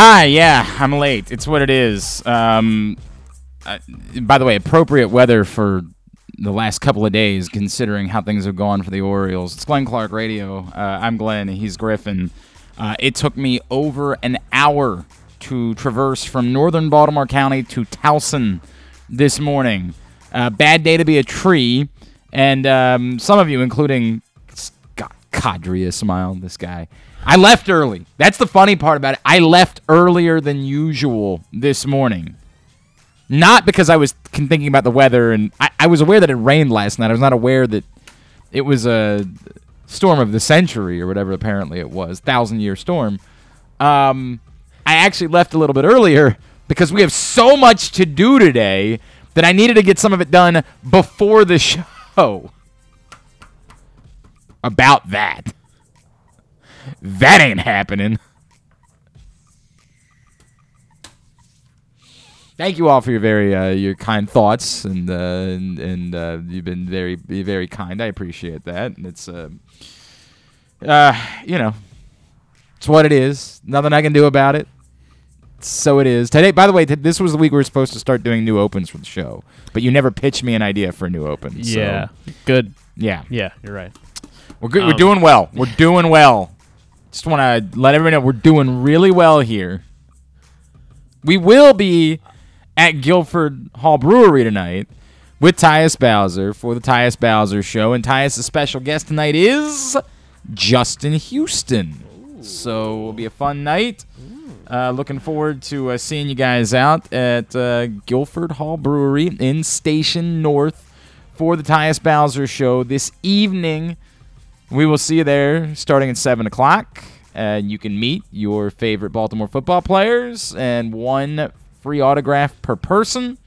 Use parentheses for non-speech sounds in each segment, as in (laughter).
Hi, yeah, I'm late. It's what it is. Um, uh, by the way, appropriate weather for the last couple of days, considering how things have gone for the Orioles. It's Glenn Clark Radio. Uh, I'm Glenn. He's Griffin. Uh, it took me over an hour to traverse from northern Baltimore County to Towson this morning. Uh, bad day to be a tree, and um, some of you, including Scott Cadria, smile. This guy. I left early. That's the funny part about it. I left earlier than usual this morning. Not because I was thinking about the weather, and I, I was aware that it rained last night. I was not aware that it was a storm of the century or whatever. Apparently, it was thousand year storm. Um, I actually left a little bit earlier because we have so much to do today that I needed to get some of it done before the show. About that. That ain't happening. Thank you all for your very uh, your kind thoughts and uh, and, and uh, you've been very very kind. I appreciate that. And it's uh, uh, you know, it's what it is. Nothing I can do about it. So it is today. By the way, t- this was the week we were supposed to start doing new opens for the show, but you never pitched me an idea for a new open. so- Yeah. Good. yeah, Yeah, you're right. we're good. we're Um, doing well. We're doing well. Just want to let everyone know we're doing really well here. We will be at Guilford Hall Brewery tonight with Tyus Bowser for the Tyus Bowser Show, and Tyus' special guest tonight is Justin Houston. So it'll be a fun night. Uh, looking forward to uh, seeing you guys out at uh, Guilford Hall Brewery in Station North for the Tyus Bowser Show this evening. We will see you there starting at 7 o'clock. And you can meet your favorite Baltimore football players and one free autograph per person.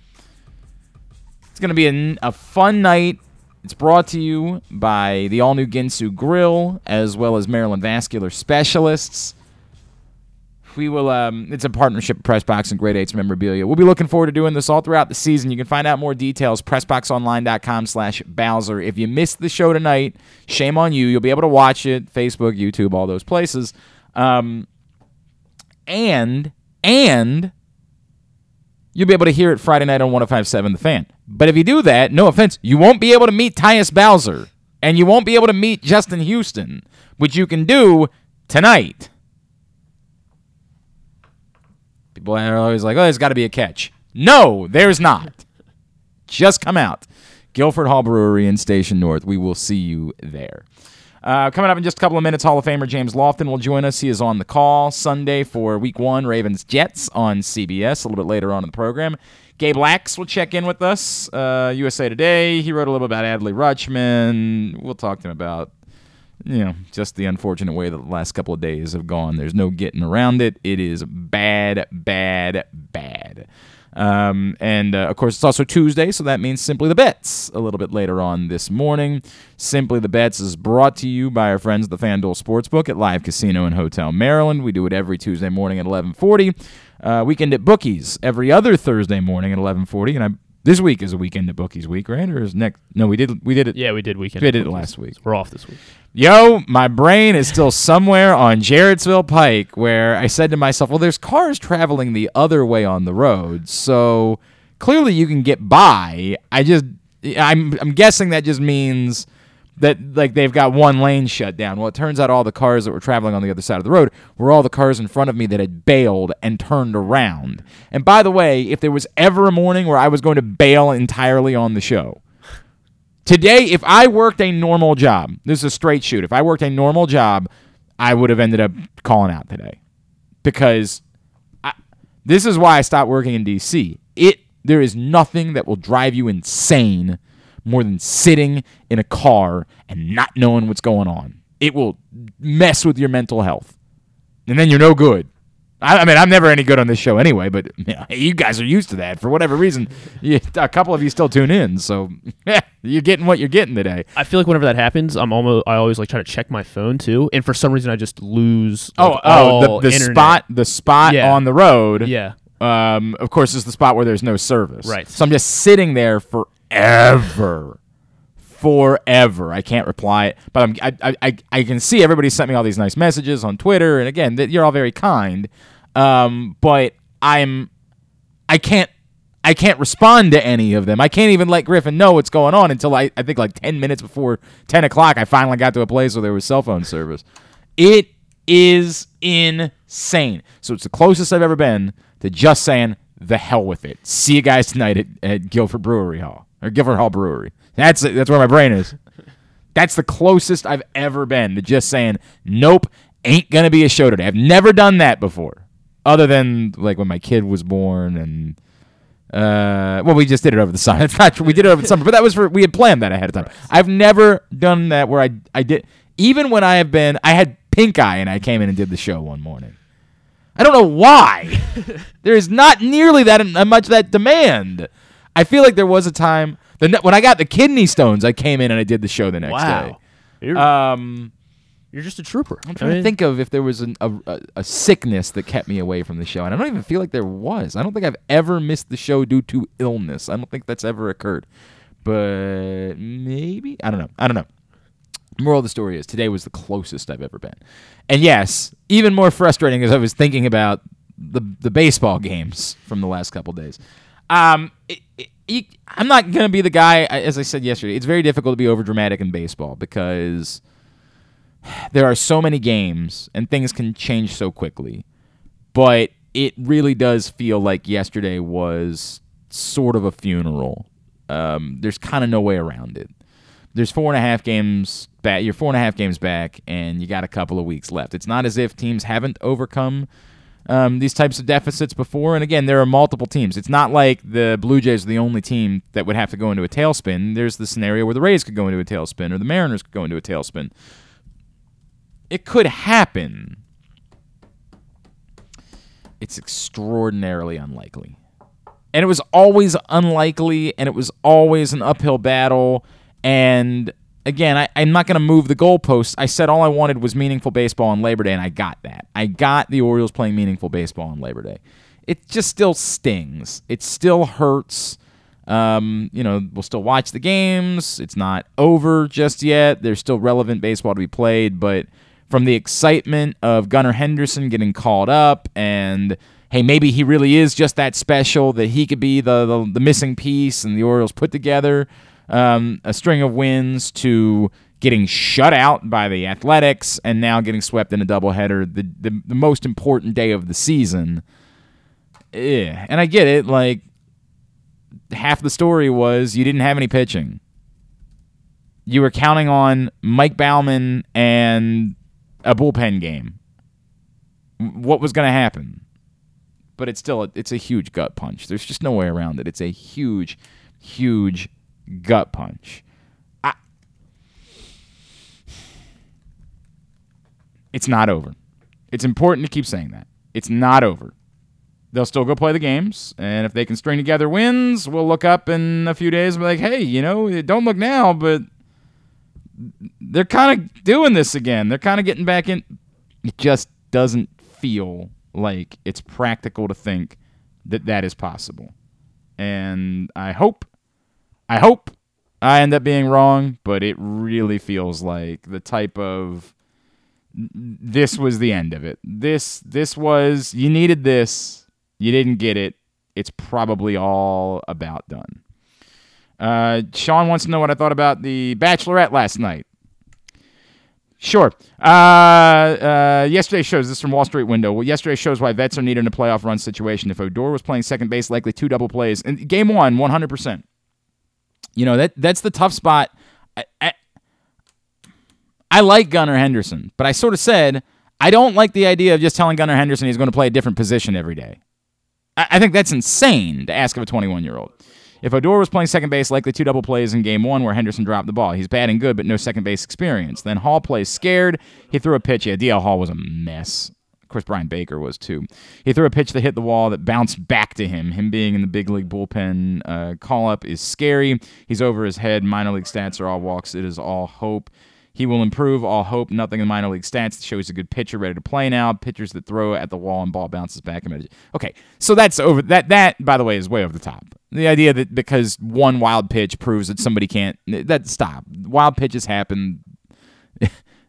It's going to be a, a fun night. It's brought to you by the all new Ginsu Grill as well as Maryland Vascular Specialists. We will. Um, it's a partnership press box and Great Eights memorabilia. We'll be looking forward to doing this all throughout the season. You can find out more details pressboxonline.com/slash Bowser. If you missed the show tonight, shame on you. You'll be able to watch it Facebook, YouTube, all those places. Um, and and you'll be able to hear it Friday night on 105.7 The Fan. But if you do that, no offense, you won't be able to meet Tyus Bowser, and you won't be able to meet Justin Houston, which you can do tonight. People are always like, oh, there's got to be a catch. No, there's not. Just come out. Guilford Hall Brewery in Station North. We will see you there. Uh, coming up in just a couple of minutes, Hall of Famer James Lofton will join us. He is on the call Sunday for Week One, Ravens Jets on CBS. A little bit later on in the program, Gabe Lacques will check in with us. Uh, USA Today. He wrote a little bit about Adley Rutschman. We'll talk to him about you know, just the unfortunate way that the last couple of days have gone. There's no getting around it. It is bad, bad, bad. Um, and uh, of course, it's also Tuesday, so that means Simply the Bets a little bit later on this morning. Simply the Bets is brought to you by our friends at the FanDuel Sportsbook at Live Casino and Hotel Maryland. We do it every Tuesday morning at 11:40. Uh, weekend at Bookies every other Thursday morning at 11:40. And I, this week is a weekend at Bookies week, right? Or is next? No, we did we did it. Yeah, we did weekend. We did it last week. We're off this week. Yo, my brain is still somewhere on Jarrettsville Pike where I said to myself, well, there's cars traveling the other way on the road. So clearly you can get by. I just, I'm, I'm guessing that just means that like they've got one lane shut down. Well, it turns out all the cars that were traveling on the other side of the road were all the cars in front of me that had bailed and turned around. And by the way, if there was ever a morning where I was going to bail entirely on the show, Today, if I worked a normal job, this is a straight shoot. If I worked a normal job, I would have ended up calling out today because I, this is why I stopped working in DC. It there is nothing that will drive you insane more than sitting in a car and not knowing what's going on. It will mess with your mental health, and then you're no good. I, I mean, I'm never any good on this show anyway, but (laughs) you, know, you guys are used to that for whatever reason. You, a couple of you still tune in, so (laughs) you're getting what you're getting today. I feel like whenever that happens, I'm almost I always like try to check my phone too, and for some reason I just lose. Oh, like, oh, all the, the spot, the spot Yeah. on the road. Yeah, Um, of course, is the spot where there's no service. Right. So I'm just sitting there forever, forever. I can't reply, but I'm, I, I, I, can see everybody sent me all these nice messages on Twitter, and again, you're all very kind. Um, but I'm I can't I can't respond to any of them. I can't even let Griffin know what's going on until I, I think like ten minutes before ten o'clock I finally got to a place where there was cell phone service. It is insane. So it's the closest I've ever been to just saying the hell with it. See you guys tonight at, at Guilford Brewery Hall or Guilford Hall Brewery. That's it. That's where my brain is. That's the closest I've ever been to just saying nope, ain't gonna be a show today. I've never done that before, other than like when my kid was born and. Uh, well, we just did it over the summer. It's not true. We did it over the summer, but that was for we had planned that ahead of time. I've never done that where I I did even when I have been I had pink eye and I came in and did the show one morning. I don't know why. (laughs) there is not nearly that much that demand. I feel like there was a time the when I got the kidney stones, I came in and I did the show the next Wow. You're, day. Um, you're just a trooper. I'm trying to think of if there was an, a, a a sickness that kept me away from the show, and I don't even feel like there was. I don't think I've ever missed the show due to illness. I don't think that's ever occurred, but maybe I don't know. I don't know. Moral of the story is today was the closest I've ever been, and yes, even more frustrating as I was thinking about the the baseball games from the last couple days. Um, it, it, you- I'm not gonna be the guy. As I said yesterday, it's very difficult to be over dramatic in baseball because there are so many games and things can change so quickly. But it really does feel like yesterday was sort of a funeral. Um, there's kind of no way around it. There's four and a half games back. You're four and a half games back, and you got a couple of weeks left. It's not as if teams haven't overcome um, these types of deficits before. And again, there are multiple teams. It's not like the Blue Jays are the only team that would have to go into a tailspin. There's the scenario where the Rays could go into a tailspin or the Mariners could go into a tailspin. It could happen. It's extraordinarily unlikely. And it was always unlikely, and it was always an uphill battle. And again, I, I'm not going to move the goalposts. I said all I wanted was meaningful baseball on Labor Day, and I got that. I got the Orioles playing meaningful baseball on Labor Day. It just still stings. It still hurts. Um, you know, we'll still watch the games. It's not over just yet. There's still relevant baseball to be played, but from the excitement of Gunnar Henderson getting called up and hey, maybe he really is just that special that he could be the the, the missing piece and the Orioles put together um, a string of wins to getting shut out by the Athletics and now getting swept in a doubleheader, the, the the most important day of the season. Yeah, and I get it. Like half the story was you didn't have any pitching. You were counting on Mike Baumann and a bullpen game. What was going to happen? But it's still a, it's a huge gut punch. There's just no way around it. It's a huge, huge gut punch. I, it's not over. It's important to keep saying that. It's not over. They'll still go play the games, and if they can string together wins, we'll look up in a few days and be like, hey, you know, don't look now, but they're kind of doing this again. They're kind of getting back in. It just doesn't feel like it's practical to think that that is possible. And I hope, I hope I end up being wrong, but it really feels like the type of this was the end of it. This this was you needed this, you didn't get it. It's probably all about done. Uh, Sean wants to know what I thought about the Bachelorette last night. Sure. Uh, uh, shows, this is from Wall Street Window. Well, yesterday shows why vets are needed in a playoff run situation. If Odor was playing second base, likely two double plays. And game one, 100%. You know, that that's the tough spot. I, I, I like Gunnar Henderson, but I sort of said I don't like the idea of just telling Gunnar Henderson he's going to play a different position every day. I, I think that's insane to ask of a 21 year old. If Odor was playing second base, likely two double plays in game one where Henderson dropped the ball. He's batting good, but no second base experience. Then Hall plays scared. He threw a pitch. Yeah, DL Hall was a mess. Of course, Bryan Baker was too. He threw a pitch that hit the wall that bounced back to him. Him being in the big league bullpen uh, call up is scary. He's over his head. Minor league stats are all walks. It is all hope. He will improve. All hope. Nothing in minor league stats shows a good pitcher ready to play now. Pitchers that throw at the wall and ball bounces back. Okay, so that's over. That that by the way is way over the top. The idea that because one wild pitch proves that somebody can't that stop. Wild pitches happen.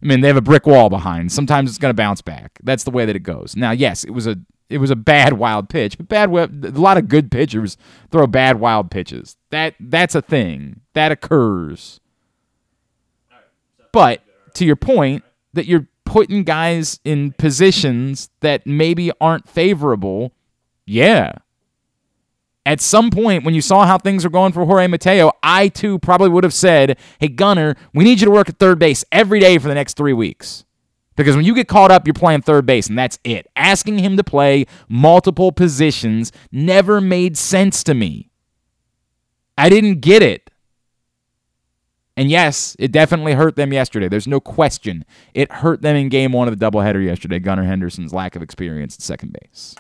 I mean, they have a brick wall behind. Sometimes it's going to bounce back. That's the way that it goes. Now, yes, it was a it was a bad wild pitch. But bad, a lot of good pitchers throw bad wild pitches. That that's a thing that occurs. But to your point, that you're putting guys in positions that maybe aren't favorable. Yeah. At some point, when you saw how things were going for Jorge Mateo, I too probably would have said, Hey, Gunnar, we need you to work at third base every day for the next three weeks. Because when you get caught up, you're playing third base, and that's it. Asking him to play multiple positions never made sense to me. I didn't get it. And yes, it definitely hurt them yesterday. There's no question. It hurt them in game one of the doubleheader yesterday, Gunnar Henderson's lack of experience at second base.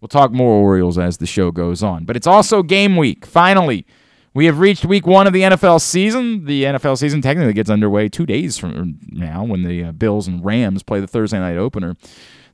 We'll talk more Orioles as the show goes on. But it's also game week. Finally, we have reached week one of the NFL season. The NFL season technically gets underway two days from now when the uh, Bills and Rams play the Thursday night opener.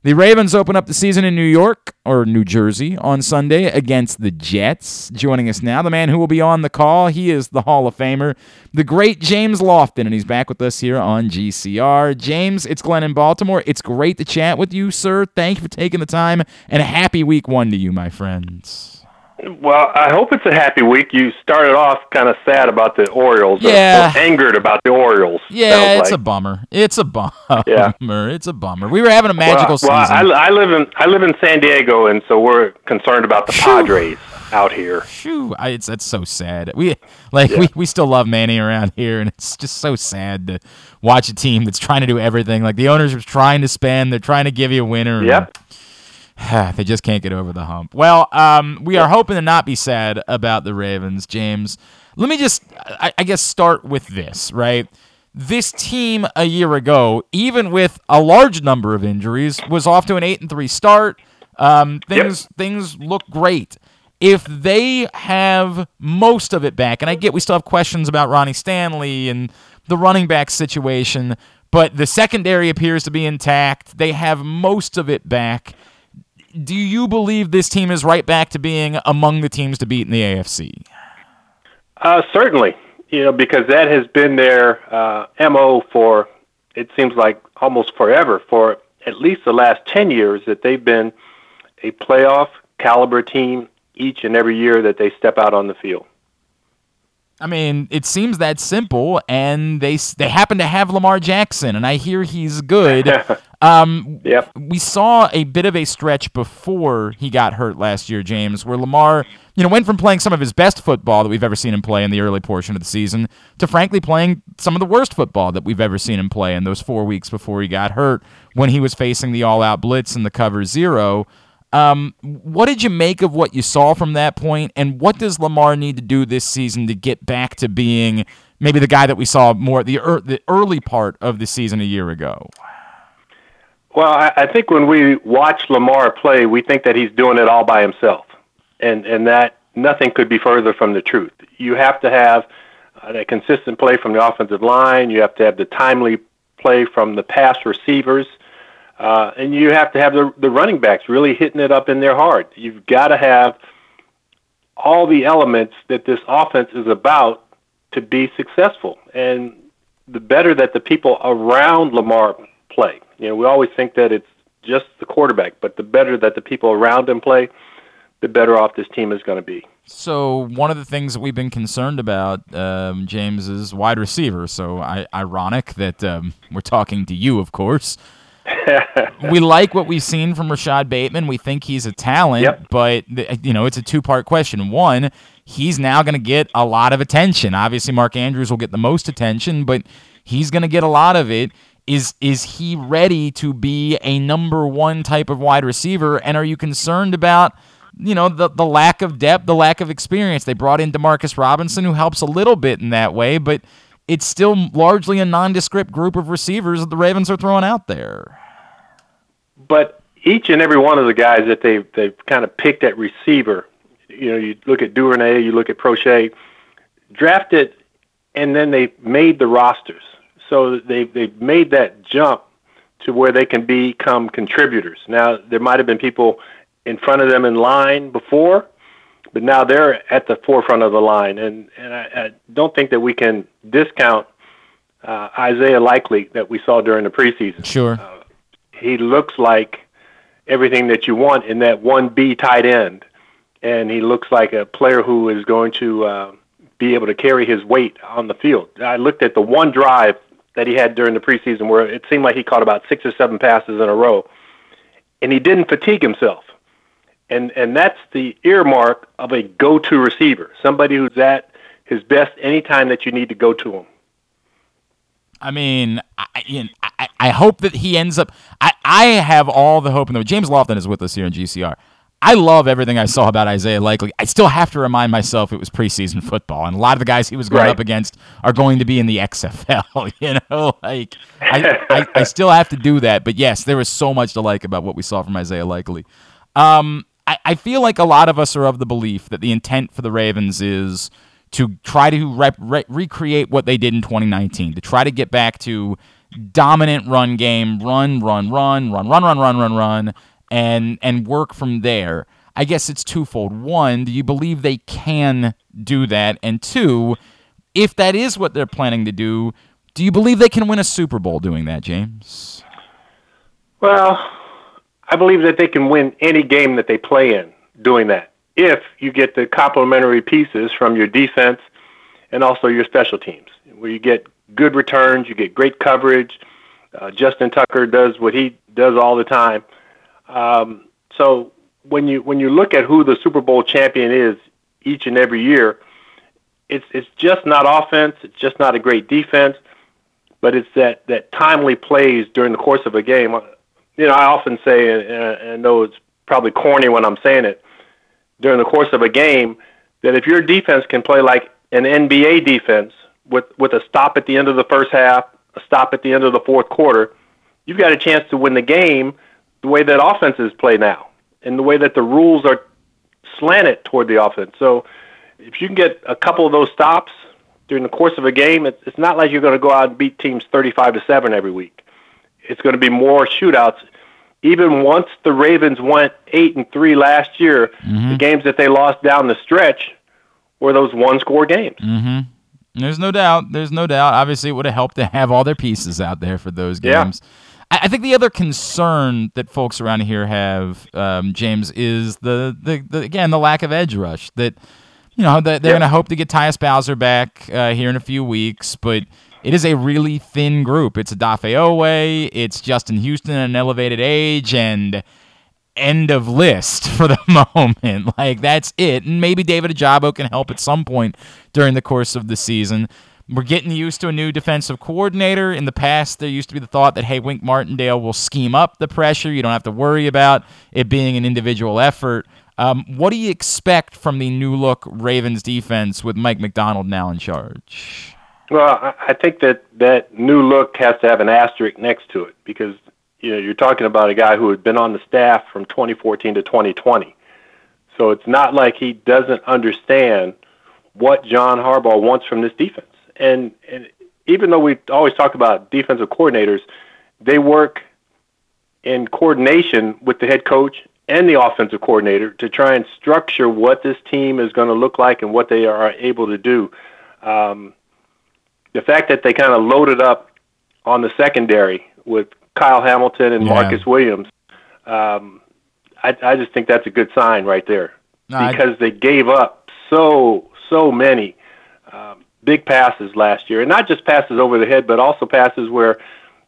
The Ravens open up the season in New York or New Jersey on Sunday against the Jets. Joining us now, the man who will be on the call. He is the Hall of Famer, the great James Lofton, and he's back with us here on GCR. James, it's Glenn in Baltimore. It's great to chat with you, sir. Thank you for taking the time, and a happy week one to you, my friends. Well, I hope it's a happy week. You started off kind of sad about the Orioles, yeah, or, or angered about the Orioles. Yeah, it's like. a bummer. It's a (laughs) bummer. Yeah. it's a bummer. We were having a magical well, well. I, I, live in I live in San Diego, and so we're concerned about the Padres out here. Shoo, I, it's that's so sad. We like yeah. we, we still love Manny around here, and it's just so sad to watch a team that's trying to do everything. Like the owners are trying to spend, they're trying to give you a winner. Yep. (sighs) they just can't get over the hump. Well, um, we are hoping to not be sad about the Ravens, James. Let me just, I, I guess, start with this, right? This team a year ago, even with a large number of injuries, was off to an eight and three start. Um, things yep. things look great. If they have most of it back, and I get we still have questions about Ronnie Stanley and the running back situation, but the secondary appears to be intact. They have most of it back do you believe this team is right back to being among the teams to beat in the AFC? Uh, certainly, you know, because that has been their uh, mo for it seems like almost forever. For at least the last ten years, that they've been a playoff caliber team each and every year that they step out on the field. I mean, it seems that simple, and they they happen to have Lamar Jackson, and I hear he's good. (laughs) um, yep. We saw a bit of a stretch before he got hurt last year, James, where Lamar, you know, went from playing some of his best football that we've ever seen him play in the early portion of the season to frankly playing some of the worst football that we've ever seen him play in those four weeks before he got hurt when he was facing the all-out blitz and the cover zero. Um, what did you make of what you saw from that point, and what does Lamar need to do this season to get back to being maybe the guy that we saw more the er- the early part of the season a year ago? Well, I, I think when we watch Lamar play, we think that he's doing it all by himself, and and that nothing could be further from the truth. You have to have uh, a consistent play from the offensive line. You have to have the timely play from the pass receivers. Uh, and you have to have the, the running backs really hitting it up in there hard. You've got to have all the elements that this offense is about to be successful. And the better that the people around Lamar play. You know, we always think that it's just the quarterback, but the better that the people around him play, the better off this team is going to be. So one of the things that we've been concerned about, um, James, is wide receiver. So I, ironic that um, we're talking to you, of course. (laughs) we like what we've seen from Rashod Bateman. We think he's a talent, yep. but you know it's a two part question. One, he's now going to get a lot of attention. Obviously, Mark Andrews will get the most attention, but he's going to get a lot of it. Is is he ready to be a number one type of wide receiver? And are you concerned about? you know the the lack of depth, the lack of experience. They brought in Demarcus Robinson, who helps a little bit in that way, but it's still largely a nondescript group of receivers that the Ravens are throwing out there. But each and every one of the guys that they've they've kind of picked at receiver, you know, you look at Duvernay, you look at Proche, drafted, and then they made the rosters. So they they've made that jump to where they can become contributors. Now there might have been people in front of them in line before, but now they're at the forefront of the line, and and I, I don't think that we can discount uh, Isaiah Likely that we saw during the preseason. Sure, uh, he looks like everything that you want in that one B tight end, and he looks like a player who is going to uh, be able to carry his weight on the field. I looked at the one drive that he had during the preseason where it seemed like he caught about six or seven passes in a row, and he didn't fatigue himself. And and that's the earmark of a go-to receiver, somebody who's at his best anytime that you need to go to him. I mean, I, you know, I, I hope that he ends up. I, I have all the hope in the James Lofton is with us here in GCR. I love everything I saw about Isaiah Likely. I still have to remind myself it was preseason football, and a lot of the guys he was going Right. up against are going to be in the XFL. (laughs) You know, like I, I, I (laughs) still have to do that. But yes, there was so much to like about what we saw from Isaiah Likely. Um, I, I feel like a lot of us are of the belief that the intent for the Ravens is to try to rep, re- recreate what they did in 2019, to try to get back to dominant run game, run, run, run, run, run, run, run, run, run, and and work from there. I guess it's twofold. One, do you believe they can do that? And two, if that is what they're planning to do, do you believe they can win a Super Bowl doing that, James? Well, I believe that they can win any game that they play in doing that if you get the complementary pieces from your defense and also your special teams, where you get good returns, you get great coverage. Uh, Justin Tucker does what he does all the time. Um, so when you when you look at who the Super Bowl champion is each and every year, it's it's just not offense. It's just not a great defense, but it's that that timely plays during the course of a game. You know, I often say, and, and I know it's probably corny when I'm saying it, during the course of a game, that if your defense can play like an NBA defense with with a stop at the end of the first half, a stop at the end of the fourth quarter, you've got a chance to win the game the way that offenses play now and the way that the rules are slanted toward the offense. So if you can get a couple of those stops during the course of a game, it's, it's not like you're going to go out and beat teams 35 to 7 every week. It's going to be more shootouts. Even once the Ravens went 8 and 3 last year, the games that they lost down the stretch were those one score games. Mm-hmm. There's no doubt. There's no doubt. Obviously, it would have helped to have all their pieces out there for those games. I I think the other concern that folks around here have, um, James, is the, the, the again the lack of edge rush. That you know that they're Yeah. going to hope to get Tyus Bowser back uh, here in a few weeks, but it is a really thin group. It's Odafe Oweh, it's Justin Houston at an elevated age, and end of list (laughs) for the (laughs) moment. Like that's it. And maybe David Ojabo can help at some point during the course of the season. We're getting used to a new defensive coordinator. In the past, there used to be the thought that hey, Wink Martindale will scheme up the pressure. You don't have to worry about it being an individual effort. Um, what do you expect from the new look Ravens defense with Mike Macdonald now in charge? Well, I think that that new look has to have an asterisk next to it because you know you're talking about a guy who had been on the staff from 2014 to 2020. So it's not like he doesn't understand what John Harbaugh wants from this defense. And and even though we always talk about defensive coordinators, they work in coordination with the head coach and the offensive coordinator to try and structure what this team is going to look like and what they are able to do. Um, the fact that they kind of loaded up on the secondary with Kyle Hamilton and Yeah. Marcus Williams, um, I, I just think that's a good sign right there No, I- because they gave up so so many big passes last year, and not just passes over the head, but also passes where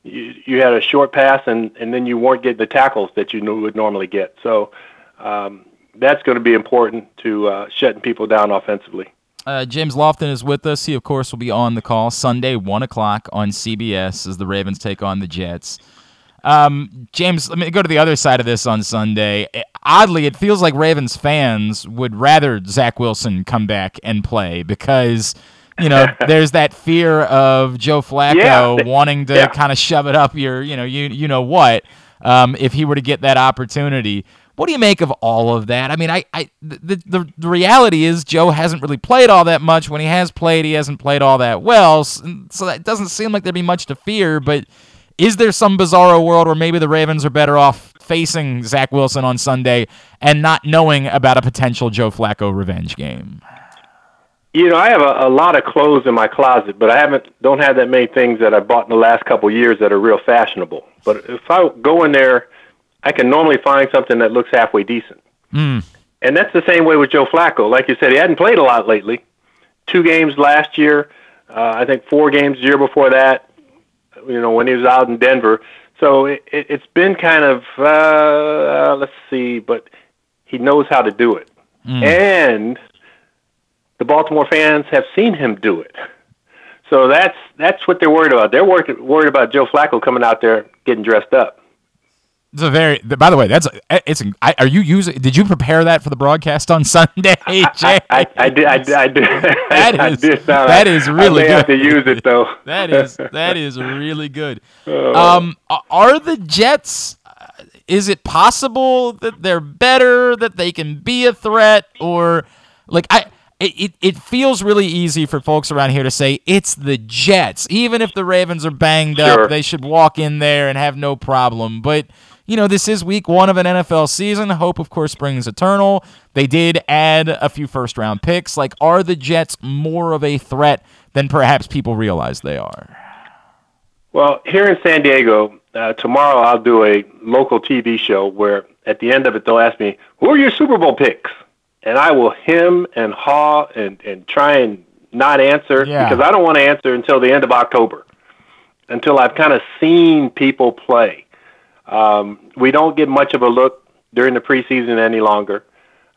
you, you had a short pass and and then you weren't getting the tackles that you would normally get. So um, that's going to be important to uh, shutting people down offensively. Uh, James Lofton is with us. He, of course, will be on the call Sunday, 1 o'clock on CBS as the Ravens take on the Jets. Um, James, let me go to the other side of this on Sunday. Eh, Oddly, it feels like Ravens fans would rather Zach Wilson come back and play because, you know, (laughs) there's that fear of Joe Flacco Yeah. wanting to Yeah. kind of shove it up your, you know, you you know what, um, if he were to get that opportunity. What do you make of all of that? I mean, I, I the, the the reality is Joe hasn't really played all that much. When he has played, he hasn't played all that well. S- So that doesn't seem like there'd be much to fear. But is there some bizarro world where maybe the Ravens are better off facing Zach Wilson on Sunday and not knowing about a potential Joe Flacco revenge game? You know, I have a, a lot of clothes in my closet, but I haven't don't have that many things that I bought in the last couple of years that are real fashionable. But if I go in there I can normally find something that looks halfway decent. Mm. And that's the same way with Joe Flacco. Like you said, he hadn't played a lot lately. Two games last year, uh, I think four games the year before that. You know, when he was out in Denver. So it, it, it's been kind of uh, let's see, but he knows how to do it, Mm. and the Baltimore fans have seen him do it. So that's that's what they're worried about. They're worried worried about Joe Flacco coming out there getting dressed up. It's a very. By the way, that's it's. I, are you using? Did you prepare that for the broadcast on (laughs) Sunday, (laughs) Jay? I, I, I did. I, did- I did. (laughs) That is- did not. that is really I may have good. to use it though. that is that is really good. Oh. Um, are the Jets? uh, Is it possible that they're better, that they can be a threat, or like I? It, it, it feels really easy for folks around here to say it's the Jets. Even if the Ravens are banged Sure. up, they should walk in there and have no problem. But you know, this is week one of an NFL season. Hope, of course, springs eternal. They did add a few first round picks. Like, are the Jets more of a threat than perhaps people realize they are? Well, here in San Diego, uh, tomorrow I'll do a local TV show where at the end of it they'll ask me, "Who are your Super Bowl picks?" And I will hem and haw and and try and not answer Yeah. because I don't want to answer until the end of October, until I've kind of seen people play. Um, we don't get much of a look during the preseason any longer.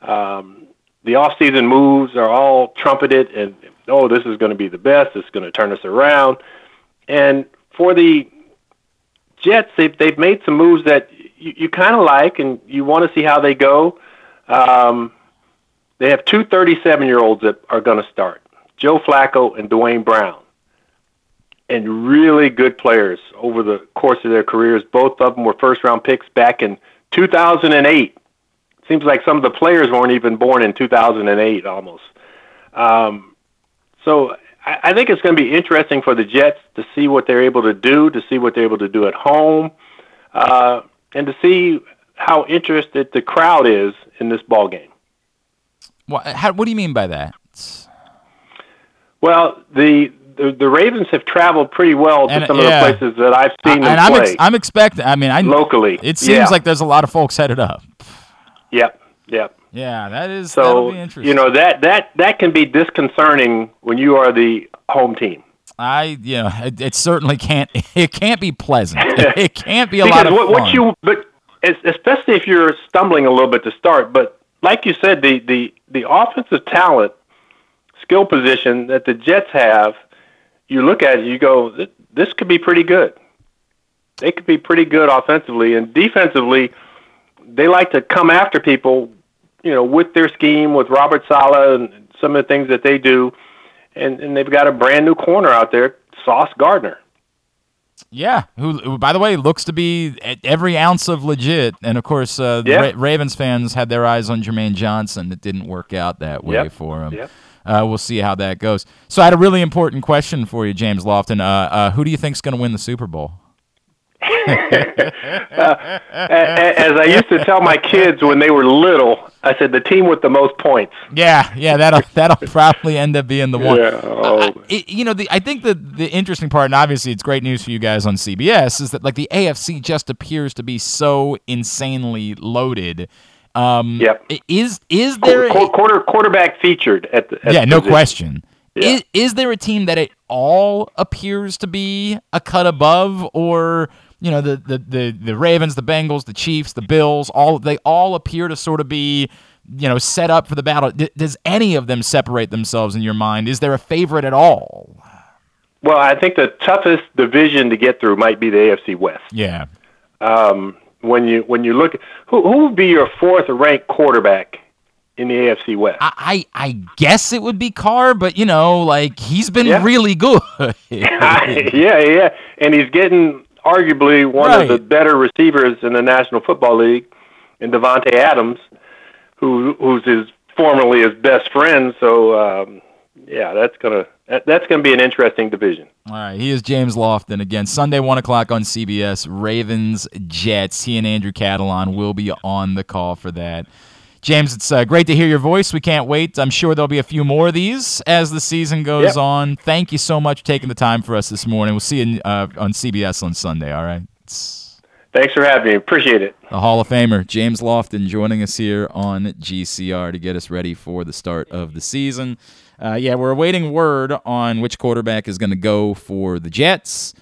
Um, the off-season moves are all trumpeted, and oh, this is going to be the best. It's going to turn us around. And for the Jets, they've, they've made some moves that you, you kind of like, and you want to see how they go. Um, they have two 37 year olds that are going to start Joe Flacco and Duane Brown. And really good players over the course of their careers. Both of them were first round picks back in 2008. Seems like some of the players weren't even born in 2008 almost. Um, so I, I think it's going to be interesting for the Jets to see what they're able to do, to see what they're able to do at home, uh, and to see how interested the crowd is in this ball game. What, how, what do you mean by that? Well, the the, the Ravens have traveled pretty well to And, some yeah. of the places that I've seen and them I'm, play ex- I'm expecting. I mean, I locally. It seems yeah. like there's a lot of folks headed up. yep, yep. Yeah, that is. So be interesting. you know that that that can be disconcerting when you are the home team. I you know it, it certainly can't. (laughs) It can't be pleasant. (laughs) it can't be a because lot of what, fun. what you but especially if you're stumbling a little bit to start but like you said the the the offensive talent skill position that the jets have you look at it you go this could be pretty good. They could be pretty good offensively and defensively they like to come after people you know with their scheme with robert Saleh and some of the things that they do and and they've got a brand new corner out there sauce gardner Yeah, who, who, by the way, looks to be every ounce of legit. And of course, uh, the. Ra- Ravens fans had their eyes on Jermaine Johnson. It didn't work out that way Yep. for him. Yep. Uh, we'll see how that goes. So I had a really important question for you, James Lofton. Uh, uh, who do you think's going to win the Super Bowl? A- (laughs) As I used to tell my kids when they were little, I said the team with the most points. Yeah, yeah, that'll that'll probably end up being the one. Yeah, oh. I- you know, the, I think the the interesting part, and obviously it's great news for you guys on CBS, is that like the AFC just appears to be so insanely loaded. Um, Yep. Is is there? Quarter, a- quarter quarterback featured at the at yeah, the no position. question. Yeah. Is, is there a team that it all appears to be a cut above, or you know the the the, the Ravens, the Bengals, the Chiefs, the Bills, all they all appear to sort of be you know set up for the battle. D- does any of them separate themselves in your mind? Is there a favorite at all? Well, I think the toughest division to get through might be the AFC West. Yeah, Um, when you when you look, who who would be your fourth ranked quarterback in the AFC West? I I, I guess it would be Carr, but you know, like he's been Yeah. really good. (laughs) yeah, yeah, and he's getting arguably one of the better receivers in the National Football League, in Davante Adams, who who's his formerly his best friend. So um, yeah, that's gonna that, that's gonna be an interesting division. All right, he is James Lofton again. Sunday, one o'clock on CBS. Ravens Jets. He and Andrew Catalon will be on the call for that. James, it's uh, great to hear your voice. We can't wait. I'm sure there'll be a few more of these as the season goes Yep. on. Thank you so much for taking the time for us this morning. We'll see you uh, on CBS on Sunday. All right. It's- Thanks for having me. Appreciate it. The Hall of Famer James Lofton joining us here on GCR to get us ready for the start of the season. Uh, yeah, we're awaiting word on which quarterback is going to go for the Jets.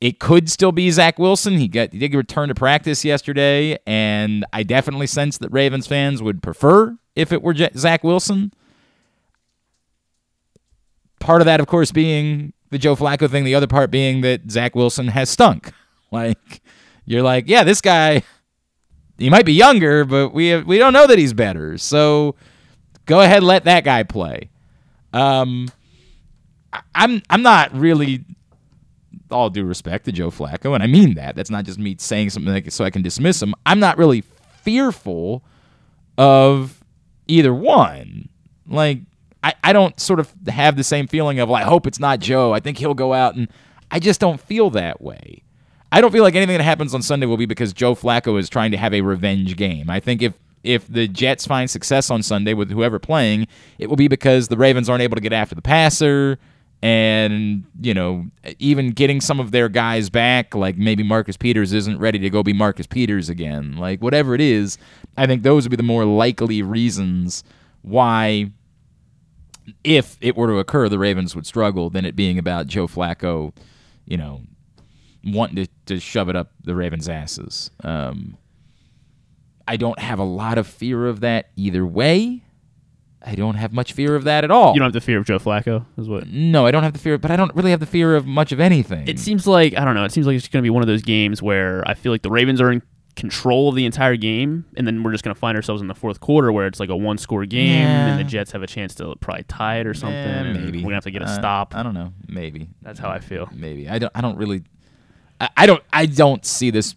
It could still be Zach Wilson. He got he did return to practice yesterday, and I definitely sense that Ravens fans would prefer if it were J- Zach Wilson. Part of that, of course, being the Joe Flacco thing. The other part being that Zach Wilson has stunk. (laughs) Like you're like, yeah, this guy, he might be younger, but we have, we don't know that he's better. So go ahead, let that guy play. Um, I'm I'm not really all due respect to Joe Flacco, and I mean that. That's not just me saying something like so I can dismiss him. I'm not really fearful of either one. Like I, I don't sort of have the same feeling of well, I hope it's not Joe. I think he'll go out and I just don't feel that way. I don't feel like anything that happens on Sunday will be because Joe Flacco is trying to have a revenge game. I think if if the Jets find success on Sunday with whoever playing, it will be because the Ravens aren't able to get after the passer and, you know, even getting some of their guys back, like maybe Marcus Peters isn't ready to go be Marcus Peters again. Like whatever it is, I think those would be the more likely reasons why if it were to occur, the Ravens would struggle than it being about Joe Flacco, you know, wanting to, to shove it up the Ravens' asses. Um, I don't have a lot of fear of that either way. I don't have much fear of that at all. You don't have the fear of Joe Flacco, is what? no, I don't have the fear, but I don't really have the fear of much of anything. It seems like I don't know. It seems like it's going to be one of those games where I feel like the Ravens are in control of the entire game, and then we're just going to find ourselves in the fourth quarter where it's like a one-score game, and the Jets have a chance to probably tie it or something. And maybe we're gonna have to get a Uh, stop. I don't know. Maybe That's how I feel. maybe I don't. I don't really. I, I don't. I don't see this.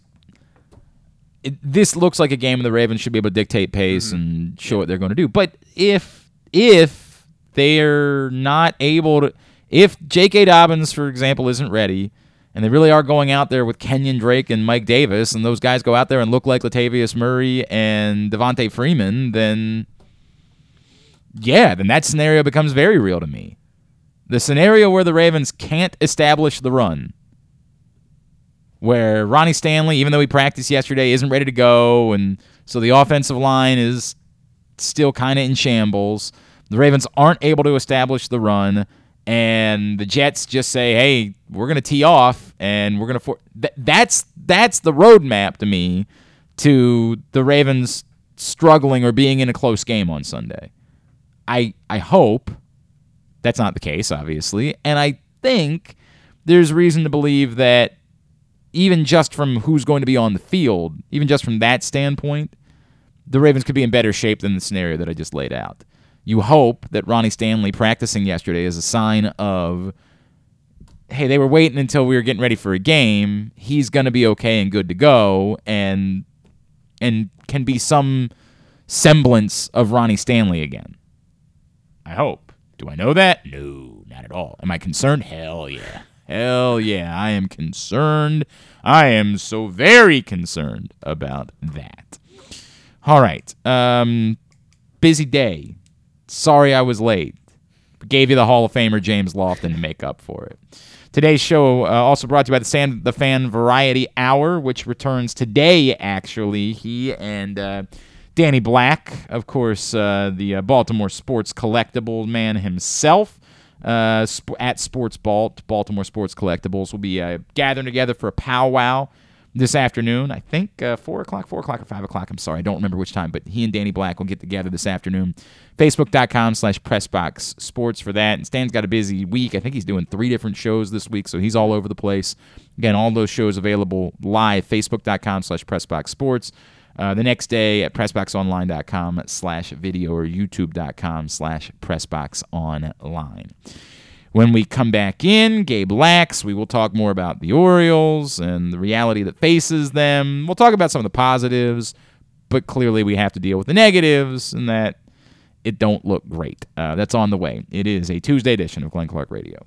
It, this looks like a game where the Ravens should be able to dictate pace Mm-hmm. and show what they're going to do. But if if they're not able to, if J.K. Dobbins, for example, isn't ready, and they really are going out there with Kenyan Drake and Mike Davis, and those guys go out there and look like Latavius Murray and Devonta Freeman, then yeah, then that scenario becomes very real to me. The scenario where the Ravens can't establish the run, where Ronnie Stanley, even though he practiced yesterday, isn't ready to go, and so the offensive line is still kind of in shambles. The Ravens aren't able to establish the run, and the Jets just say, "Hey, we're going to tee off, and we're going to." For-. Th- that's that's the roadmap to me to the Ravens struggling or being in a close game on Sunday. I I hope that's not the case, obviously, and I think there's reason to believe that even just from who's going to be on the field, even just from that standpoint, the Ravens could be in better shape than the scenario that I just laid out. You hope that Ronnie Stanley practicing yesterday is a sign of, hey, they were waiting until we were getting ready for a game. He's going to be okay and good to go, and and can be some semblance of Ronnie Stanley again. I hope. Do I know that? No, not at all. Am I concerned? Hell yeah. Hell yeah. I am concerned. I am so very concerned about that. All right. Um, busy day. Sorry I was late. Gave you the Hall of Famer James Lofton to make up for it. Today's show uh, also brought to you by the, the Fan Variety Hour, which returns today, actually. He and uh, Danny Black, of course, uh, the uh, Baltimore sports collectible man himself, uh, sp- at Sports Balt, Baltimore Sports Collectibles, will be uh, gathering together for a powwow this afternoon. I think uh, 4 o'clock, 4 o'clock, or 5 o'clock. I'm sorry. I don't remember which time, but he and Danny Black will get together this afternoon. Facebook.com slash Pressbox Sports for that. And Stan's got a busy week. I think he's doing three different shows this week, so he's all over the place. Again, all those shows available live. Facebook.com slash Pressbox Sports. Uh, the next day at PressBoxOnline.com slash video or YouTube.com slash PressBoxOnline. When we come back in, Gabe Lacques, we will talk more about the Orioles and the reality that faces them. We'll talk about some of the positives, but clearly we have to deal with the negatives and that it don't look great. Uh, that's on the way. It is a Tuesday edition of Glenn Clark Radio.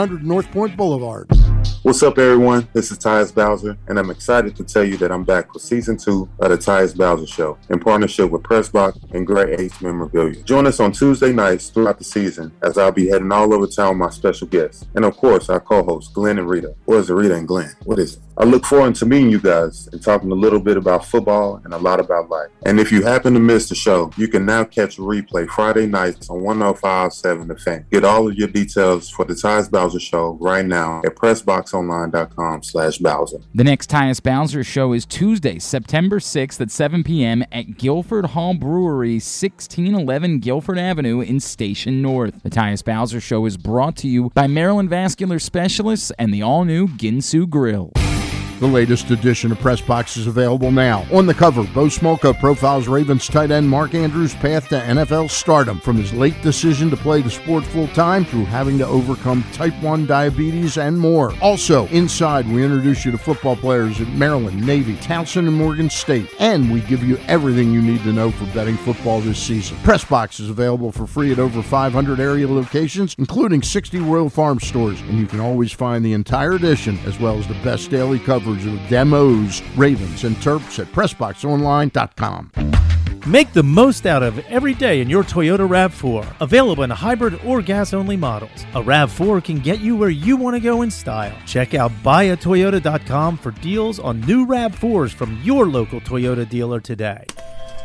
North Point Boulevard. What's up, everyone? This is Tyus Bowser, and I'm excited to tell you that I'm back for season two of the Tyus Bowser Show in partnership with Pressbox and Great Ace Memorabilia. Join us on Tuesday nights throughout the season as I'll be heading all over town with my special guests, and of course, our co-hosts Glenn and Rita. Or is it Rita and Glenn? What is it? I look forward to meeting you guys and talking a little bit about football and a lot about life. And if you happen to miss the show, you can now catch a replay Friday nights on 1057 The Fan. Get all of your details for the Tyus Bowser Show right now at PressBoxOnline.com slash Bowser. The next Tyus Bowser show is Tuesday, September 6th at 7 p.m. at Guilford Hall Brewery, 1611 Guilford Avenue in Station North. The Tyus Bowser show is brought to you by Maryland Vascular Specialists and the all-new Ginsu Grill. The latest edition of Press Box is available now. On the cover, Bo Smolka profiles Ravens tight end Mark Andrews' path to NFL stardom, from his late decision to play the sport full time through having to overcome type 1 diabetes and more. Also, inside, we introduce you to football players at Maryland, Navy, Towson, and Morgan State, and we give you everything you need to know for betting football this season. Press Box is available for free at over 500 area locations, including 60 Royal Farm stores, and you can always find the entire edition as well as the best daily coverage of demos, Ravens, and Terps at PressBoxOnline.com. Make the most out of every day in your Toyota RAV4. Available in hybrid or gas only models. A RAV4 can get you where you want to go in style. Check out buyatoyota.com for deals on new RAV4s from your local Toyota dealer today.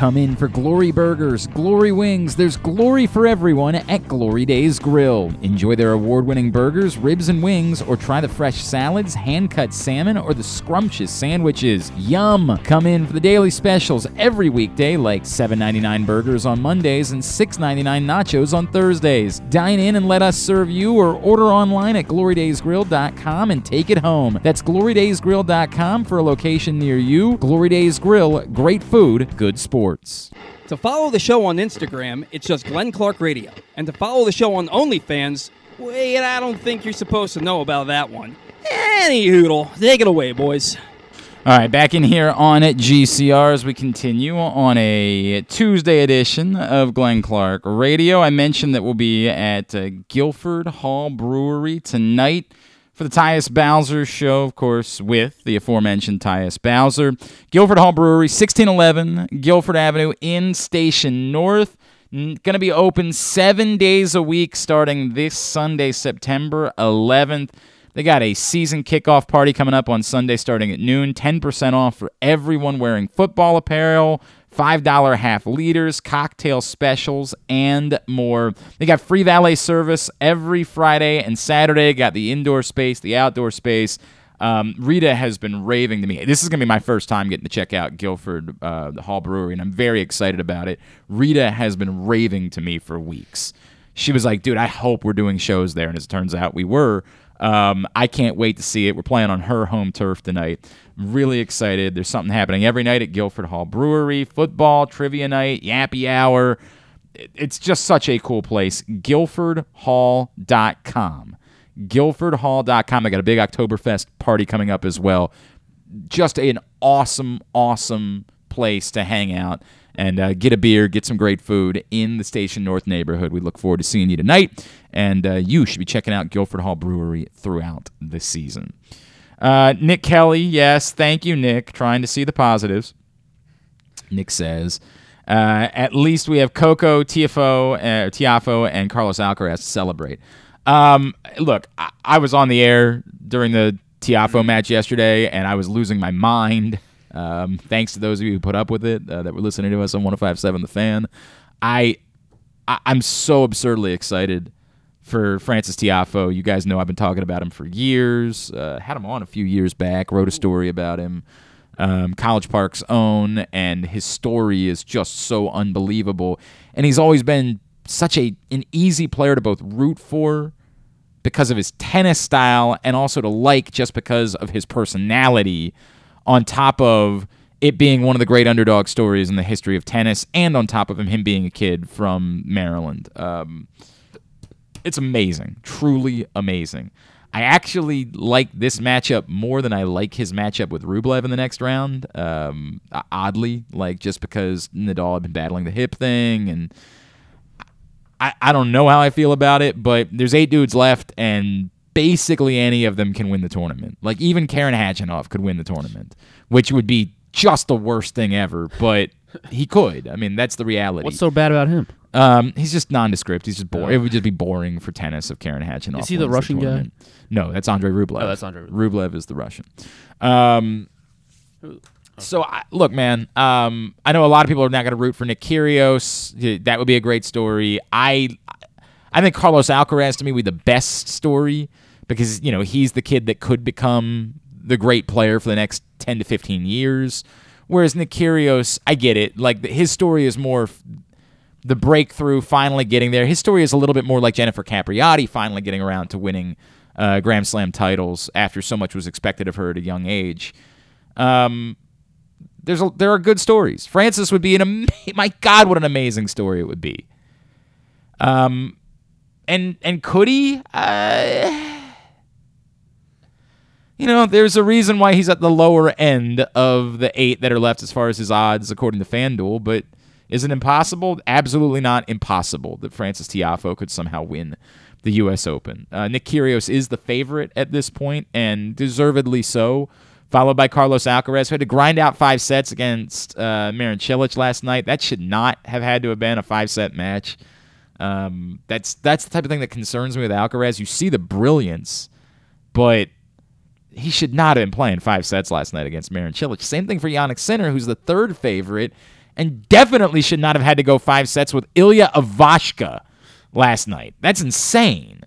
Come in for Glory Burgers, Glory Wings. There's glory for everyone at Glory Days Grill. Enjoy their award winning burgers, ribs, and wings, or try the fresh salads, hand cut salmon, or the scrumptious sandwiches. Yum! Come in for the daily specials every weekday, like $7.99 burgers on Mondays and $6.99 nachos on Thursdays. Dine in and let us serve you, or order online at glorydaysgrill.com and take it home. That's glorydaysgrill.com for a location near you. Glory Days Grill, great food, good sports. To follow the show on Instagram, it's just Glenn Clark Radio. And to follow the show on OnlyFans, wait, I don't think you're supposed to know about that one. Any hoodle, take it away, boys. All right, back in here on at GCR as we continue on a Tuesday edition of Glenn Clark Radio. I mentioned that we'll be at uh, Guilford Hall Brewery tonight for the Tyus Bowser show, of course, with the aforementioned Tyus Bowser. Guilford Hall Brewery, 1611 Guilford Avenue in Station North. Going to be open seven days a week starting this Sunday, September 11th. They got a season kickoff party coming up on Sunday starting at noon. 10% off for everyone wearing football apparel, $5 half liters, cocktail specials, and more. They got free valet service every Friday and Saturday. Got the indoor space, the outdoor space. Um, Rita has been raving to me. This is going to be my first time getting to check out Guilford uh, Hall Brewery, and I'm very excited about it. Rita has been raving to me for weeks. She was like, dude, I hope we're doing shows there. And as it turns out, we were. Um, I can't wait to see it. We're playing on her home turf tonight. I'm really excited. There's something happening every night at Guilford Hall Brewery football, trivia night, yappy hour. It's just such a cool place. GuilfordHall.com. GuilfordHall.com. I got a big Oktoberfest party coming up as well. Just an awesome, awesome place to hang out and uh, get a beer, get some great food in the Station North neighborhood. We look forward to seeing you tonight, and uh, you should be checking out Guilford Hall Brewery throughout the season. Uh, Nick Kelly, yes, thank you, Nick. Trying to see the positives. Nick says, uh, at least we have Coco, Tiafoe, uh, Tiafoe, and Carlos Alcaraz to celebrate. Um, look, I, I was on the air during the Tiafoe match yesterday, and I was losing my mind. Um, thanks to those of you who put up with it uh, that were listening to us on 105.7 The Fan. I, I I'm so absurdly excited for Frances Tiafoe. You guys know I've been talking about him for years. Uh, had him on a few years back. Wrote a story about him. Um, College Park's own, and his story is just so unbelievable. And he's always been such a an easy player to both root for because of his tennis style and also to like just because of his personality on top of it being one of the great underdog stories in the history of tennis and on top of him him being a kid from Maryland. Um, it's amazing, truly amazing. I actually like this matchup more than I like his matchup with Rublev in the next round. Um, oddly, like just because Nadal had been battling the hip thing and I, I don't know how I feel about it, but there's eight dudes left, and basically any of them can win the tournament. Like even Karen Khachanov could win the tournament, which would be just the worst thing ever, but he could. I mean, that's the reality. What's so bad about him? Um, he's just nondescript. He's just boring. It would just be boring for tennis if Karen Khachanov. Is he the Russian guy? tournament. No, that's Andre Rublev. Oh, that's Andre Rublev is the Russian. Um, so I, look, man. Um, I know a lot of people are not going to root for Nick Kyrgios. That would be a great story. I, I think Carlos Alcaraz to me would be the best story because you know he's the kid that could become the great player for the next ten to fifteen years. Whereas Nick Kyrgios, I get it. Like his story is more the breakthrough, finally getting there. His story is a little bit more like Jennifer Capriati finally getting around to winning uh, Grand Slam titles after so much was expected of her at a young age. Um, there's a, there are good stories. Frances would be an ama- (laughs) my God, what an amazing story it would be. Um, and and could he? Uh, you know, there's a reason why he's at the lower end of the eight that are left as far as his odds, according to FanDuel. But is it impossible? Absolutely not impossible that Frances Tiafoe could somehow win the U.S. Open. Uh, Nick Kyrgios is the favorite at this point, and deservedly so. Followed by Carlos Alcaraz, who had to grind out five sets against uh, Marin Cilic last night. That should not have had to have been a five-set match. Um, that's that's the type of thing that concerns me with Alcaraz. You see the brilliance, but he should not have been playing five sets last night against Marin Cilic. Same thing for Jannik Sinner, who's the third favorite, and definitely should not have had to go five sets with Ilya Ivashka last night. That's insane.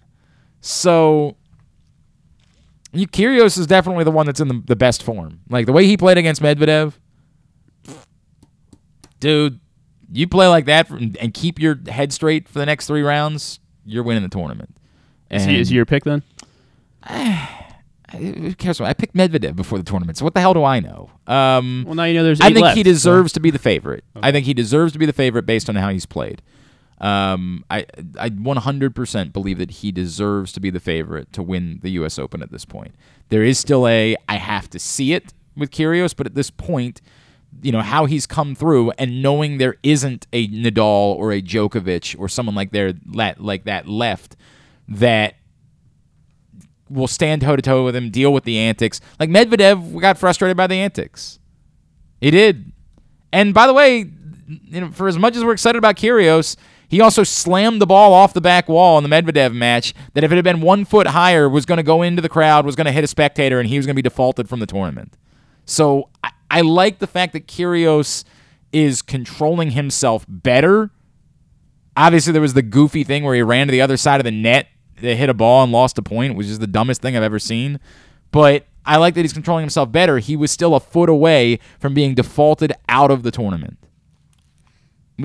So, you, Kyrgios is definitely the one that's in the, the best form. Like the way he played against Medvedev, dude. You play like that and and keep your head straight for the next three rounds, you're winning the tournament. Is he, is he your pick then? (sighs) (sighs) (sighs) Who cares? I picked Medvedev before the tournament, so what the hell do I know? Um, Well, now you know there's. I think left, he so- deserves to be the favorite. I think he deserves to be the favorite based on how he's played. Um, I I 100% believe that he deserves to be the favorite to win the U.S. Open at this point. There is still a I have to see it with Kyrgios, but at this point, you know how he's come through and knowing there isn't a Nadal or a Djokovic or someone like there like that left that will stand toe to toe with him, deal with the antics. Like Medvedev got frustrated by the antics. He did. And by the way, you know, for as much as we're excited about Kyrgios, he also slammed the ball off the back wall in the Medvedev match that if it had been one foot higher was going to go into the crowd, was going to hit a spectator, and he was going to be defaulted from the tournament. So I, I like the fact that Kyrgios is controlling himself better. Obviously, there was the goofy thing where he ran to the other side of the net, they hit a ball and lost a point, which is the dumbest thing I've ever seen. But I like that he's controlling himself better. He was still a foot away from being defaulted out of the tournament.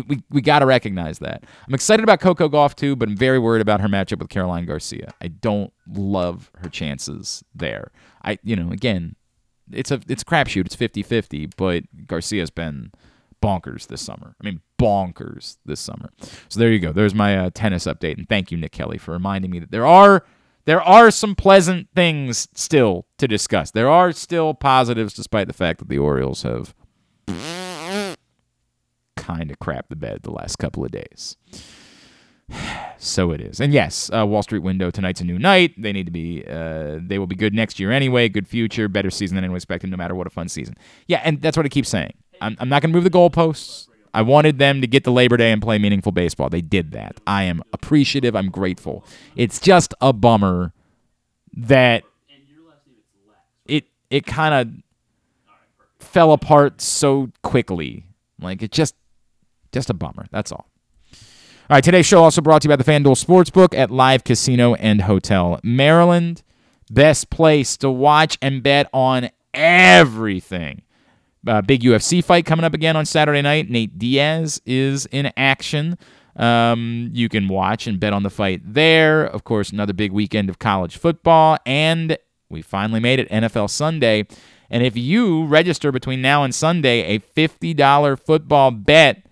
We, we, got to recognize that. I'm excited about Coco Gauff too, but I'm very worried about her matchup with Caroline Garcia. I don't love her chances there. I you know again, it's a it's a crapshoot. It's 50-50, but Garcia's been bonkers this summer. I mean bonkers this summer. So there you go. There's my uh, tennis update, and thank you Nick Kelly for reminding me that there are there are some pleasant things still to discuss. There are still positives, despite the fact that the Orioles have kind of crap the bed the last couple of days. (sighs) So it is, and yes, uh, Wall Street window tonight's a new night. They need to be, uh, they will be good next year anyway. Good future, better season than anyone expected. No matter what, a fun season. Yeah, and that's what I keep saying. I'm, I'm not going to move the goalposts. I wanted them to get to Labor Day and play meaningful baseball. They did that. I am appreciative. I'm grateful. It's just a bummer that it it kind of fell apart so quickly. Like it just just a bummer. That's all. All right, today's show also brought to you by the FanDuel Sportsbook at Live Casino and Hotel Maryland. Best place to watch and bet on everything. Uh, big UFC fight coming up again on Saturday night. Nate Diaz is in action. Um, you can watch and bet on the fight there. Of course, another big weekend of college football. And we finally made it NFL Sunday. And if you register between now and Sunday a $50 football bet,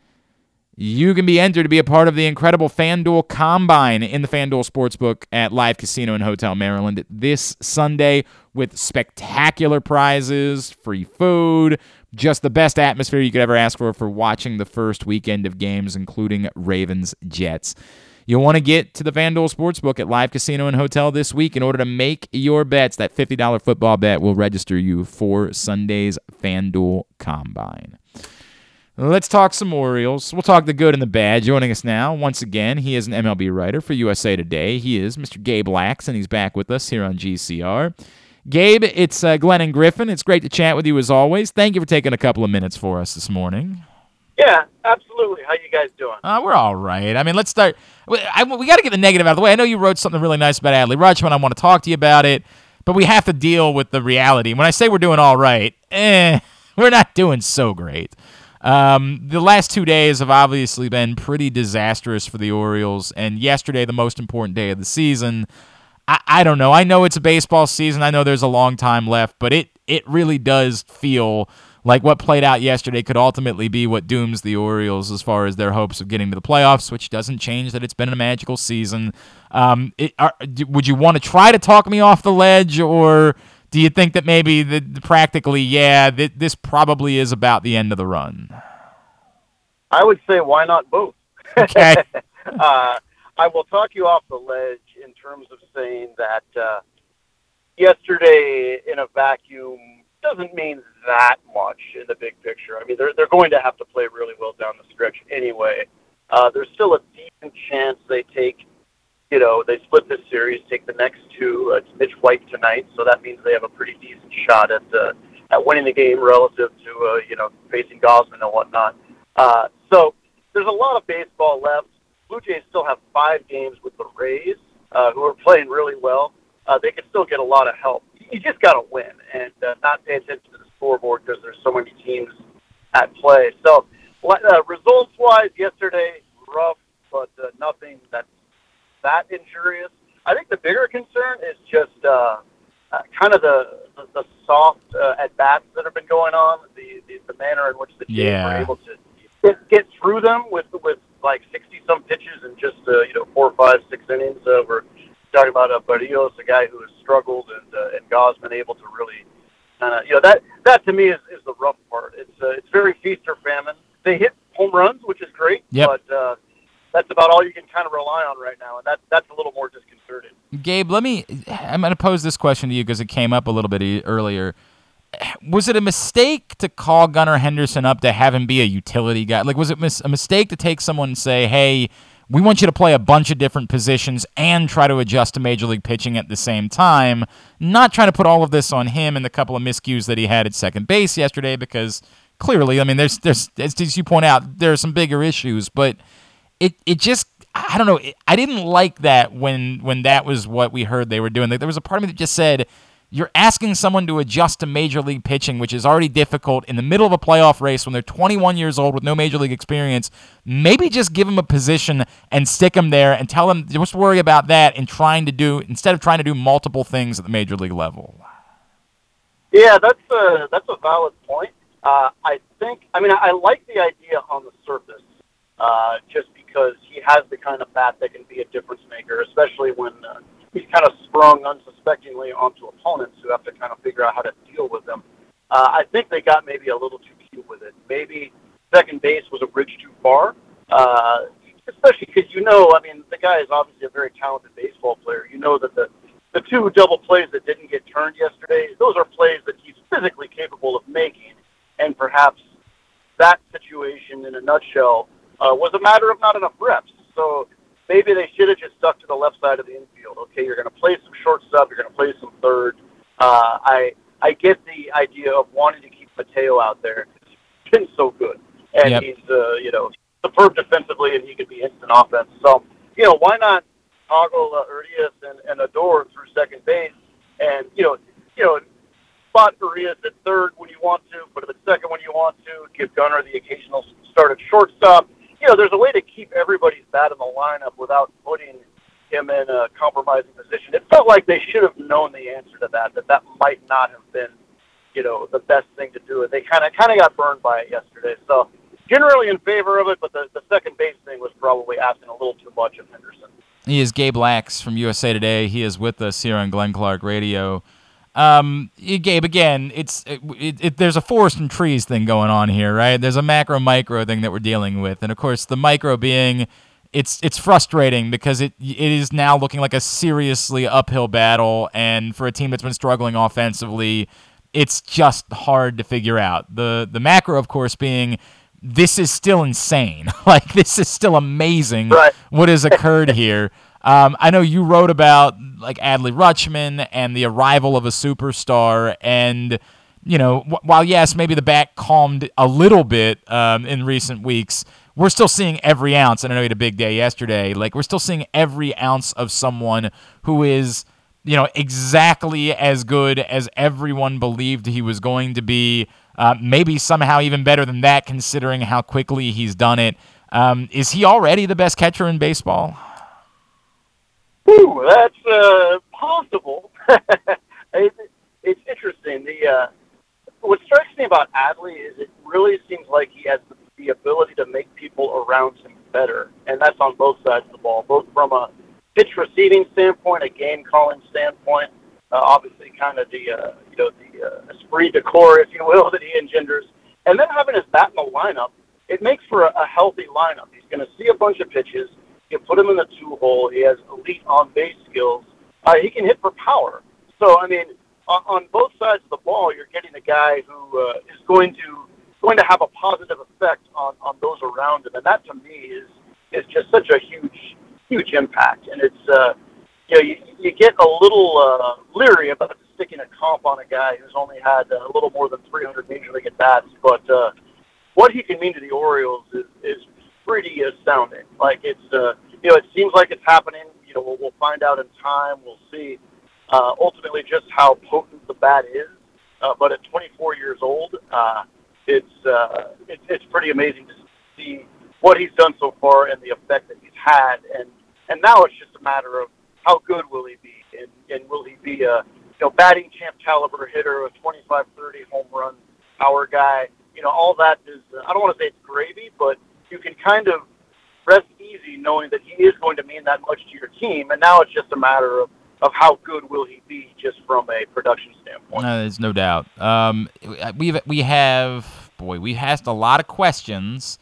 you can be entered to be a part of the incredible FanDuel Combine in the FanDuel Sportsbook at Live Casino and Hotel Maryland this Sunday with spectacular prizes, free food, just the best atmosphere you could ever ask for for watching the first weekend of games, including Ravens Jets. You'll want to get to the FanDuel Sportsbook at Live Casino and Hotel this week in order to make your bets. That $50 football bet will register you for Sunday's FanDuel Combine. Let's talk some Orioles. We'll talk the good and the bad. Joining us now, once again, he is an MLB writer for USA Today. He is Mr. Gabe Lacques, and he's back with us here on GCR. Gabe, it's uh, Glenn and Griffin. It's great to chat with you as always. Thank you for taking a couple of minutes for us this morning. Yeah, absolutely. How you guys doing? Uh, we're all right. I mean, let's start. We, I, we got to get the negative out of the way. I know you wrote something really nice about Adley Rutschman. I want to talk to you about it, but we have to deal with the reality. When I say we're doing all right, eh, (laughs) we're not doing so great. Um, the last two days have obviously been pretty disastrous for the Orioles, and yesterday, the most important day of the season. I, I don't know. I know it's a baseball season. I know there's a long time left, but it it really does feel like what played out yesterday could ultimately be what dooms the Orioles as far as their hopes of getting to the playoffs, which doesn't change that it's been a magical season. Um, it, are, would you want to try to talk me off the ledge, or do you think that maybe the, the practically, yeah, th- this probably is about the end of the run? I would say why not both. Okay. (laughs) uh, I will talk you off the ledge in terms of saying that uh, yesterday in a vacuum doesn't mean that much in the big picture. I mean, they're they're going to have to play really well down the stretch anyway. Uh, there's still a decent chance they take, you know, they split this series, take the next two. Uh, it's Mitch White tonight, so that means they have a pretty decent shot at uh, at winning the game relative to uh, you know facing Gausman and whatnot. Uh, so there's a lot of baseball left. Blue Jays still have five games with the Rays, uh, who are playing really well. Uh, they can still get a lot of help. You just got to win and uh, not pay attention to the scoreboard because there's so many teams at play. So, uh, results-wise, yesterday rough, but uh, nothing that's that injurious. I think the bigger concern is just uh, uh, kind of the the, the soft uh, at bats that have been going on, the, the the manner in which the teams Yeah. were able to get, get through them with with like sixty some pitches in just uh, you know four, five, six innings. Uh, we're talking about uh, Berríos, a guy who has struggled, and uh, and Gausman able to really kind of you know that that to me is, is the rough part. It's uh, it's very feast or famine. They hit home runs, which is great, Yep. but uh, that's about all you can kind of rely on right now, and that that's a little more disconcerting. Gabe, let me. I'm going to pose this question to you because it came up a little bit earlier. Was it a mistake to call Gunnar Henderson up to have him be a utility guy? Like, was it mis- a mistake to take someone and say, "Hey, we want you to play a bunch of different positions and try to adjust to major league pitching at the same time"? Not trying to put all of this on him and the couple of miscues that he had at second base yesterday, because clearly, I mean, there's there's as you point out, there are some bigger issues, but it it just I don't know. I didn't like that when when that was what we heard they were doing. There was a part of me that just said, "You're asking someone to adjust to major league pitching, which is already difficult in the middle of a playoff race when they're 21 years old with no major league experience. Maybe just give them a position and stick them there, and tell them just worry about that and trying to do instead of trying to do multiple things at the major league level." Yeah, that's a that's a valid point. Uh, I think. I mean, I, like the idea on the surface, uh, just because he has the kind of bat that can be a difference maker, especially when uh, he's kind of sprung unsuspectingly onto opponents who have to kind of figure out how to deal with them. Uh, I think they got maybe a little too cute with it. Maybe second base was a bridge too far, uh, especially because you know, I mean, the guy is obviously a very talented baseball player. You know that the the two double plays that didn't get turned yesterday, those are plays that he's physically capable of making, and perhaps that situation in a nutshell, uh, was a matter of not enough reps. So maybe they should have just stuck to the left side of the infield. Okay, you're going to play some shortstop, you're going to play some third. Uh, I I get the idea of wanting to keep Mateo out there. He's been so good, and Yep. he's uh, you know superb defensively, and he could be instant offense. So you know why not toggle uh, Urias and, and Odor through second base, and you know you know spot Urias at third when you want to, put him at second when you want to, give Gunnar the occasional start at shortstop. You know, there's a way to keep everybody's bat in the lineup without putting him in a compromising position. It felt like they should have known the answer to that, that that might not have been, you know, the best thing to do. And they kind of kind of got burned by it yesterday. So generally in favor of it, but the, the second base thing was probably asking a little too much of Henderson. He is Gabe Lacques from USA Today. He is with us here on Glenn Clark Radio. Um, Gabe, again, it's it, it, it, there's a forest and trees thing going on here, right? There's a macro micro thing that we're dealing with, and of course, the micro being it's it's frustrating because it it is now looking like a seriously uphill battle, and for a team that's been struggling offensively, it's just hard to figure out. the The macro, of course, being this is still insane. (laughs) like this is still amazing Right. what has occurred here. Um, I know you wrote about like Adley Rutschman and the arrival of a superstar, and you know, wh- while yes, maybe the back calmed a little bit um, in recent weeks, we're still seeing every ounce. And I know you had a big day yesterday. Like we're still seeing every ounce of someone who is, you know, exactly as good as everyone believed he was going to be. Uh, maybe somehow even better than that, considering how quickly he's done it. Um, is he already the best catcher in baseball? Ooh, that's uh, possible. (laughs) it, it's interesting. The uh, what strikes me about Adley is it really seems like he has the, the ability to make people around him better, and that's on both sides of the ball, both from a pitch receiving standpoint, a game calling standpoint. Uh, obviously, kind of the uh, you know the uh, esprit de corps, if you will, (laughs) that he engenders, and then having his bat in the lineup, it makes for a, a healthy lineup. He's going to see a bunch of pitches. You put him in the two hole. He has elite on base skills. Uh, he can hit for power. So I mean, on, on both sides of the ball, you're getting a guy who uh, is going to going to have a positive effect on, on those around him, and that to me is is just such a huge huge impact. And it's uh, you know you, you get a little uh, leery about sticking a comp on a guy who's only had a little more than 300 major league at bats, but uh, what he can mean to the Orioles is is pretty astounding. Like it's uh, you know it seems like it's happening. You know we'll, we'll find out in time. We'll see uh, ultimately just how potent the bat is. Uh, but at 24 years old, uh, it's, uh, it's it's pretty amazing to see what he's done so far and the effect that he's had. And and now it's just a matter of how good will he be, and, and will he be a you know batting champ caliber hitter, a 25, 30 home run power guy. You know all that is uh, I don't want to say it's gravy, but you can kind of rest easy knowing that he is going to mean that much to your team. And now it's just a matter of of how good will he be just from a production standpoint. There's no doubt. Um, we've we have boy, we've asked a lot of questions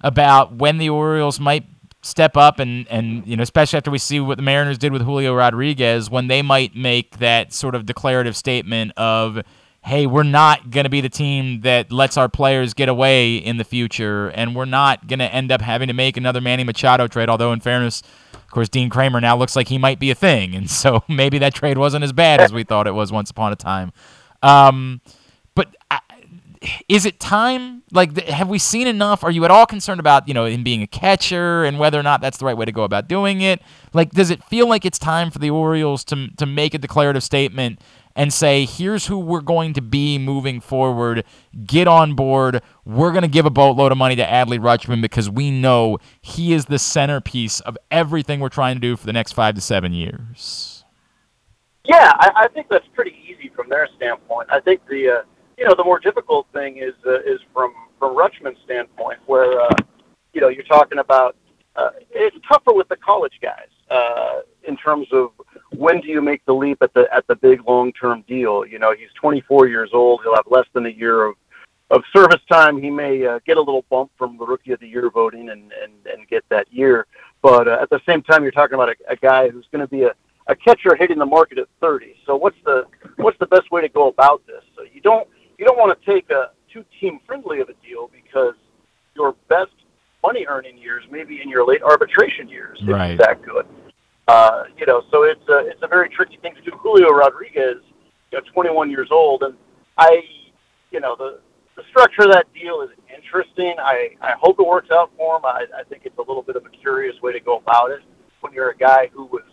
about when the Orioles might step up and and you know especially after we see what the Mariners did with Julio Rodriguez when they might make that sort of declarative statement of hey we're not going to be the team that lets our players get away in the future and we're not going to end up having to make another Manny Machado trade although in fairness of course Dean Kremer now looks like he might be a thing and (laughs) so maybe that trade wasn't as bad as we thought it was once upon a time um, but I, is it time? Like, have we seen enough? Are you at all concerned about you know him being a catcher and whether or not that's the right way to go about doing it? Like, does it feel like it's time for the Orioles to to make a declarative statement and say, here's who we're going to be moving forward. Get on board. We're going to give a boatload of money to Adley Rutschman because we know he is the centerpiece of everything we're trying to do for the next five to seven years. Yeah, I, I think that's pretty easy from their standpoint. I think the uh, you know the more difficult thing is uh, is from from Rutschman's standpoint, where uh, you know you're talking about uh, it's tougher with the college guys uh, in terms of when do you make the leap at the at the big long term deal. You know, he's 24 years old. He'll have less than a year of of service time. He may uh, get a little bump from the rookie of the year voting and and and get that year. But uh, at the same time, you're talking about a, a guy who's going to be a a catcher hitting the market at 30. So what's the what's the best way to go about this? So you don't you don't want to take a too team friendly of a deal because your best money earning years, maybe in your late arbitration years, if Right. he's that good. Uh, you know, so it's a it's a very tricky thing to do. Julio Rodriguez, you know, 21 years old, and I, you know, the the structure of that deal is interesting. I I hope it works out for him. I I think it's a little bit of a curious way to go about it when you're a guy who was,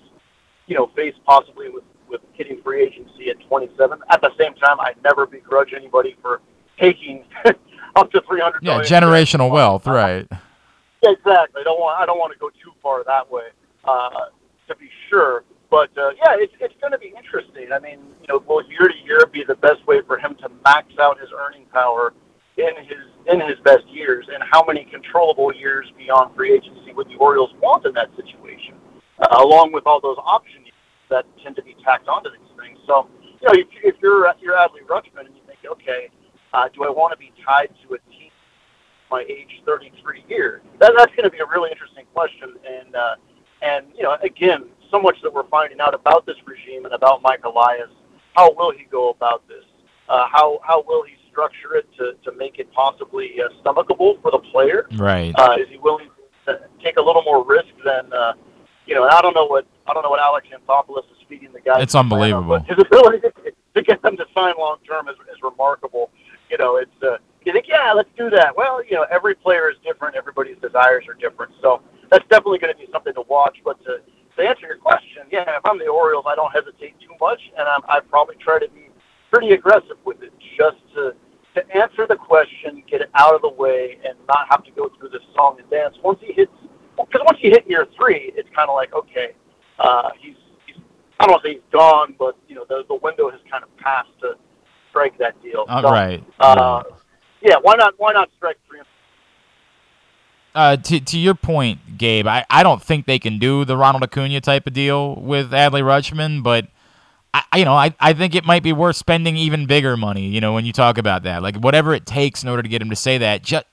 you know, faced possibly with with hitting free agency at 27. At the same time, I never begrudge anybody for taking (laughs) up to 300. Yeah, generational wealth, right? Yeah, (laughs) exactly. I don't want I don't want to go too far that way, uh, to be sure. But uh, yeah, it's it's going to be interesting. I mean, you know, will year to year be the best way for him to max out his earning power in his in his best years, and how many controllable years beyond free agency would the Orioles want in that situation, uh, along with all those option years that tend to be tacked onto these things. So, you know, if, if you're you're Adley Rutschman and you think, okay, uh, do I want to be tied to a team? my age 33 year? That, that's going to be a really interesting question. And, uh, and, you know, again, so much that we're finding out about this regime and about Mike Elias. How will he go about this? Uh, how, how will he structure it to, to make it possibly uh, stomachable for the player? Right. Uh, is he willing to take a little more risk than, uh, you know, and I don't know what, I don't know what Alex Anthopoulos is feeding the guys. It's unbelievable. His ability to, to get them to sign long term is, is remarkable. You know, it's, uh, you think, yeah, let's do that. Well, you know, every player is different. Everybody's desires are different. So that's definitely going to be something to watch. But to, to answer your question, yeah, if I'm the Orioles, I don't hesitate too much, and I'm, I probably try to be pretty aggressive with it just to to answer the question, get it out of the way, and not have to go through this song and dance. Once he hits, because once you hit year three, it's kind of like, okay, uh, he's, he's I don't want to say he's gone, but you know, the the window has kind of passed to strike that deal. Uh, So, right. Uh, yeah, why not? Why not strike uh, to to your point, Gabe, I, I don't think they can do the Ronald Acuna type of deal with Adley Rutschman, but I you know I, I think it might be worth spending even bigger money. You know when you talk about that, like whatever it takes in order to get him to say that. Just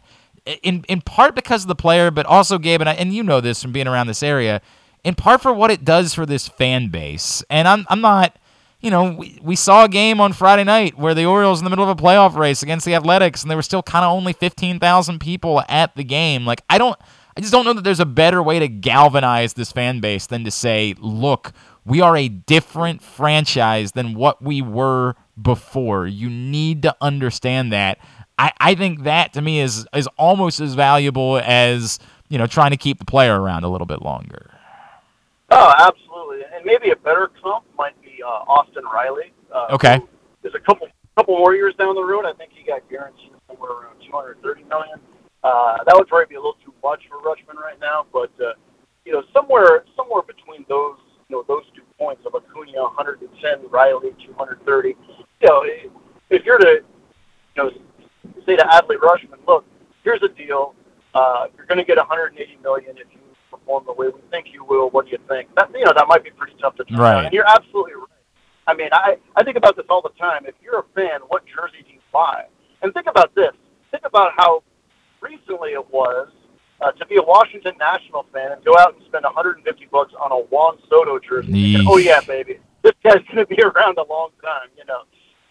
in in part because of the player, but also Gabe and I, and you know this from being around this area, in part for what it does for this fan base. And I'm I'm not. You know, we, we saw a game on Friday night where the Orioles in the middle of a playoff race against the Athletics, and there were still kind of only 15,000 people at the game. Like, I don't, I just don't know that there's a better way to galvanize this fan base than to say, look, we are a different franchise than what we were before. You need to understand that. I, I think that to me is is almost as valuable as you know trying to keep the player around a little bit longer. Oh, absolutely. And maybe a better comp might uh, Austin Riley. Uh, Okay. There's a couple couple more years down the road. I think he got guaranteed somewhere around 230 million. Uh, that would probably be a little too much for Rutschman right now, but uh, you know, somewhere somewhere between those you know those two points of Acuna 110, Riley 230. You know, if you're to you know say to Adley Rutschman, look, here's a deal. Uh, you're going to get 180 million if you perform the way we think you will. What do you think? That you know that might be pretty tough to turn Right. And you're absolutely right. I mean, I I think about this all the time. If you're a fan, what jersey do you buy? And think about this. Think about how recently it was uh, to be a Washington National fan and go out and spend 150 bucks on a Juan Soto jersey. Yeesh. oh yeah, baby, this guy's going to be (laughs) around a long time. You know.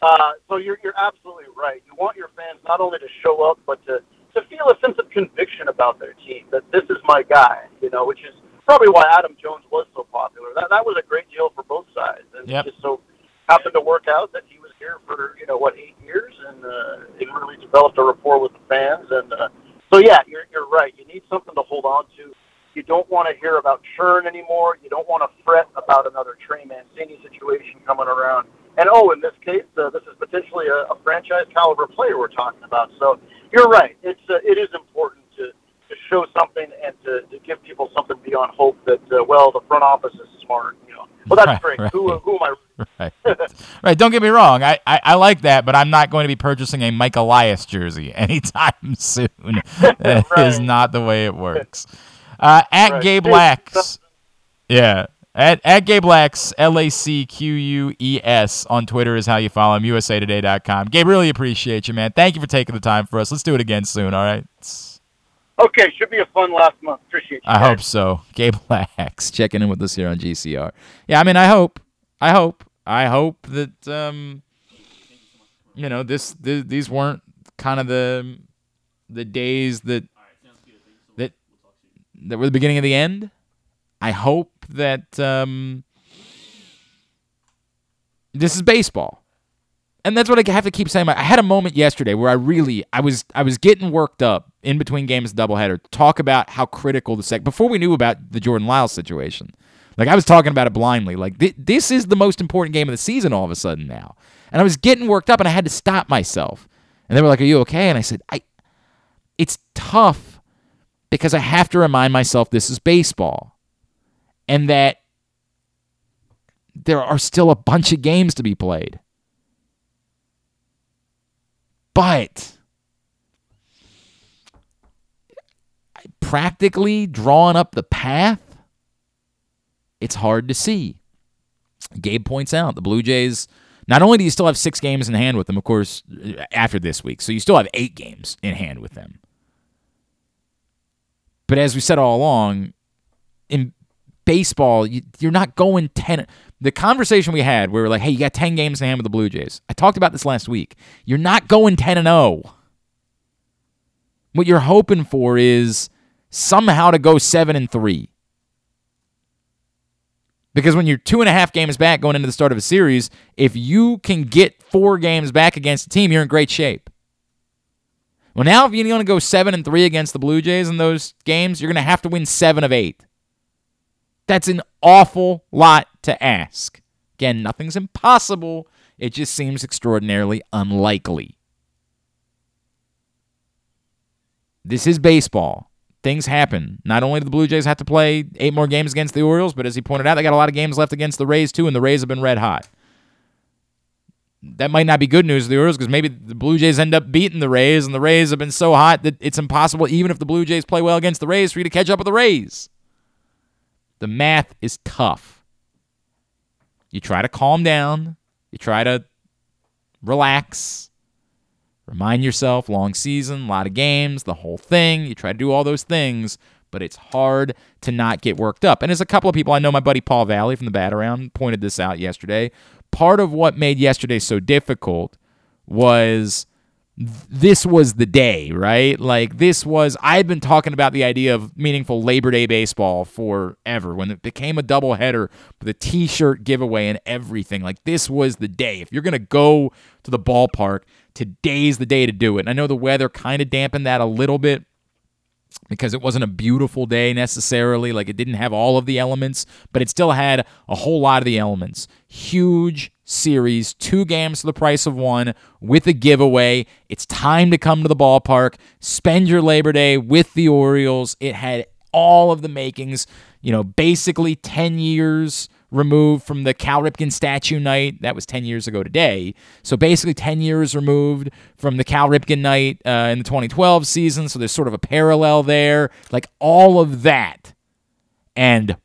Uh, so you're you're absolutely right. You want your fans not only to show up, but to to feel a sense of conviction about their team that this is my guy. You know, which is probably why Adam Jones was so popular. That that was a great deal for both sides, and Yep. it just so happened to work out that he was here for you know what eight years, and uh, it really developed a rapport with the fans. And uh, so yeah, you're you're right. You need something to hold on to. You don't want to hear about churn anymore. You don't want to fret about another Trey Mancini situation coming around. And oh, in this case, uh, this is potentially a, a franchise caliber player we're talking about. So you're right. It's uh, it is important to, show something and to, to give people something beyond hope that uh, well the front office is smart. You know, well that's Right, great. right. Who who am I? (laughs) Right. (laughs) right. Don't get me wrong. I, I, I like that, but I'm not going to be purchasing a Mike Elias jersey (laughs) anytime soon. That is Right. not the way it works. Uh, at Right. Hey, Lacques. Yeah. At, at Gabe Lacques, L A C Q U E S on Twitter is how you follow him, usatoday.com. Gabe, really appreciate you, man. Thank you for taking the time for us. Let's do it again soon, all right? Okay, should be a fun last month. Appreciate you. I hope so. (laughs) Gabe Lacques checking in with us here on GCR. Yeah, I mean, I hope, I hope, I hope that um, you know, this, th- these weren't kind of the the days that that were the beginning of the end. I hope that um, this is baseball. And that's what I have to keep saying. I had a moment yesterday where I really I was I was getting worked up in between games doubleheader talk about how critical the sec before we knew about the Jordan Lyles situation. Like I was talking about it blindly. Like th- this is the most important game of the season all of a sudden now. And I was getting worked up and I had to stop myself. And they were like, "Are you okay?" And I said, "I it's tough because I have to remind myself this is baseball and that there are still a bunch of games to be played. But practically drawing up the path, it's hard to see. Gabe points out the Blue Jays. Not only do you still have six games in hand with them, of course, after this week, so you still have eight games in hand with them. But as we said all along, in baseball, you, are not going 10. The conversation we had, we were like, hey, you got 10 games in hand with the Blue Jays. I talked about this last week. You're not going 10 and 0. What you're hoping for is somehow to go 7 and 3. Because when you're two and a half games back going into the start of a series, if you can get four games back against a team, you're in great shape. Well, now if you're going to go seven and three against the Blue Jays in those games, you're going to have to win seven of eight. That's an awful lot to ask. Again, nothing's impossible. It just seems extraordinarily unlikely. This is baseball. Things happen. Not only do the Blue Jays have to play eight more games against the Orioles, but as he pointed out, they got a lot of games left against the Rays too, and the Rays have been red hot. That might not be good news for the Orioles because maybe the Blue Jays end up beating the Rays, and the Rays have been so hot that it's impossible, even if the Blue Jays play well against the Rays, for you to catch up with the Rays. The math is tough. You try to calm down, you try to relax, remind yourself long season, a lot of games, the whole thing. You try to do all those things, but it's hard to not get worked up. And there's a couple of people I know, my buddy Paul Valley from the Bat Around pointed this out yesterday. Part of what made yesterday so difficult was this was the day, right? Like this was I've been talking about the idea of meaningful Labor Day baseball forever when it became a doubleheader with a t-shirt giveaway and everything. Like this was the day. If you're going to go to the ballpark, today's the day to do it. And I know the weather kind of dampened that a little bit because it wasn't a beautiful day necessarily. Like it didn't have all of the elements, but it still had a whole lot of the elements. Huge series, two games for the price of one with a giveaway. It's time to come to the ballpark, spend your Labor Day with the Orioles. It had all of the makings, you know, basically 10 years removed from the Cal Ripken statue night. That was 10 years ago today. So basically 10 years removed from the Cal Ripken night uh, in the 2012 season. So there's sort of a parallel there. Like all of that. And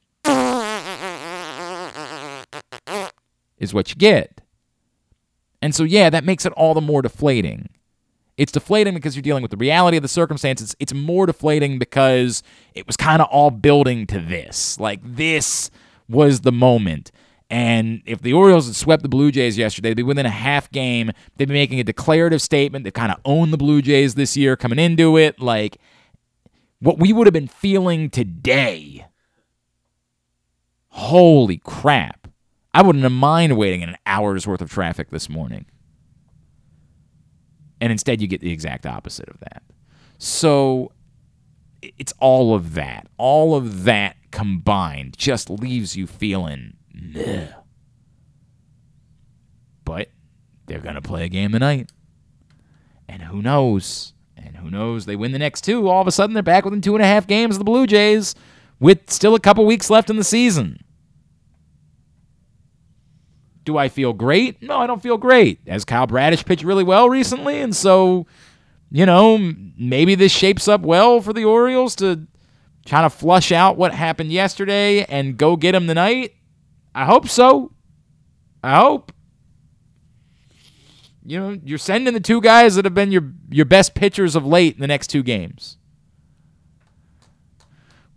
is what you get. And so, yeah, that makes it all the more deflating. It's deflating because you're dealing with the reality of the circumstances. It's more deflating because it was kind of all building to this. Like, this was the moment. And if the Orioles had swept the Blue Jays yesterday, they'd be within a half game. They'd be making a declarative statement. They kind of own the Blue Jays this year coming into it. Like, what we would have been feeling today. Holy crap. I wouldn't have mind waiting an hour's worth of traffic this morning. And instead, you get the exact opposite of that. So it's all of that. All of that combined just leaves you feeling. But they're going to play a game tonight. And who knows? And who knows? They win the next two. All of a sudden, they're back within two and a half games of the Blue Jays with still a couple weeks left in the season. Do I feel great? No, I don't feel great. As Kyle Bradish pitched really well recently, and so, you know, maybe this shapes up well for the Orioles to try to flush out what happened yesterday and go get him tonight. I hope so. I hope. You know, you're sending the two guys that have been your your best pitchers of late in the next two games.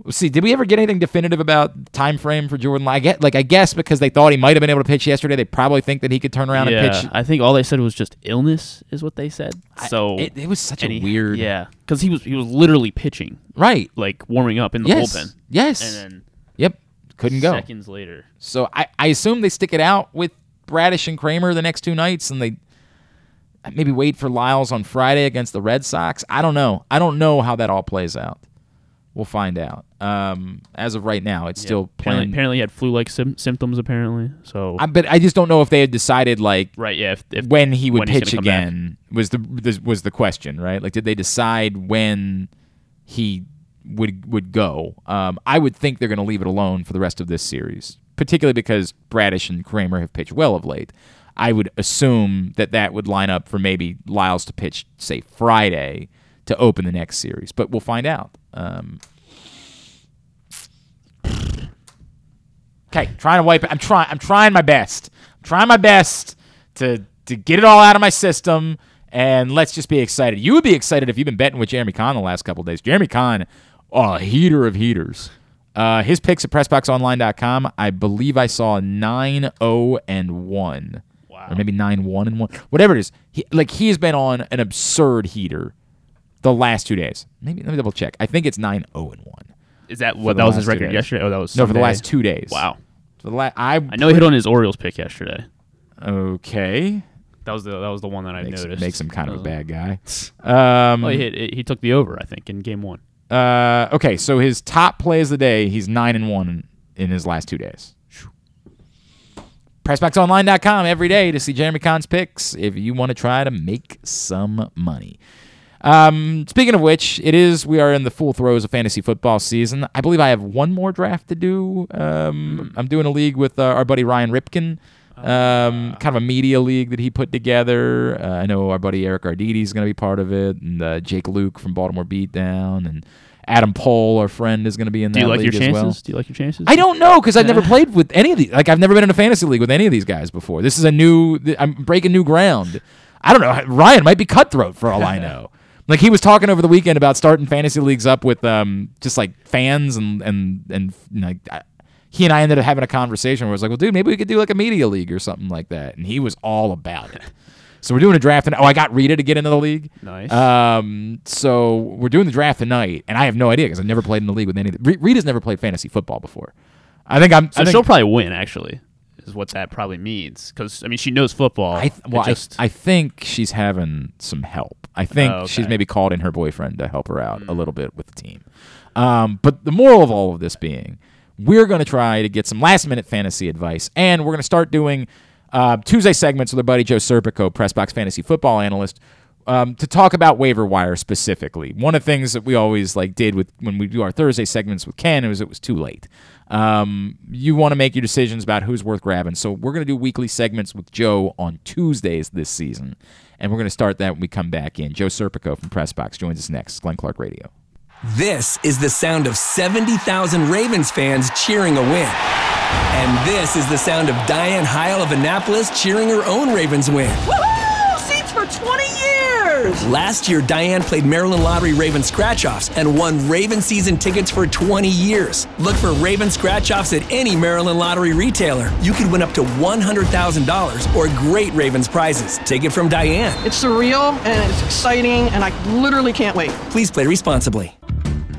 See, did we ever get anything definitive about time frame for Jordan? I get like I guess because they thought he might have been able to pitch yesterday, they probably think that he could turn around yeah, and pitch. I think all they said was just illness is what they said. So it, it was such a he- weird, Yeah, because he was he was literally pitching, right? like warming up in the Yes, bullpen, yes, and then yep, couldn't go. seconds later. So I, I assume they stick it out with Bradish and Kremer the next two nights, and they uh, maybe wait for Lyles on Friday against the Red Sox. I don't know. I don't know how that all plays out. We'll find out. Um, as of right now, it's still Apparently, playing. apparently he had flu-like sim- symptoms. Apparently, so I, but I just don't know if they had decided like right, yeah. If, if when he would when pitch gonna come back. again was the this was the question, right? Like, did they decide when he would would go? Um, I would think they're going to leave it alone for the rest of this series, particularly because Bradish and Kremer have pitched well of late. I would assume that that would line up for maybe Lyles to pitch, say Friday, to open the next series, but we'll find out. Um, Okay, trying to wipe it. I'm trying. I'm trying my best. I'm trying my best to to get it all out of my system. And let's just be excited. You would be excited if you've been betting with Jeremy Conn the last couple days. Jeremy Conn, a heater of heaters. Uh, his picks at PressBoxOnline.com. I believe I saw 9-0 and one, Wow. or maybe 9-1 and one, whatever it is. He, like he has been on an absurd heater the last two days. Maybe let me double check. I think it's 9-0 and one. is that what that was his record yesterday? Oh, that was No, for the last two days. Wow, For the la- I I know he hit on his Orioles pick yesterday. Okay. That was the that was the one that I makes, noticed. makes him kind of a Uh, bad guy. (laughs) Um, Well, he hit, he took the over, I think, in game one. uh, okay, so his top plays of the day, he's nine and one in his last two days. PressBoxOnline.com every day to see Jeremy Conn's picks if you want to try to make some money. Um, speaking of which, it is we are in the full throes of fantasy football season. I believe I have one more draft to do. Um, I'm doing a league with uh, our buddy Ryan Ripken. um, kind of a media league that he put together. Uh, I know our buddy Eric Arditi is going to be part of it, and uh, Jake Luke from Baltimore Beatdown, and Adam Pohl, our friend, is going to be in that. Do you like your league as chances? well. Do you like your chances? I don't know because I've never played with any of these. Like I've never been in a fantasy league with any of these guys before. This is a new. th- I'm breaking new ground. I don't know. Ryan might be cutthroat for all I (laughs) know. Like he was talking over the weekend about starting fantasy leagues up with um just like fans and and and like I, he and I ended up having a conversation where I was like, well, dude, maybe we could do like a media league or something like that, and he was all about it. (laughs) So we're doing a draft, and oh, I got Rita to get into the league. Nice. Um, so we're doing the draft tonight, and I have no idea because I've never played in the league with any. Rita's never played fantasy football before. I think I'm. So I think, she'll probably win. Actually, is what that probably means. Because I mean, she knows football. I th- well, I- just I, think she's having some help. I think Oh, she's maybe called in her boyfriend to help her out a little bit with the team. Um, but the moral of all of this being, we're going to try to get some last minute fantasy advice, and we're going to start doing uh, Tuesday segments with our buddy Joe Serpico, Pressbox fantasy football analyst. Um, to talk about waiver wire specifically, one of the things that we always like did with when we do our Thursday segments with Ken was it was too late. Um, you want to make your decisions about who's worth grabbing. So we're going to do weekly segments with Joe on Tuesdays this season, and we're going to start that when we come back in. Joe Serpico from Pressbox joins us next. Glenn Clark Radio. This is the sound of 70,000 Ravens fans cheering a win. And this is the sound of Diane Heil of Annapolis cheering her own Ravens win. Woohoo! Seats for 20 years! Last year, Diane played Maryland Lottery Raven Scratch Offs and won Raven season tickets for 20 years. Look for Raven Scratch Offs at any Maryland Lottery retailer. You could win up to $100,000 or great Ravens prizes. Take it from Diane. It's surreal and it's exciting, and I literally can't wait. Please play responsibly.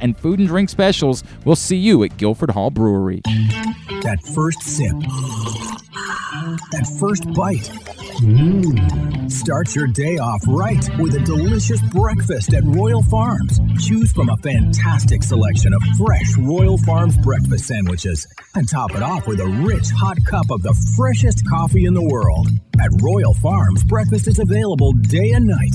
and food and drink specials. We'll see you at Guilford Hall Brewery. That first sip. That first bite. Mmm. Start your day off right with a delicious breakfast at Royal Farms. Choose from a fantastic selection of fresh Royal Farms breakfast sandwiches and top it off with a rich hot cup of the freshest coffee in the world. At Royal Farms, breakfast is available day and night.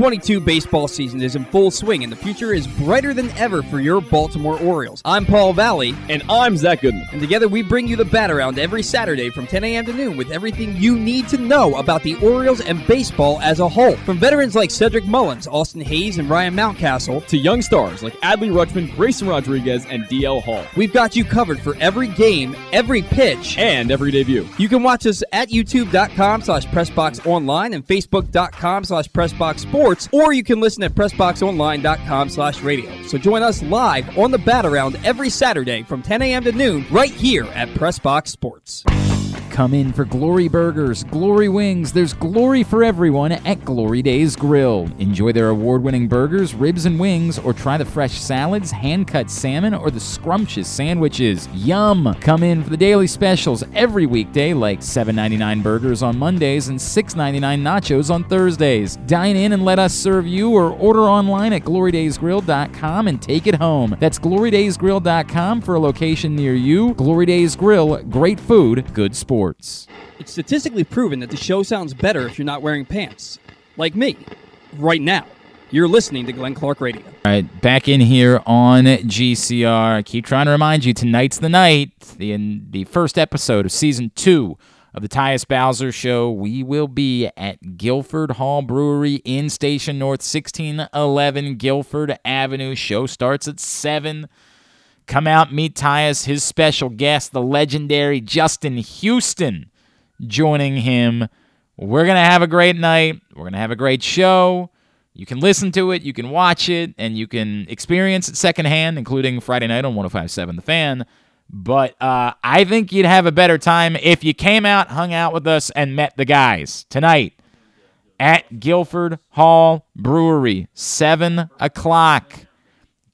2022 baseball season is in full swing, and the future is brighter than ever for your Baltimore Orioles. I'm Paul Valley. And I'm Zach Goodman. And together we bring you the bat around every Saturday from 10 a.m. to noon with everything you need to know about the Orioles and baseball as a whole. From veterans like Cedric Mullins, Austin Hays, and Ryan Mountcastle, to young stars like Adley Rutschman, Grayson Rodriguez, and DL Hall. We've got you covered for every game, every pitch, and every debut. You can watch us at youtube.com slash pressboxonline and facebook.com slash pressboxsports, or you can listen at pressboxonline.com slash radio. So join us live on the bat around every Saturday from 10 a.m. to noon right here at Pressbox Sports. Come in for Glory Burgers, Glory Wings. There's glory for everyone at Glory Days Grill. Enjoy their award winning burgers, ribs, and wings, or try the fresh salads, hand cut salmon, or the scrumptious sandwiches. Yum! Come in for the daily specials every weekday, like $7.99 burgers on Mondays and $6.99 nachos on Thursdays. Dine in and let us serve you, or order online at glorydaysgrill.com and take it home. That's glorydaysgrill.com for a location near you. Glory Days Grill, great food, good sports. It's statistically proven that the show sounds better if you're not wearing pants. Like me, right now. You're listening to Glenn Clark Radio. All right, back in here on GCR. I keep trying to remind you tonight's the night, the in the first episode of season two of the Tyus Bowser Show. We will be at Guilford Hall Brewery in Station North, 1611 Guilford Avenue. Show starts at 7. Come out, meet Tyus, his special guest, the legendary Justin Houston, joining him. We're going to have a great night. We're going to have a great show. You can listen to it, you can watch it, and you can experience it secondhand, including Friday night on 1057 The Fan. But uh, I think you'd have a better time if you came out, hung out with us, and met the guys tonight at Guilford Hall Brewery, 7 o'clock.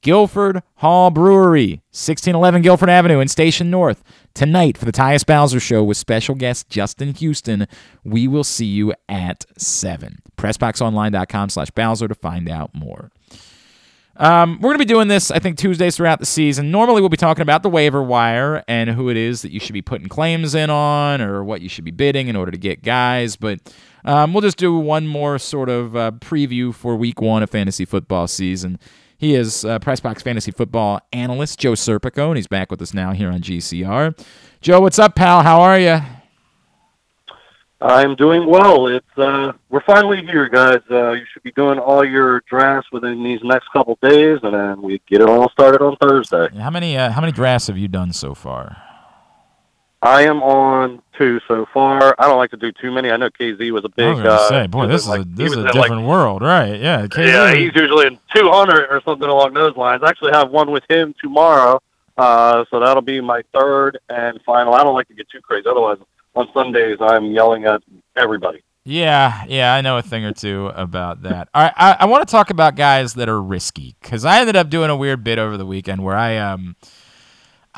Guilford Hall Brewery, 1611 Guilford Avenue in Station North. Tonight for the Tyus Bowser Show with special guest Justin Houston. We will see you at 7. PressBoxOnline.com slash Bowser to find out more. Um, we're going to be doing this, I think, Tuesdays throughout the season. Normally, we'll be talking about the waiver wire and who it is that you should be putting claims in on or what you should be bidding in order to get guys. But um, we'll just do one more sort of uh, preview for week one of fantasy football season. He is uh, Pressbox Fantasy Football analyst Joe Serpico, and he's back with us now here on GCR. Joe, what's up, pal? How are you? I'm doing well. It's uh, we're finally here, guys. Uh, you should be doing all your drafts within these next couple days, and then we get it all started on Thursday. How many uh, how many drafts have you done so far? I am on two so far. I don't like to do too many. I know KZ was a big. I was uh, say, boy, this is like- a this is a at, like, different world, right? Yeah, KZ. Yeah, he's usually in 200 or something along those lines. I actually have one with him tomorrow, uh, so that'll be my third and final. I don't like to get too crazy. Otherwise, on Sundays, I'm yelling at everybody. Yeah, yeah, I know a thing or two about that. All right, I, I want to talk about guys that are risky because I ended up doing a weird bit over the weekend where I um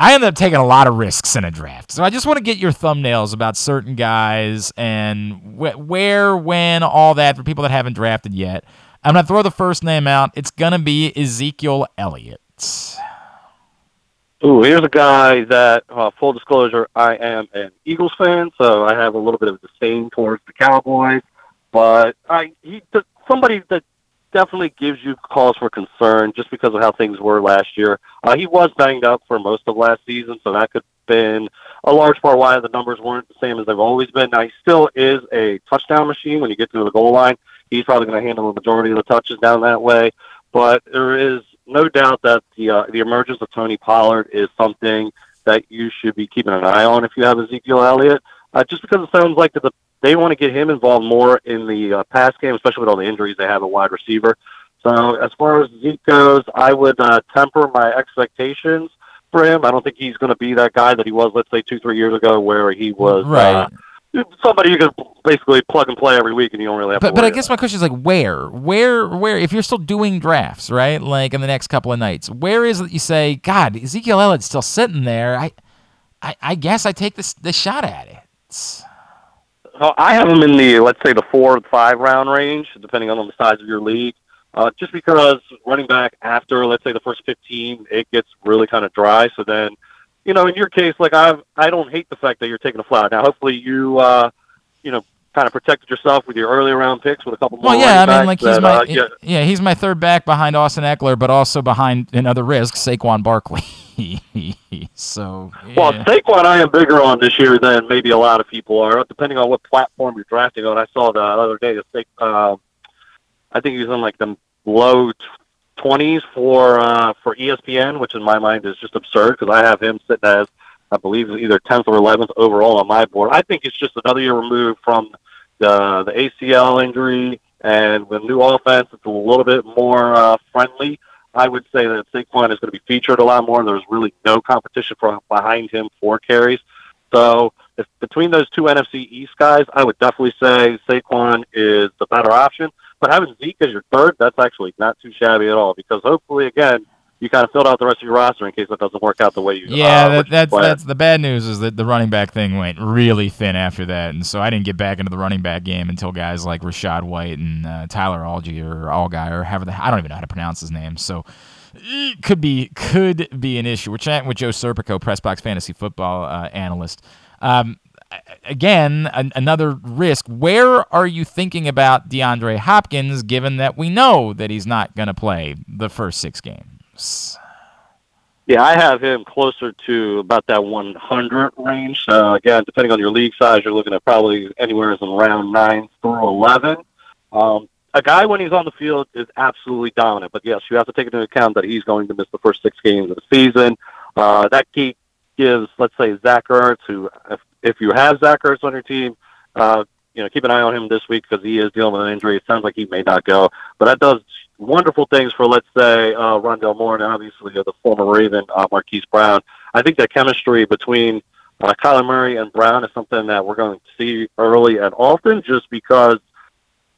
I ended up taking a lot of risks in a draft. So I just want to get your thumbnails about certain guys and wh- where, when, all that for people that haven't drafted yet. I'm gonna throw the first name out. It's gonna be Ezekiel Elliott. Ooh, here's a guy that, uh, full disclosure, I am an Eagles fan, so I have a little bit of disdain towards the Cowboys. But I, he, somebody that definitely gives you cause for concern just because of how things were last year. Uh, he was banged up for most of last season, so that could have been a large part why the numbers weren't the same as they've always been. Now, he still is a touchdown machine when you get to the goal line. He's probably going to handle the majority of the touches down that way. But there is no doubt that the uh, the emergence of Tony Pollard is something that you should be keeping an eye on if you have Ezekiel Elliott. Uh, just because it sounds like that the, they want to get him involved more in the uh, pass game, especially with all the injuries they have at wide receiver. So as far as Zeke goes, I would uh, temper my expectations, for him. I don't think he's going to be that guy that he was, let's say, two, three years ago, where he was Right. uh, somebody you could basically plug and play every week, and you don't really have But to but I guess my question is like where where where if you're still doing drafts right like in the next couple of nights where is it that you say God Ezekiel Elliott's still sitting there I I, I guess I take this this shot at it. Oh, I have him in the let's say the four or five round range, depending on the size of your league. Uh, just because running back after let's say the first fifteen, it gets really kind of dry. So then, you know, in your case, like I I don't hate the fact that you're taking a flyer. Now, hopefully you uh, you know kind of protected yourself with your early round picks with a couple more. Well, yeah, I mean, like he's that, my uh, yeah, yeah. he's my third back behind Austin Ekeler, but also behind in other risks Saquon Barkley. (laughs) so Well, yeah. Saquon, I am bigger on this year than maybe a lot of people are, depending on what platform you're drafting on. I saw the other day that Sa- uh, I think he was in like the low twenties for uh, for ESPN, which in my mind is just absurd because I have him sitting as I believe either tenth or eleventh overall on my board. I think it's just another year removed from the the ACL injury, and with new offense, it's a little bit more uh, friendly. I would say that Saquon is going to be featured a lot more. There's really no competition from behind him for carries. So if between those two NFC East guys, I would definitely say Saquon is the better option. But having Zeke as your third, that's actually not too shabby at all because hopefully, again, you kind of filled out the rest of your roster in case that doesn't work out the way you Yeah, uh, that, that's that's the bad news is that the running back thing went really thin after that, and so I didn't get back into the running back game until guys like Rachaad White and uh, Tyler Algie or Allguy or however the I don't even know how to pronounce his name. So it could be could be an issue. We're chatting with Joe Serpico, Pressbox Fantasy Football uh, analyst. Um, again, an, another risk. Where are you thinking about DeAndre Hopkins, given that we know that he's not going to play the first six games? Yeah, I have him closer to about that 100 range. Uh, again, depending on your league size, you're looking at probably anywhere from round 9 through 11. Um, a guy, when he's on the field, is absolutely dominant. But yes, you have to take into account that he's going to miss the first six games of the season. Uh, that key gives, let's say, Zach Ertz, who, if, if you have Zach Ertz on your team, uh, you know, keep an eye on him this week because he is dealing with an injury. It sounds like he may not go, but that does wonderful things for, let's say, uh, Rondale Moore and obviously uh, the former Raven uh, Marquise Brown. I think that chemistry between uh, Kyler Murray and Brown is something that we're going to see early and often, just because,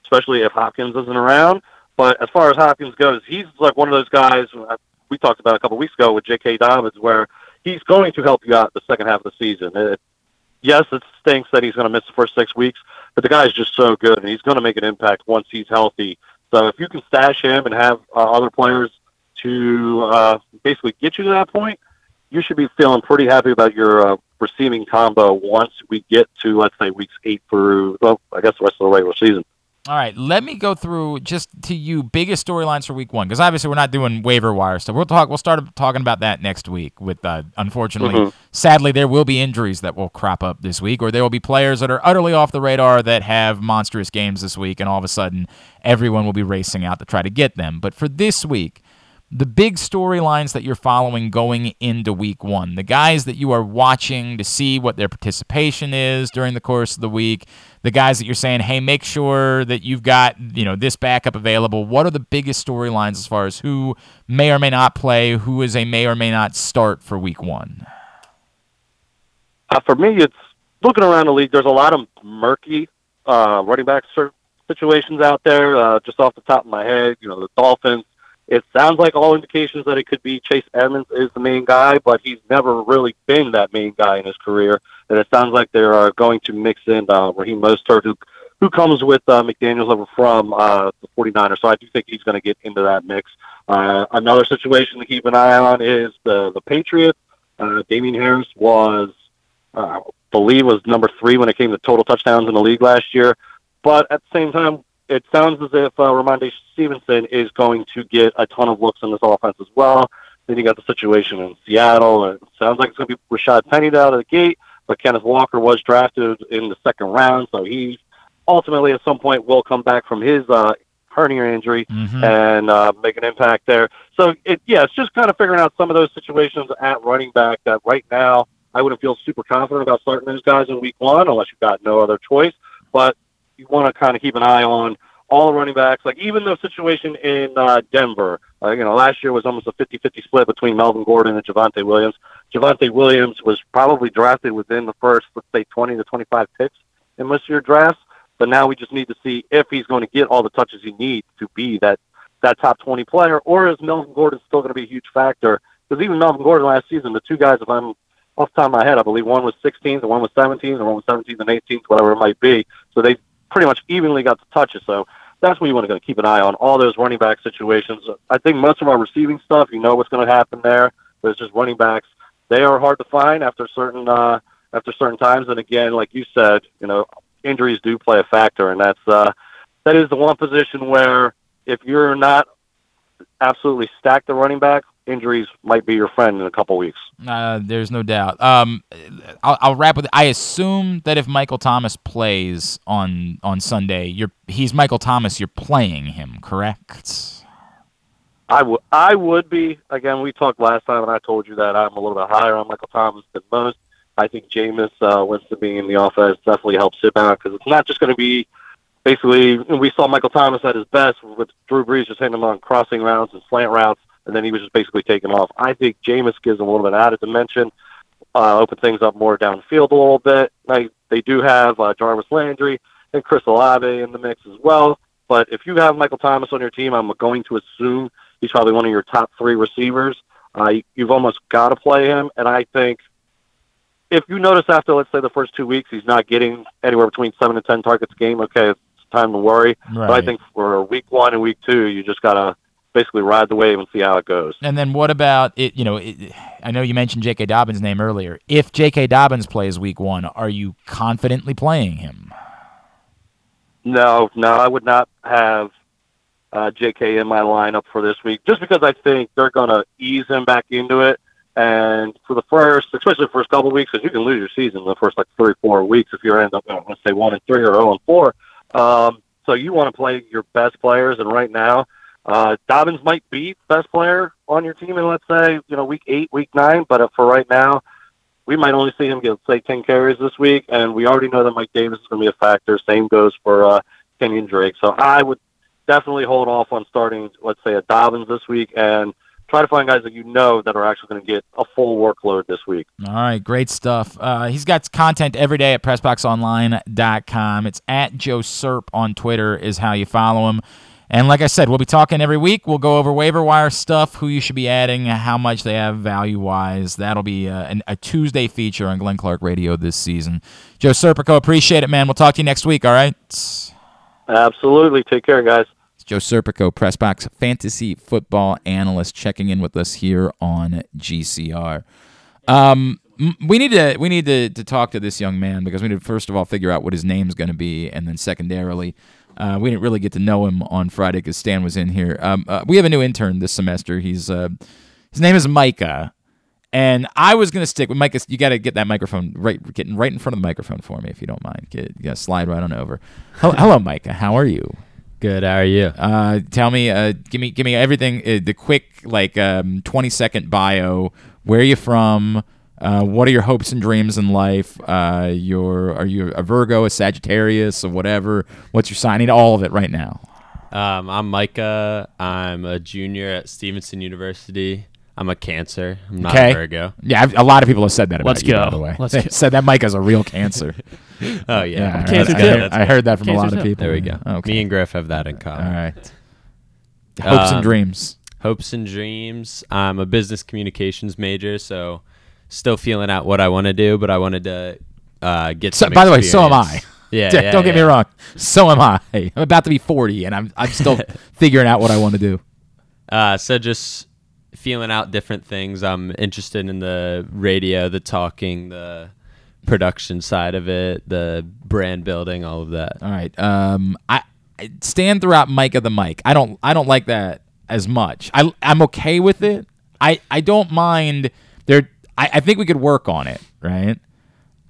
especially if Hopkins isn't around. But as far as Hopkins goes, he's like one of those guys uh, we talked about a couple weeks ago with J.K. Dobbins, where he's going to help you out the second half of the season. It, yes, it stinks that he's going to miss the first six weeks, but the guy's just so good, and he's going to make an impact once he's healthy. So if you can stash him and have uh, other players to uh, basically get you to that point, you should be feeling pretty happy about your uh, receiving combo once we get to, let's say, weeks eight through, well, I guess the rest of the regular season. All right, let me go through just to you biggest storylines for week one because obviously we're not doing waiver wire stuff. We'll talk. We'll start talking about that next week. With uh, unfortunately, Mhm. sadly, there will be injuries that will crop up this week, or there will be players that are utterly off the radar that have monstrous games this week, and all of a sudden everyone will be racing out to try to get them. But for this week, the big storylines that you're following going into week one, the guys that you are watching to see what their participation is during the course of the week, the guys that you're saying, hey, make sure that you've got you know this backup available. What are the biggest storylines as far as who may or may not play, who is a may or may not start for week one? Uh, for me, it's looking around the league. There's a lot of murky uh, running back situations out there. Uh, just off the top of my head, you know, the Dolphins. It sounds like all indications that it could be Chase Edmonds is the main guy, but he's never really been that main guy in his career. And it sounds like they are going to mix in uh, Raheem Mostert, who who comes with uh, McDaniels over from uh, the 49ers. So I do think he's going to get into that mix. Uh, another situation to keep an eye on is the the Patriots. Uh, Damien Harris was uh, I believe was number three when it came to total touchdowns in the league last year. But at the same time, it sounds as if uh, Rhamondre Stevenson is going to get a ton of looks in this offense as well. Then you got the situation in Seattle, and it sounds like it's going to be Rashaad Penny out of the gate. But Kenneth Walker was drafted in the second round, so he ultimately at some point will come back from his uh, hernia injury Mhm. and uh, make an impact there. So it, yeah, it's just kind of figuring out some of those situations at running back that right now I wouldn't feel super confident about starting those guys in week one unless you've got no other choice. But you want to kind of keep an eye on all the running backs. Like even the situation in uh, Denver, uh, you know, last year was almost a 50-50 split between Melvin Gordon and Javonte Williams. Javonte Williams was probably drafted within the first, let's say, 20 to 25 picks in most of your drafts. But now we just need to see if he's going to get all the touches he needs to be that that top 20 player, or is Melvin Gordon still going to be a huge factor? Because even Melvin Gordon last season, the two guys, if I'm off the top of my head, I believe one was 16th, and one was 17th, and one was 17th and 18th, whatever it might be. So they pretty much evenly got the touches. So that's what you want to keep an eye on. All those running back situations. I think most of our receiving stuff, you know what's going to happen there. But it's just running backs. They are hard to find after certain uh, after certain times. And again, like you said, you know, injuries do play a factor, and that's uh, that is the one position where if you're not absolutely stacked the running back, injuries might be your friend in a couple weeks. Uh, there's no doubt. Um, I'll, I'll wrap with. I assume that if Michael Thomas plays on on Sunday, you're he's Michael Thomas. You're playing him, correct? I would I would be again. We talked last time, and I told you that I'm a little bit higher on Michael Thomas than most. I think Jameis uh, Winston being in the offense definitely helps him out because it's not just going to be basically. We saw Michael Thomas at his best with Drew Brees just hitting him on crossing routes and slant routes and then he was just basically taken off. I think Jameis gives him a little bit added dimension, uh, open things up more downfield a little bit. Now, they do have uh, Jarvis Landry and Chris Olave in the mix as well. But if you have Michael Thomas on your team, I'm going to assume he's probably one of your top three receivers. Uh, you've almost got to play him, and I think if you notice after, let's say, the first two weeks, he's not getting anywhere between seven to ten targets a game. Okay, it's time to worry. Right. But I think for week one and week two, you just gotta basically ride the wave and see how it goes. And then what about it? You know, it, I know you mentioned J.K. Dobbins' name earlier. If J.K. Dobbins plays Week One, are you confidently playing him? No, no, I would not have uh, J.K. in my lineup for this week, just because I think they're going to ease him back into it. And for the first, especially the first couple of weeks, because you can lose your season the first like three, four weeks if you end up, let's say, one and three or zero and four. Um, so you want to play your best players, and right now uh, Dobbins might be best player on your team in let's say you know week eight, week nine, but uh, for right now, we might only see him get say ten carries this week, and we already know that Mike Davis is going to be a factor. Same goes for uh, Kenyan Drake. So I would definitely hold off on starting let's say a Dobbins this week and try to find guys that you know that are actually going to get a full workload this week. All right, great stuff. Uh, he's got content every day at PressBoxOnline.com. It's at Joe Serp on Twitter is how you follow him. And like I said, we'll be talking every week. We'll go over waiver wire stuff, who you should be adding, how much they have value wise. That'll be uh, an, a Tuesday feature on Glenn Clark Radio this season. Joe Serpico, appreciate it, man. We'll talk to you next week, all right? Absolutely. Take care, guys. It's Joe Serpico, Pressbox fantasy football analyst, checking in with us here on GCR. Um, we need to we need to, to talk to this young man because we need to first of all figure out what his name's going to be, and then secondarily uh, we didn't really get to know him on Friday because Stan was in here. Um, uh, we have a new intern this semester. He's uh, his name is Micah, and I was gonna stick with Micah. You got to get that microphone right, getting right in front of the microphone for me if you don't mind. Get, you got to slide right on over. Hello, (laughs) hello, Micah. How are you? Good. How are you? Uh, tell me, uh, give me, give me everything. Uh, the quick, like, um, twenty second bio. Where are you from? Uh, what are your hopes and dreams in life? Uh, your are you a Virgo, a Sagittarius, or whatever? What's your sign? I need all of it right now. Um, I'm Micah. I'm a junior at Stevenson University. I'm a Cancer. I'm not okay. a Virgo. Yeah, I've, a lot of people have said that about Let's you. go. By the way, Let's (laughs) they go. said that Micah's a real Cancer. (laughs) oh yeah, I heard- Cancer I too. heard, I heard that from a lot of people. There we go. Okay. Me and Griff have that in common. all right. Hopes and Um, dreams. Hopes and dreams. I'm a business communications major, so still feeling out what I want to do, but I wanted to uh, get. So, by the way, so am I. (laughs) Yeah, (laughs) D- yeah, don't get yeah. me wrong. So am I. I'm about to be 40, and I'm I'm still (laughs) figuring out what I want to do. Uh, so just feeling out different things. I'm interested in the radio, the talking, the production side of it, the brand building, all of that. All right. Um, I, I stand throughout Micah the mic. I don't I don't like that as much. I I'm okay with it. I I don't mind. There. I, I think we could work on it. Right.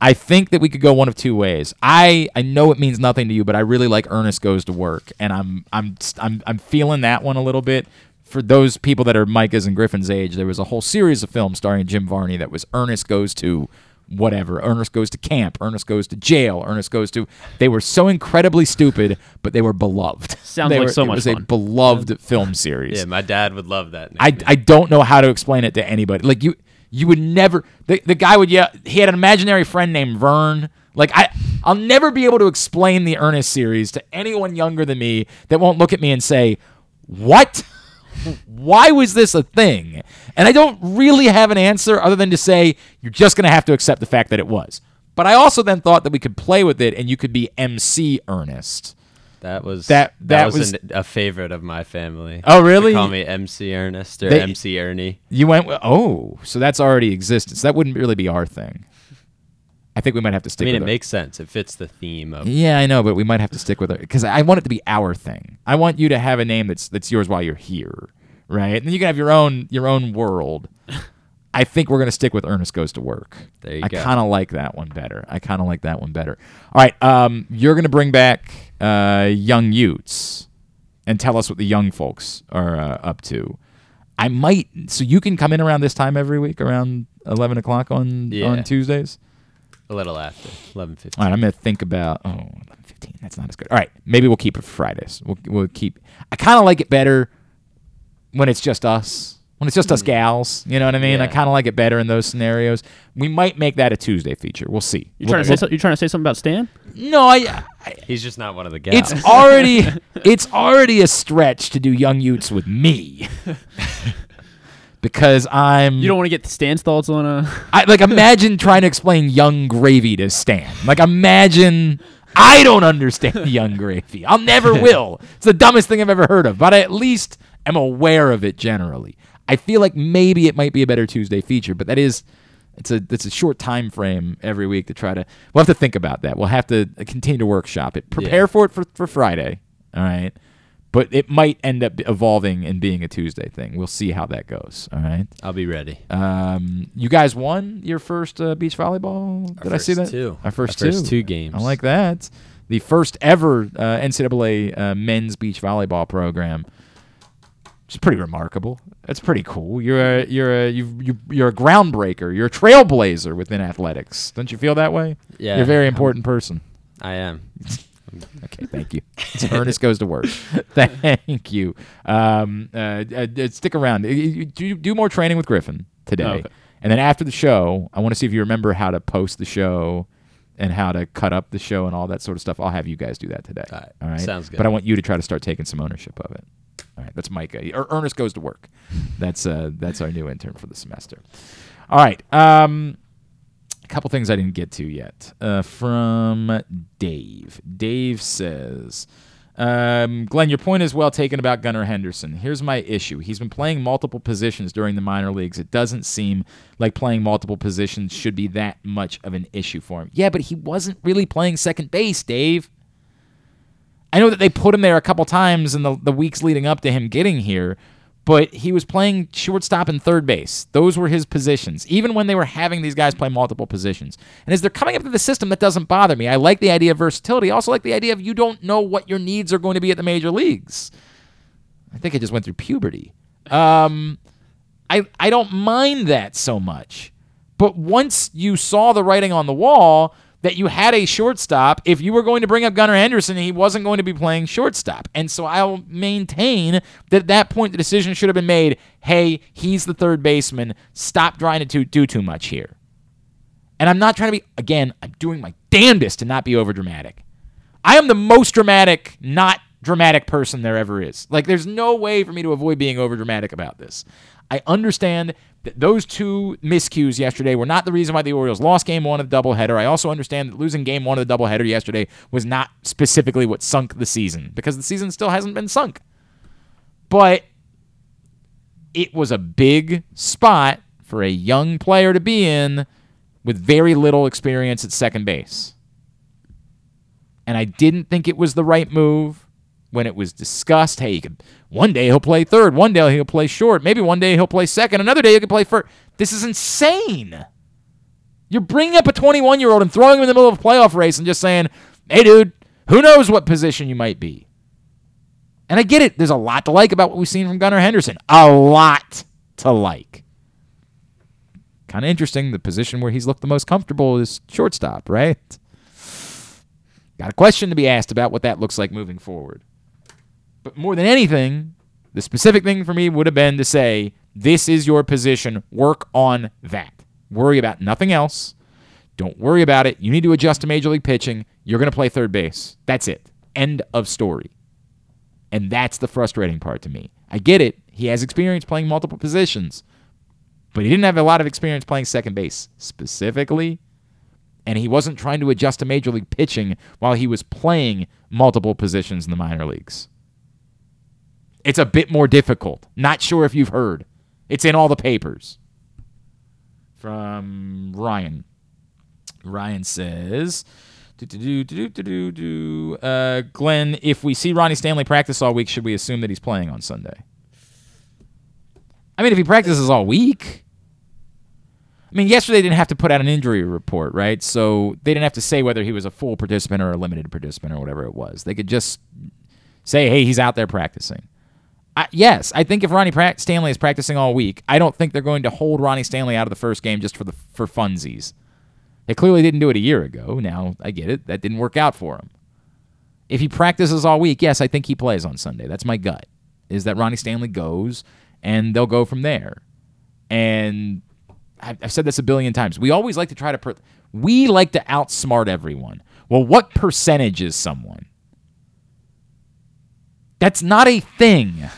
I think that we could go one of two ways. I I know it means nothing to you, but I really like Ernest Goes to Work, and I'm I'm I'm I'm feeling that one a little bit. For those people that are Micah's and Griffin's age, there was a whole series of films starring Jim Varney that was Ernest Goes to whatever. Ernest goes to camp. Ernest goes to jail. Ernest goes to. They were so incredibly stupid, but they were beloved. (laughs) Sounds They like were- so it much was a beloved film series. Yeah, my dad would love that. I, I don't know how to explain it to anybody. Like you you would never the, the guy would yeah he had an imaginary friend named Vern. Like I I'll never be able to explain the Ernest series to anyone younger than me that won't look at me and say, "What? Why was this a thing?" And I don't really have an answer other than to say you're just going to have to accept the fact that it was. But I also then thought that we could play with it and you could be MC Ernest. That was That- that, that was, was- an, a favorite of my family. Oh, really? They call me MC Ernest or They- MC Ernie. You went with, oh, so that's already existence. That wouldn't really be our thing. I think we might have to stick mean, with it I mean, it. makes sense. It fits the theme of. Yeah, I know, but we might have to stick with it because I want it to be our thing. I want you to have a name that's that's yours while you're here, right? And then you can have your own your own world. (laughs) I think we're gonna stick with Ernest Goes to Work. There you I go. I kind of like that one better. I kind of like that one better. All right, um, you're gonna bring back uh, Young Utes and tell us what the young folks are uh, up to. I might, so you can come in around this time every week, around eleven o'clock on Yeah. on Tuesdays. A little after eleven fifteen. All right, I'm gonna think about. Oh, 15. That's not as good. All right, maybe we'll keep it for Fridays. We'll we'll keep. I kind of like it better when it's just us. When it's just us gals, you know what I mean. I kind of like it better in those scenarios. We might make that a Tuesday feature. We'll see. You We'll- trying to say we'll- so, you trying to say something about Stan? No, I. He's just not one of the guys. It's already (laughs) it's already a stretch to do young Utes with me. (laughs) because I'm You don't want to get Stan's thoughts on uh, a. I like (laughs) imagine trying to explain Yung Gravy to Stan. Like imagine I don't understand Yung Gravy. I'll never will. It's the dumbest thing I've ever heard of, but I at least am aware of it generally. I feel like maybe it might be a better Tuesday feature, but that is it's a it's a short time frame every week to try to we'll have to think about that. We'll have to continue to workshop it. Prepare Yeah. for it for, for Friday. All right. But it might end up evolving and being a Tuesday thing. We'll see how that goes. All right. I'll be ready. Um, you guys won your first uh, beach volleyball. Our Did I see that? two. Our first Our first two. two games. I like that. The first ever uh, NCAA uh, men's beach volleyball program. It's pretty remarkable. That's pretty cool. You're a you're a you you you're a groundbreaker. You're a trailblazer within athletics. Don't you feel that way? Yeah. You're a very I'm- important person. I am. (laughs) Okay, thank you. Ernest goes to work. (laughs) thank you. Um, uh, uh, uh, stick around. Uh, Do do more training with Griffin today, Okay. and then after the show, I want to see if you remember how to post the show and how to cut up the show and all that sort of stuff. I'll have you guys do that today. All right. All right. Sounds good. But I want you to try to start taking some ownership of it. All right. That's Micah. Or Ernest goes to work. That's uh that's our new intern for the semester. All right. Um a couple things I didn't get to yet. Uh, from Dave. Dave says, um, Glenn, your point is well taken about Gunnar Henderson. Here's my issue. He's been playing multiple positions during the minor leagues. It doesn't seem like playing multiple positions should be that much of an issue for him. Yeah, but he wasn't really playing second base, Dave. I know that they put him there a couple times in the, the weeks leading up to him getting here, but he was playing shortstop and third base. Those were his positions, even when they were having these guys play multiple positions. And as they're coming up to the system, that doesn't bother me. I like the idea of versatility. I also like the idea of you don't know what your needs are going to be at the major leagues. I think I just went through puberty. Um, I I don't mind that so much. But once you saw the writing on the wall that you had a shortstop, if you were going to bring up Gunnar Henderson, he wasn't going to be playing shortstop. And so I'll maintain that at that point the decision should have been made hey, he's the third baseman. Stop trying to do- too much here. And I'm not trying to be, again, I'm doing my damnedest to not be over dramatic. I am the most dramatic, not dramatic person there ever is. Like, there's no way for me to avoid being over dramatic about this. I understand that those two miscues yesterday were not the reason why the Orioles lost game one of the doubleheader. I also understand that losing game one of the doubleheader yesterday was not specifically what sunk the season because the season still hasn't been sunk. But it was a big spot for a young player to be in with very little experience at second base. And I didn't think it was the right move when it was discussed. Hey, you could, one day he'll play third, one day he'll play short, maybe one day he'll play second, another day he could play first. This is insane. You're bringing up a 21 year old and throwing him in the middle of a playoff race and just saying, hey, dude, who knows what position you might be. And I get it. There's a lot to like about what we've seen from Gunnar Henderson. A lot to like. kind of interesting. The position where he's looked the most comfortable is shortstop, right? Got a question to be asked about what that looks like moving forward. But more than anything, the specific thing for me would have been to say, this is your position. Work on that. Worry about nothing else. Don't worry about it. You need to adjust to major league pitching. You're going to play third base. That's it. End of story. And that's the frustrating part to me. I get it. He has experience playing multiple positions, but he didn't have a lot of experience playing second base specifically. And he wasn't trying to adjust to major league pitching while he was playing multiple positions in the minor leagues. It's a bit more difficult. Not sure if you've heard. It's in all the papers. From Ryan. Ryan says, uh, Glenn, if we see Ronnie Stanley practice all week, should we assume that he's playing on Sunday? I mean, if he practices all week, I mean, yesterday they didn't have to put out an injury report, right? So they didn't have to say whether he was a full participant or a limited participant or whatever it was. They could just say, hey, he's out there practicing. I, yes, I think if Ronnie pra- Stanley is practicing all week, I don't think they're going to hold Ronnie Stanley out of the first game just for the for funsies. They clearly didn't do it a year ago. Now I get it; that didn't work out for him. If he practices all week, yes, I think he plays on Sunday. That's my gut. Is that Ronnie Stanley goes and they'll go from there. And I've said this a billion times. We always like to try to per- we like to outsmart everyone. Well, what percentage is someone? That's not a thing.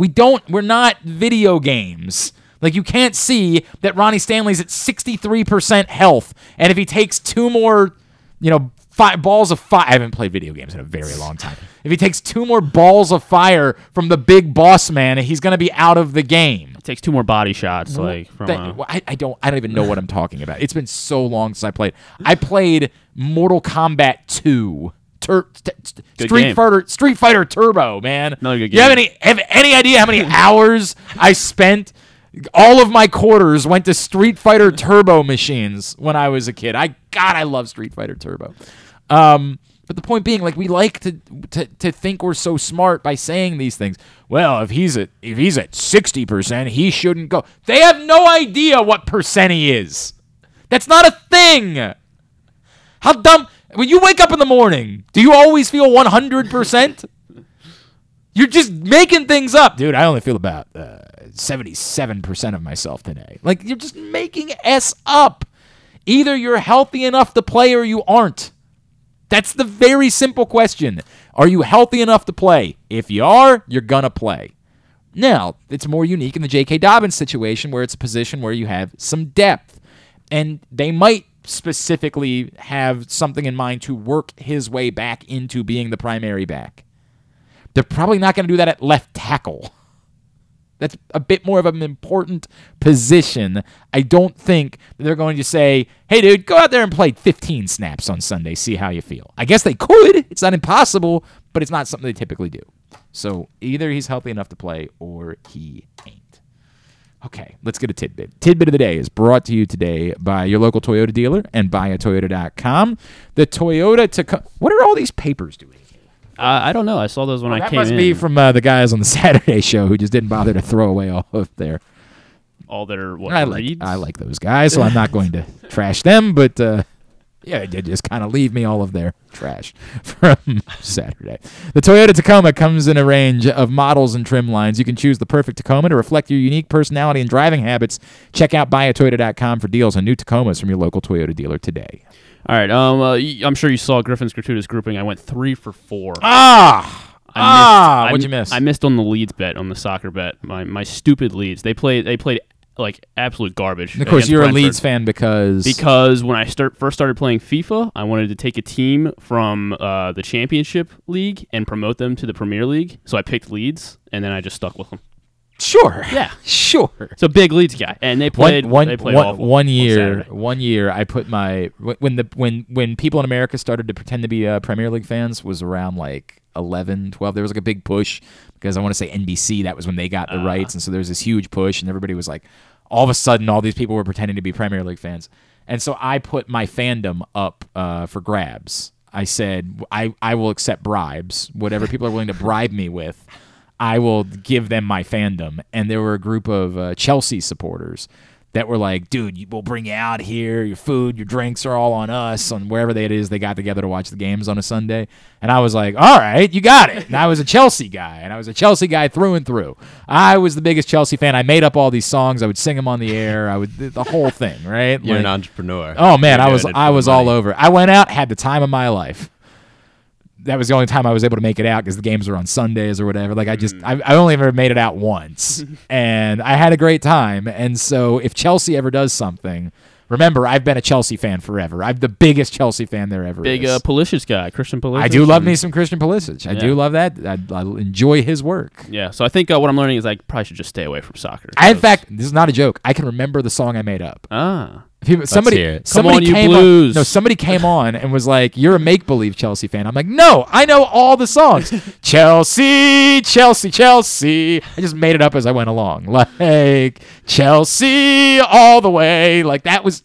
We don't, we're not video games. Like, you can't see that Ronnie Stanley's at 63% health. And if he takes two more, you know, five balls of fire, I haven't played video games in a very long time. If he takes two more balls of fire from the big boss man, he's going to be out of the game. It takes two more body shots. Like, from, That- well, I, I don't I don't even know what I'm talking about. It's been so long since I played. I played Mortal Kombat 2. Tur- t- t- Street game. Fighter Street Fighter Turbo, man. Another good You have any have any idea how many (laughs) hours I spent? All of my quarters went to Street Fighter Turbo machines when I was a kid. I God, I love Street Fighter Turbo. Um, but the point being, like, we like to, to to think we're so smart by saying these things. Well, if he's at if he's at sixty percent, he shouldn't go. They have no idea what percent he is. That's not a thing. How dumb! When you wake up in the morning, do you always feel one hundred percent? You're just making things up, dude. I only feel about uh, seventy-seven percent of myself today. Like you're just making s up. Either you're healthy enough to play or you aren't. That's the very simple question. Are you healthy enough to play? If you are, you're gonna play. Now, it's more unique in the J.K. Dobbins situation where it's a position where you have some depth. And they might specifically have something in mind to work his way back into being the primary back. They're probably not going to do that at left tackle. That's a bit more of an important position. I don't think they're going to say, hey, dude, go out there and play 15 snaps on Sunday, see how you feel. I guess they could. It's not impossible, but it's not something they typically do. So either he's healthy enough to play or he ain't. Okay, let's get a tidbit. Tidbit of the day is brought to you today by your local Toyota dealer and buyatoyota.com. The Toyota Tacoma. What are all these papers doing? Uh, I don't know. I saw those when I came. in. that must be from uh, the guys on the (laughs) Saturday show who just didn't bother to throw away all of their. all their what I like reads? I like those guys, so I'm not going to (laughs) trash them. But uh, yeah, they just kind of leave me all of their trash (laughs) from Saturday. The Toyota Tacoma comes in a range of models and trim lines. You can choose the perfect Tacoma to reflect your unique personality and driving habits. Check out buyatoyota.com for deals on new Tacomas from your local Toyota dealer today. All right. Um, uh, I'm sure you saw Griffin's gratuitous grouping. I went three for four. Ah, I ah, I what'd you miss? I missed on the Leeds bet on the soccer bet. My my stupid Leeds. They played. They played like absolute garbage. And of course, you're a Brentford. Leeds fan because Because when I start first started playing FIFA, I wanted to take a team from uh, the Championship League and promote them to the Premier League. So I picked Leeds, and then I just stuck with them. Sure. Yeah. (laughs) Sure. So big Leeds guy, and they played one, they played one- one year Saturday. one year I put my when the when when people in America started to pretend to be uh, Premier League fans was around like 11 12 there was like a big push because I want to say NBC that was when they got the Uh. rights. And so there was this huge push and everybody was like all of a sudden all these people were pretending to be Premier League fans. And so I put my fandom up uh, for grabs. I said I I will accept bribes. Whatever people are willing to bribe me with I will give them my fandom. And there were a group of uh, Chelsea supporters that were like, dude, we'll bring you out here. Your food, your drinks are all on us, on wherever they, it is they got together to watch the games on a Sunday. And I was like, all right, you got it. And I was a Chelsea guy, and I was a Chelsea guy through and through. I was the biggest Chelsea fan. I made up all these songs. I would sing them on the air. I would the whole thing, right? You're an entrepreneur. Oh man, You're I was I was the all over. I went out, had the time of my life. That was the only time I was able to make it out because the games were on Sundays or whatever. Like I just, Mm. I, I only ever made it out once, (laughs) and I had a great time. And so, if Chelsea ever does something, remember I've been a Chelsea fan forever. I'm the biggest Chelsea fan there ever Big is. uh, Pulisic guy, Christian Pulisic. I do love me some Christian Pulisic. I Yeah. do love that. I, I enjoy his work. Yeah, so I think uh, what I'm learning is I probably should just stay away from soccer. I, in fact, this is not a joke. I can remember the song I made up. Ah. People, somebody, somebody on, you came Blues. On, no, somebody came on and was like, "You're a make believe Chelsea fan." I'm like, "No, I know all the songs. (laughs) Chelsea, Chelsea, Chelsea." I just made it up as I went along, (laughs) like Chelsea all the way. Like that was,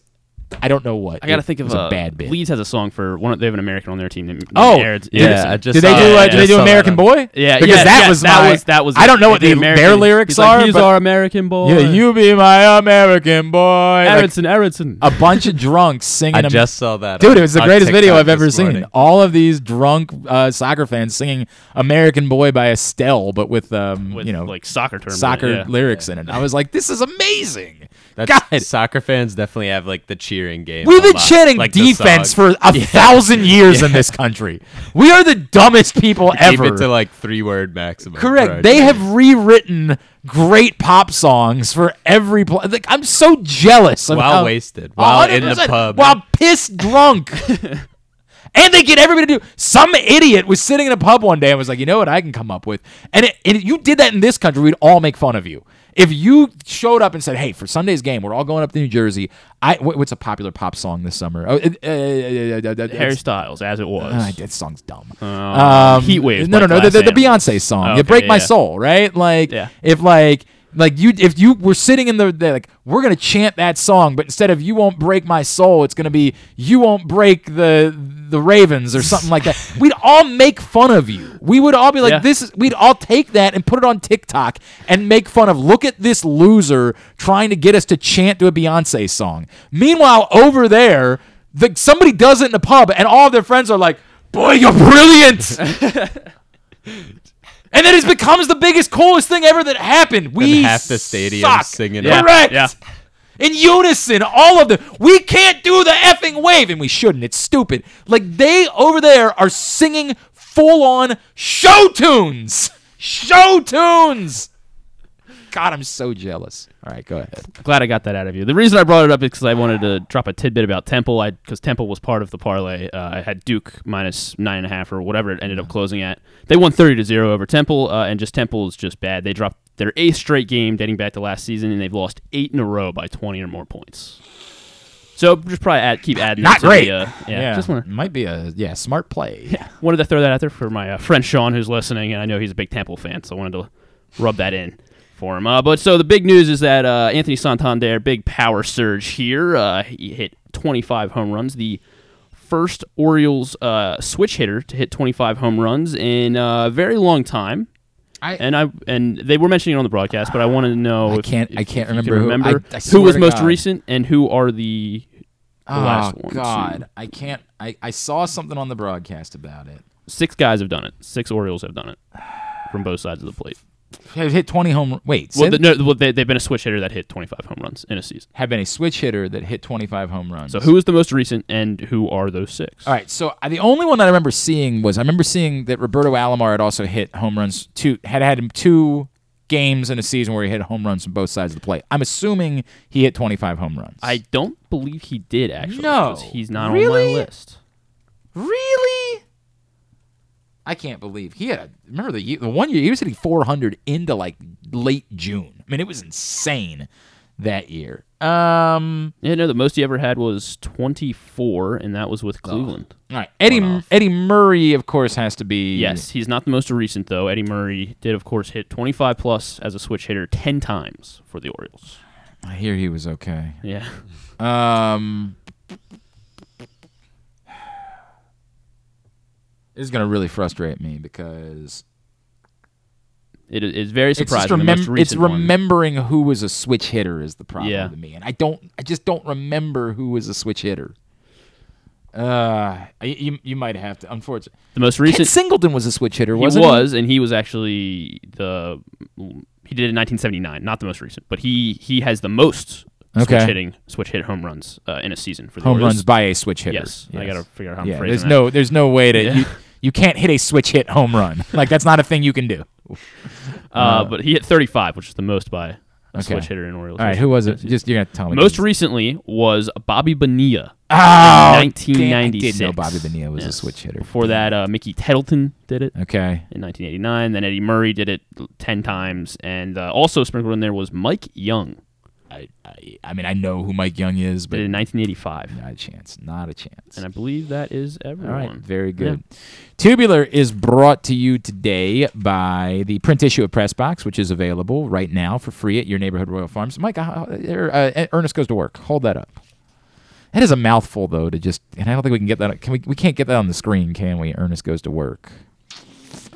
I don't know what. I gotta think of a a bad bit. Leeds has a song for one. Of, they have an American on their team. Named, named Oh, yeah. did- Aaron- did they do? Uh, did they do American Boy? Yeah, because yeah, that yeah, was that my- was that was. I don't know it. what The the, American- their lyrics he's like, are. He's but- our American boy. Yeah, you be my American boy. Like, Aaronson, Aaronson. a bunch of drunks (laughs) singing. I Am- just saw that Dude, it was the on greatest video I've ever this seen. All of these drunk uh, soccer fans singing "American Boy" by Estelle, but with um, With, you know, like soccer terms soccer lyrics in it. I was like, this is amazing. That's, God. soccer fans definitely have like the cheering game. We've been lot, chanting like defense for a (laughs) Yeah. thousand years in this country. We are the dumbest people (laughs) Keep ever. it to like three word maximum. Correct. They have rewritten great pop songs for every. Pl- like, I'm so jealous. Of While how- wasted, while in the pub. while pissed drunk. (laughs) and they get everybody to do. Some idiot was sitting in a pub one day and was like, "You know what? I can come up with." And, it, and you did that in this country, we'd all make fun of you. If you showed up and said, "Hey, for Sunday's game, we're all going up to New Jersey," I what's a popular pop song this summer? Oh, it, uh, uh, Harry Styles, as it was. uh, that song's dumb. Uh, Heat Waves No, no, no. The, the, the Beyonce song. Oh, you okay, break my soul, right? Like, Yeah. if like, like you, if you were sitting in the, the like, we're gonna chant that song, but instead of "You won't break my soul," it's gonna be "You won't break the the Ravens" or something like that. We'd all make fun of you. We would all be like, Yeah. "This." is We'd all take that and put it on TikTok and make fun of. Look at this loser trying to get us to chant to a Beyonce song. Meanwhile, over there, the, somebody does it in a pub, and all of their friends are like, "Boy, you're brilliant." And then it becomes the biggest, coolest thing ever that happened. We half the stadium suck. singing Yeah. it. Correct. Yeah. In unison, all of them. We can't do the effing wave, and we shouldn't. It's stupid. Like they over there are singing full on show tunes. Show tunes. God, I'm so jealous. All right, go ahead. Glad I got that out of you. The reason I brought it up is because I wanted to drop a tidbit about Temple. I because Temple was part of the parlay. Uh, I had Duke minus nine and a half or whatever it ended up closing at. They won thirty to zero over Temple, uh, and just Temple is just bad. They dropped their eighth straight game dating back to last season, and they've lost eight in a row by twenty or more points. So just probably add, keep adding. Not that to great. The, uh, yeah, just wanna, might be a yeah smart play. yeah, wanted to throw that out there for my uh, friend Sean, who's listening, and I know he's a big Temple fan, so I wanted to rub that in for him. Uh, but so the big news is that uh, Anthony Santander, big power surge here. Uh, he hit 25 home runs, the first Orioles uh, switch hitter to hit 25 home runs in a very long time. I- and I and they were mentioning it on the broadcast, but I wanted to know. I if- can't- if- I can't if you can remember who- remember I- I who was most God. recent and who are the, the Oh last ones. God, I can't. I, I saw something on the broadcast about it. Six guys have done it. Six Orioles have done it from both sides of the plate. Have hit 20 home. Wait, Well, the, no, well they, they've been a switch hitter that hit 25 home runs in a season. have been a switch hitter that hit 25 home runs. So who is the most recent, and who are those six? All right, so uh, the only one that I remember seeing was I remember seeing that Roberto Alomar had also hit home runs. Two had had him two games in a season where he hit home runs from both sides of the plate. I'm assuming he hit 25 home runs. I don't believe he did actually. No, he's not Really? on my list. really. I can't believe he had. A, remember the the one year he was hitting 400 into like late June. I mean, it was insane that year. Um, Yeah, no, the most he ever had was 24, and that was with Cleveland. all right, Eddie. Eddie Murray, of course, has to be Yes, he's not the most recent though. Eddie Murray did, of course, hit 25 plus as a switch hitter 10 times for the Orioles. I hear he was okay. Yeah. Um, is gonna really frustrate me because It is very surprising. most remem- it's recent one. remembering who was a switch hitter is the problem Yeah. to me, and I don't. I just don't remember who was a switch hitter. Uh, you you might have to. Unfortunately, The most Ken recent Singleton was a switch hitter. He wasn't was, and he was actually the he did it in 1979, not the most recent, but he he has the most switch Okay. hitting switch hit home runs uh, in a season for the home Orioles. runs by a switch hitter. Yes, I gotta figure out how I'm yeah, there's that. no there's no way to Yeah. you, you can't hit a switch hit home run. (laughs) Like that's not a thing you can do. Uh, but he hit 35, which is the most by a Okay. switch hitter in Orioles. All right, who was it? Just you're gonna tell me. Most recently was Bobby Bonilla. Oh, in damn, I did know Bobby Bonilla was a switch hitter. Before that, uh, Mickey Tettleton did it. Okay. In 1989, then Eddie Murray did it 10 times, and uh, also sprinkled in there was Mike Young. I, I I mean I know who Mike Young is, but in 1985. Not a chance. Not a chance. And I believe that is everyone. All right, very Yeah. good. Tubular is brought to you today by the print issue of Press Box, which is available right now for free at your neighborhood Royal Farms. Mike, uh, uh, Ernest goes to work. Hold that up. That is a mouthful, though, to just. And I don't think we can get that. Can we? We can't get that on the screen, can we? Ernest goes to work.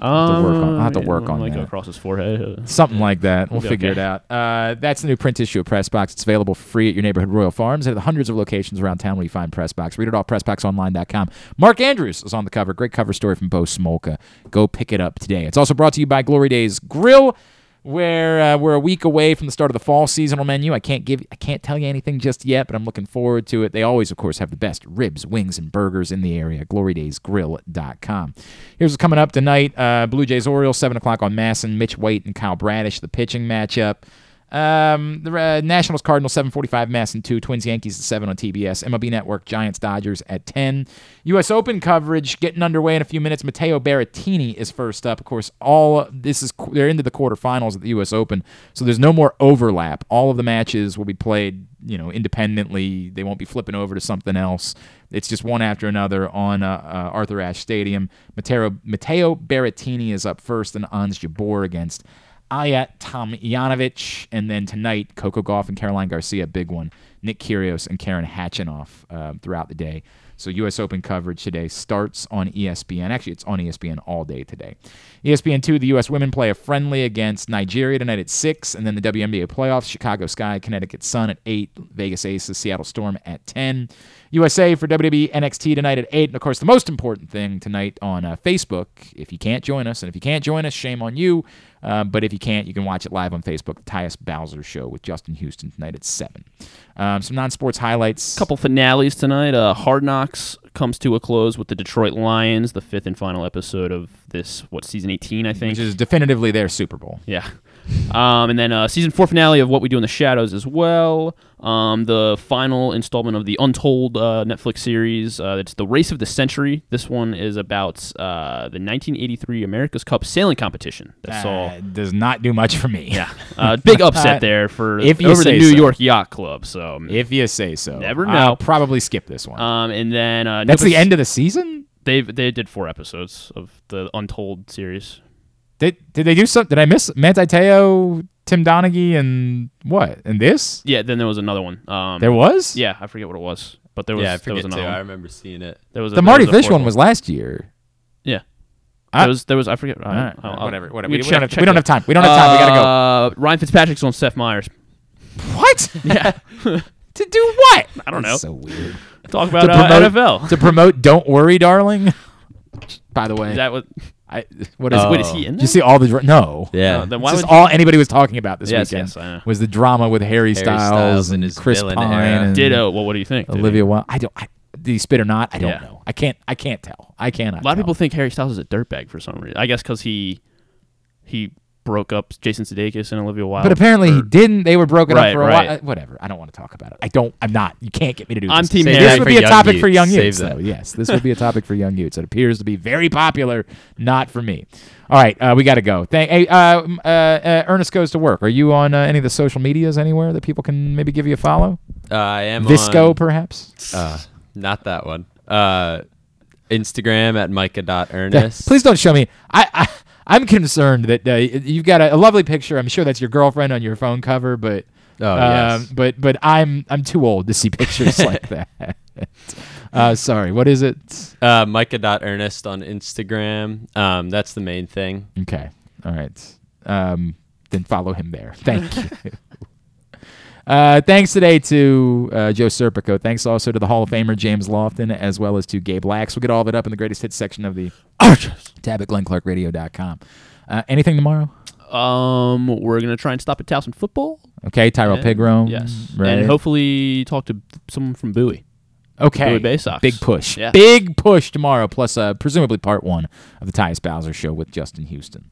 I'll have to work on, I'll have to work on like that. across his forehead. Something like that. We'll figure it out. Uh, that's the new print issue of Press Box. It's available free at your neighborhood Royal Farms. They have hundreds of locations around town where you find Press Box. Read it all, pressboxonline.com. Mark Andrews is on the cover. Great cover story from Bo Smolka. Go pick it up today. It's also brought to you by Glory Days Grill, where uh, we're a week away from the start of the fall seasonal menu. I can't give, I can't tell you anything just yet, but I'm looking forward to it. They always, of course, have the best ribs, wings, and burgers in the area. GloryDaysGrill.com. Here's what's coming up tonight: uh, Blue Jays Orioles, seven o'clock on MASN. Mitch White and Kyle Bradish, the pitching matchup. Um, the uh, Nationals Cardinals 745 MASN 2 Twins Yankees at 7 on TBS MLB Network Giants Dodgers at 10 US Open coverage getting underway in a few minutes. Matteo Berrettini is first up. Of course all this is they're into the quarterfinals at the US Open so there's no more overlap. All of the matches will be played you know independently. They won't be flipping over to something else. It's just one after another on uh, uh, Arthur Ashe Stadium. Matteo Matteo Berrettini is up first and Ons Jabeur against Ajla Tomljanović, and then tonight, Coco Gauff and Caroline Garcia, big one. Nick Kyrgios and Karen Khachanov uh, throughout the day. So U.S. Open coverage today starts on ESPN. Actually, it's on ESPN all day today. ESPN two, the U.S. women play a friendly against Nigeria tonight at six, and then the WNBA playoffs: Chicago Sky, Connecticut Sun at eight, Vegas Aces, Seattle Storm at ten. USA for WWE NXT tonight at 8. And of course, the most important thing tonight on uh, Facebook, if you can't join us, and if you can't join us, shame on you. Uh, but if you can't, you can watch it live on Facebook, the Tyus Bowser Show with Justin Houston tonight at 7. Um, some non sports highlights. couple finales tonight. Uh, Hard Knocks comes to a close with the Detroit Lions, the fifth and final episode of this, what, season 18, I think? Which is definitively their Super Bowl. Yeah. Um, and then uh, season four finale of What We Do in the Shadows as well. Um, the final installment of the Untold uh, Netflix series. Uh, it's the Race of the Century. This one is about uh, the 1983 America's Cup sailing competition. That saw That does not do much for me. yeah, (laughs) uh, big upset there for If you over the New so. York Yacht Club. So If you say so. Never I'll know. probably skip this one. Um, and then uh, That's the end of the season? They they did four episodes of the Untold series. Did, did they do something? Did I miss Manti Te'o, Tim Donaghy, and what? And this? Yeah, then there was another one. Um, There was? Yeah, I forget what it was, but there was. Yeah, I there was forget another too. one. I remember seeing it. There was a, The Mardy was Fish fourth one was last year. Yeah. I- there was there was I forget. All right, whatever, whatever. we We check- don't have- we don't have time. We don't have time. We gotta go. Uh, Ryan Fitzpatrick's on Seth Meyers. What? Yeah. (laughs) to do what? I don't know. So weird. Talk about to uh, promote, NFL. to promote "Don't Worry, Darling." By the way, Is that what? I what is? Wait, is he in Did you see all the dra- no? Yeah. Uh, then why this is would all anybody was talking about this Yes, weekend yes, was the drama with Harry, Styles, Styles and and his Chris Pine era. and Ditto. Well, what do you think? Olivia Wilde. I don't. I, did he spit or not? I don't Yeah. know. I can't. I can't tell. I cannot. A lot of people think Harry Styles is a dirtbag for some reason. I guess because he he broke up Jason Sudeikis and Olivia Wilde. But apparently he didn't. They were broken Right, up for a right. while. Uh, Whatever. I don't want to talk about it. I don't. I'm not. You can't get me to do this. I'm Team This would be a young topic for young Save youths, that. though. Yes, this would be a topic for young youths. It appears to be very popular. Not for me. All right, uh, we got to go. Thank. Hey, uh, uh, uh, Ernest goes to work. Are you on uh, any of the social medias anywhere that people can maybe give you a follow? Uh, I am Visco, on- perhaps. Uh, (sighs) not that one. Uh, Instagram at Yeah, Micah.ernest. please don't show me. I, I I'm concerned that uh, you've got a, a lovely picture. I'm sure that's your girlfriend on your phone cover, but Oh, um, yes. but but I'm I'm too old to see (laughs) pictures like (laughs) that. Uh, sorry, what is it? Uh, Micah.ernest on Instagram. Um, that's the main thing. Okay, all right. um, then follow him there. Thank (laughs) you. Uh, thanks today to uh, Joe Serpico. Thanks also to the Hall of Famer James Lofton, as well as to Gabe Lacques. We'll get all of it up in the greatest hits section of the tab at glennclarkradio.com. Uh, anything tomorrow? Um, we're gonna try and stop at Towson football. Okay, Tyrell And- Pigrom. Yes, right. and hopefully talk to someone from Bowie. Okay. Bowie Bay Sox. Big push. Yeah. Big push tomorrow, plus uh, presumably part one of the Tyus Bowser show with Justin Houston.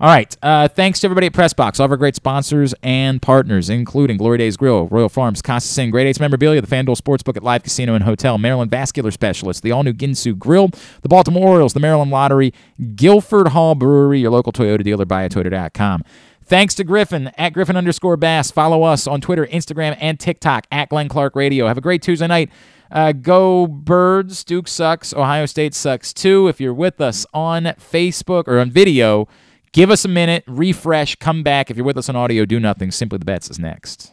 All right. Uh, thanks to everybody at Pressbox, all of our great sponsors and partners, including Glory Days Grill, Royal Farms, Casa Sin, Great Eights Memorabilia, the FanDuel Sportsbook at Live Casino and Hotel, Maryland Vascular Specialist, the all-new Ginsu Grill, the Baltimore Orioles, the Maryland Lottery, Guilford Hall Brewery, your local Toyota dealer, buyatoyota.com. Thanks to Griffin at Griffin underscore Bass. Follow us on Twitter, Instagram, and TikTok at Glenn Clark Radio. Have a great Tuesday night. Uh, go Birds. Duke sucks. Ohio State sucks too. If you're with us on Facebook or on video, give us a minute, refresh, come back. If you're with us on audio, do nothing. Simply the Bets is next.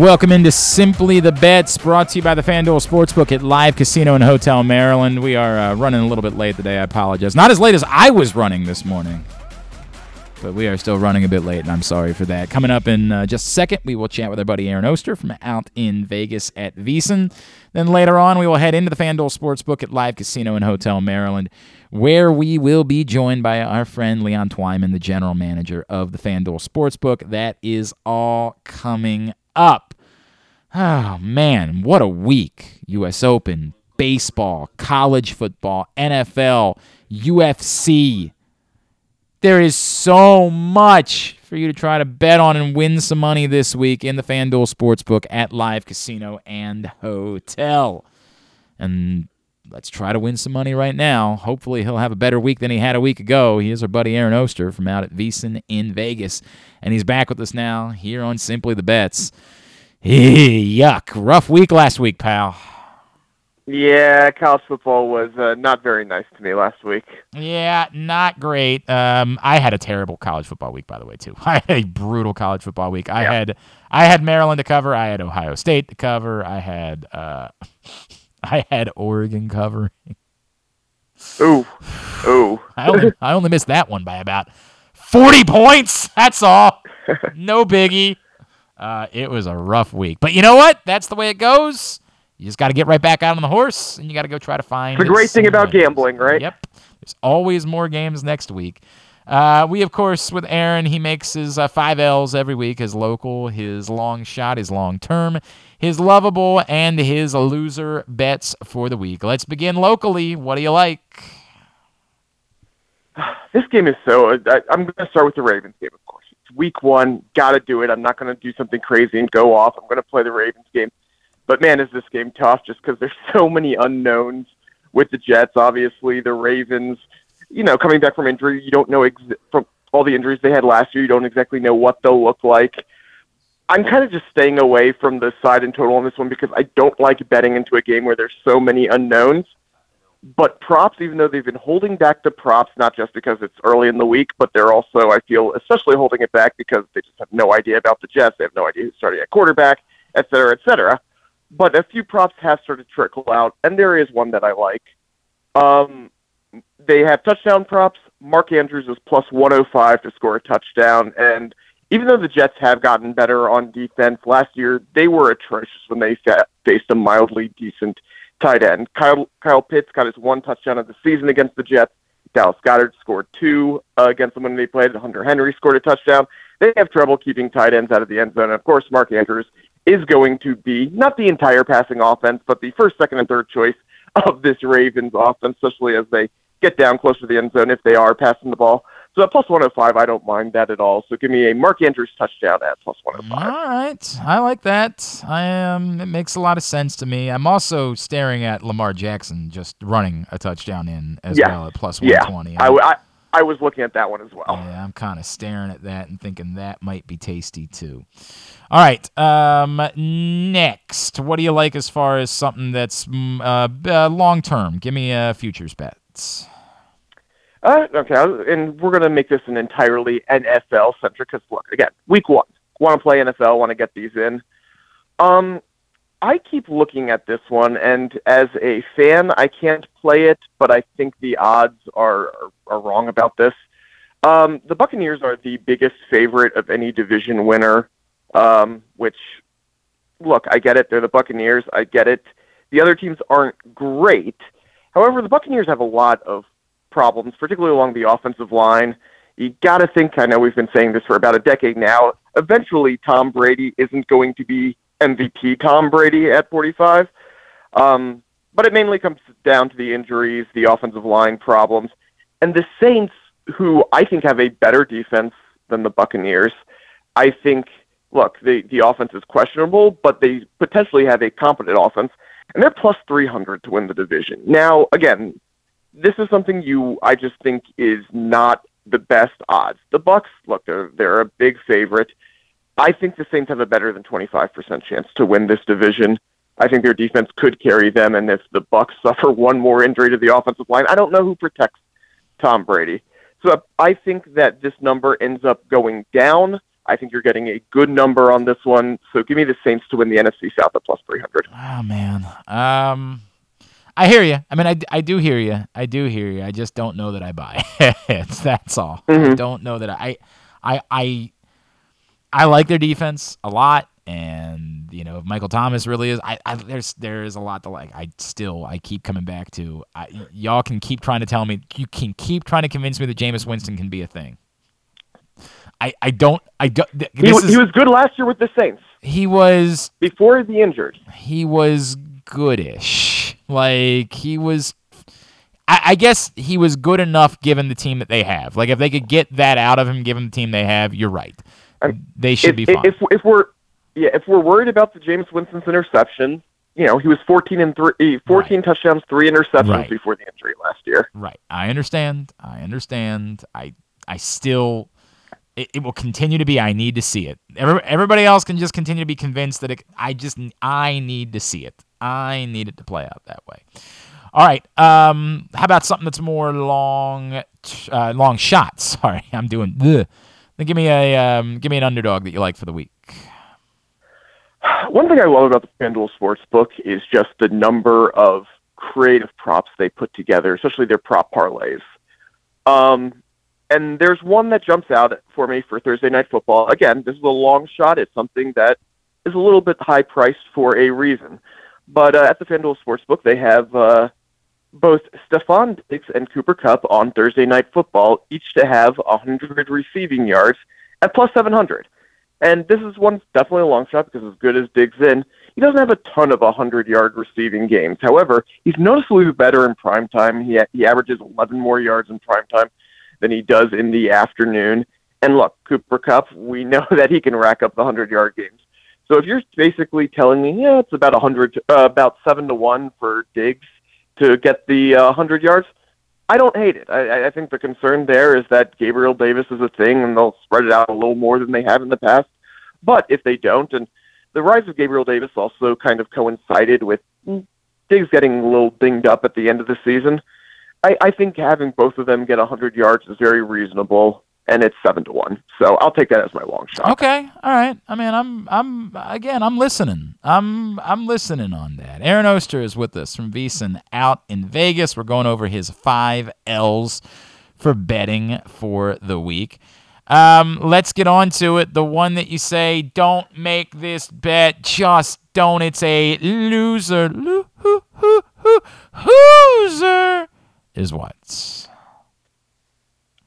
Welcome into Simply the Bets, brought to you by the FanDuel Sportsbook at Live Casino and Hotel Maryland. We are uh, running a little bit late today. I apologize. Not as late as I was running this morning, but we are still running a bit late, and I'm sorry for that. Coming up in uh, just a second, we will chat with our buddy Aaron Oster from out in Vegas at VSiN. Then later on, we will head into the FanDuel Sportsbook at Live Casino and Hotel Maryland, where we will be joined by our friend Leon Twyman, the general manager of the FanDuel Sportsbook. That is all coming up. Oh, man, what a week. U.S. Open, baseball, college football, NFL, UFC. There is so much for you to try to bet on and win some money this week in the FanDuel Sportsbook at Live Casino and Hotel. And let's try to win some money right now. Hopefully, he'll have a better week than he had a week ago. He is our buddy Aaron Oster from out at VSiN in Vegas. And he's back with us now here on Simply the Bets. Yuck. Rough week last week, pal. Yeah, college football was uh, not very nice to me last week. Yeah, not great. Um, I had a terrible college football week, by the way, too. (laughs) I had a brutal college football week. I had I had Maryland to cover. I had Ohio State to cover. I had uh, (laughs) I had Oregon covering. Ooh, ooh. I only I only missed that one by about forty points. That's all. (laughs) no biggie. Uh, it was a rough week, but you know what? That's the way it goes. You just got to get right back out on the horse, and you got to go try to find. The great thing about gambling, right? Yep. There's always more games next week. Uh, we, of course, with Aaron, he makes his uh, five L's every week his local, his long shot, his long term, his lovable, and his loser bets for the week. Let's begin locally. What do you like? (sighs) This game is so. I, I'm going to start with the Ravens game, of course. Week one. Got to do it. I'm not going to do something crazy and go off. I'm going to play the Ravens game. But man, is this game tough just because there's (laughs) so many unknowns with the Jets. Obviously, the Ravens, you know, coming back from injury, you don't know ex- from all the injuries they had last year. You don't exactly know what they'll look like. I'm kind of just staying away from the side and total on this one because I don't like betting into a game where there's so many unknowns. But props, even though they've been holding back the props, not just because it's early in the week, but they're also, I feel, especially holding it back because they just have no idea about the Jets. They have no idea who's starting at quarterback, et cetera, et cetera. But a few props have started to trickle out, and there is one that I like. Um, they have touchdown props. Mark Andrews is plus 105 to score a touchdown. And even though the Jets have gotten better on defense last year, they were atrocious when they fa- faced a mildly decent tight end. Kyle, Kyle Pitts got his one touchdown of the season against the Jets. Dallas Goedert scored two uh, against them when they played. Hunter Henry scored a touchdown. They have trouble keeping tight ends out of the end zone. And of course, Mark Andrews is going to be not the entire passing offense, but the first, second, and third choice of this Ravens offense, especially as they get down closer to the end zone if they are passing the ball. So at plus 105, I don't mind that at all. So give me a Mark Andrews touchdown at plus 105. All right, I like that. I am. It makes a lot of sense to me. I'm also staring at Lamar Jackson just running a touchdown in as Yeah. well at plus Yeah, 120. I, w- I, I was looking at that one as well. Yeah, I'm kind of staring at that and thinking that might be tasty too. All right. Um, next, what do you like as far as something that's mm, uh, uh, long term? Give me uh, futures bets. Uh, okay, and we're going to make this an entirely NFL centric because look, again, week one, want to play NFL, want to get these in. Um, I keep looking at this one, and as a fan, I can't play it, but I think the odds are are, are wrong about this. Um, the Buccaneers are the biggest favorite of any division winner, um, which, look, I get it. They're the Buccaneers. I get it. The other teams aren't great. However, the Buccaneers have a lot of problems, particularly along the offensive line. You got to think, I know we've been saying this for about a decade now, eventually Tom Brady isn't going to be MVP Tom Brady at 45. Um, but it mainly comes down to the injuries, the offensive line problems, and the Saints, who I think have a better defense than the Buccaneers. I think, look, the, the offense is questionable, but they potentially have a competent offense, and they're plus 300 to win the division. Now, again, this is something you I just think is not the best odds. The Bucks, look, they're they're a big favorite. I think the Saints have a better than 25% chance to win this division. I think their defense could carry them, and if the Bucks (laughs) suffer one more injury to the offensive line, I don't know who protects Tom Brady. So I think that this number ends up going down. I think you're getting a good number on this one. So give me the Saints to win the NFC South at plus 300. Oh man. Um, I hear you. I mean, I, I do hear you. I do hear you. I just don't know that I buy (laughs) it. That's all. I Mhm. don't know that I, I, I, I like their defense a lot, and you know, if Michael Thomas really is, I, I there's there is a lot to like. I still I keep coming back to. I, y'all can keep trying to tell me. You can keep trying to convince me that Jameis Winston can be a thing. I, I don't I don't. th- He, is- he was good last year with the Saints. he was before the injured. He was goodish. Like he was. I, I guess he was good enough given the team that they have. Like if they could get that out of him, given the team they have, you're right. They should if, be fine. If, if we're yeah, if we're worried about the Jameis Winston's interception, you know, he was 14 and three, eh, 14 touchdowns, three interceptions Right. before the injury last year. Right. I understand. I understand. I I still it, it will continue to be I need to see it. Every, everybody else can just continue to be convinced that it, I just I need to see it. I need it to play out that way. All right. Um how about something that's more long uh, long shot. (laughs) Sorry. I'm doing ugh. Then give me a um, give me an underdog that you like for the week. One thing I love about the FanDuel Sportsbook is just the number of creative props they put together, especially their prop parlays. Um, and there's one that jumps out for me for Thursday Night Football. Again, this is a long shot. It's something that is a little bit high priced for a reason. But uh, at the FanDuel Sportsbook, they have uh, both Stefon Diggs and Cooper Kupp on Thursday Night Football, each to have 100 receiving yards at plus 700. And this is one definitely a long shot because as good as Diggs in, he doesn't have a ton of 100 yard receiving games. However, he's noticeably better in prime time. He, he averages 11 more yards in prime time than he does in the afternoon. And look, Cooper Kupp, we (laughs) know that he can rack up the 100 yard games. So if you're basically telling me, yeah, it's about a 100, uh, about 7 to 1 for Diggs to get the uh, 100 yards, I don't hate it. I, I think the concern there is that Gabriel Davis is a thing, and they'll spread it out a little more than they have in the past. But if they don't, and the rise of Gabriel Davis also kind of coincided with Diggs getting a little dinged up at the end of the season, I, I think having both of them get 100 yards is very reasonable, and it's seven to one. So I'll take that as my long shot. Okay, all right. I mean, I'm, I'm again, I'm listening. I'm, I'm listening on that. Aaron Oster is with us from VSiN out in Vegas. We're going over his five L's for betting for the week. Um, let's get on to it. The one that you say, don't make this bet, just don't. It's a loser. Loser is what?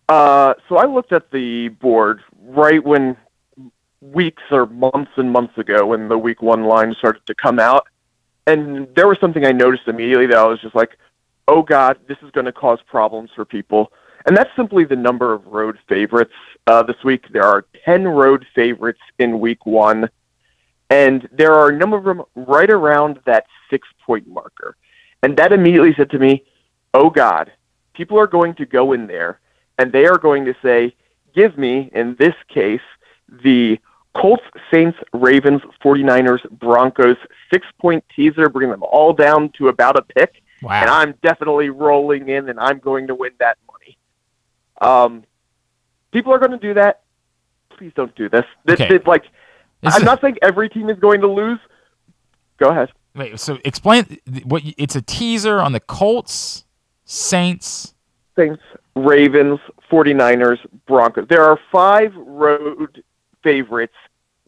Uh, so I looked at the board right when weeks or months and months ago when the week one line started to come out, and there was something I noticed immediately that I was just like, "Oh God, this is going to cause problems for people." And that's simply the number of road favorites uh, this week. There are ten road favorites in week one, and there are a number of them right around that six-point marker. And that immediately said to me, "Oh God, people are going to go in there." And they are going to say, give me, in this case, the Colts, Saints, Ravens, 49ers, Broncos six point teaser, bring them all down to about a pick. Wow. And I'm definitely rolling in and I'm going to win that money. Um, people are going to do that. Please don't do this. This Okay. is like, This I'm is- not saying every team is going to lose. Go ahead. Wait, so explain what it's a teaser on the Colts, Saints. Saints, Ravens, 49ers, Broncos. There are five road favorites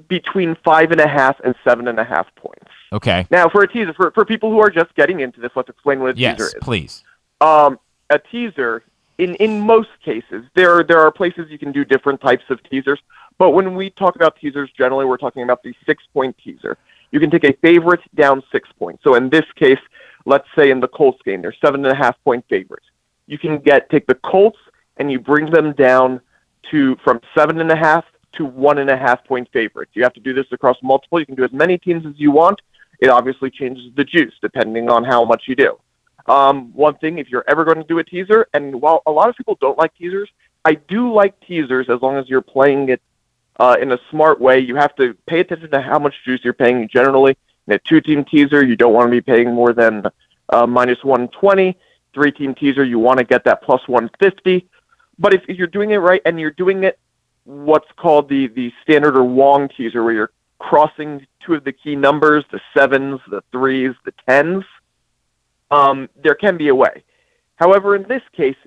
between five and a half and seven and a half points. Okay. Now, for a teaser, for, for people who are just getting into this, let's explain what a Yes, teaser is. Yes, please. Um, a teaser, in, in most cases, there, there are places you can do different types of teasers, but when we talk about teasers, generally we're talking about the six point teaser. You can take a favorite down six points. So in this case, let's say in the Colts game, they're seven and a half point favorites. You can get take the Colts and you bring them down to from seven and a half to one and a half point favorites. You have to do this across multiple. You can do as many teams as you want. It obviously changes the juice depending on how much you do. Um, one thing, if you're ever going to do a teaser, and while a lot of people don't like teasers, I do like teasers as long as you're playing it uh, in a smart way. You have to pay attention to how much juice you're paying. Generally, in a two-team teaser, you don't want to be paying more than uh, minus 120. Three-team teaser, you want to get that plus 150. But if, if you're doing it right and you're doing it what's called the the standard or Wong teaser, where you're crossing two of the key numbers, the sevens, the threes, the tens, um, there can be a way. However, in this case,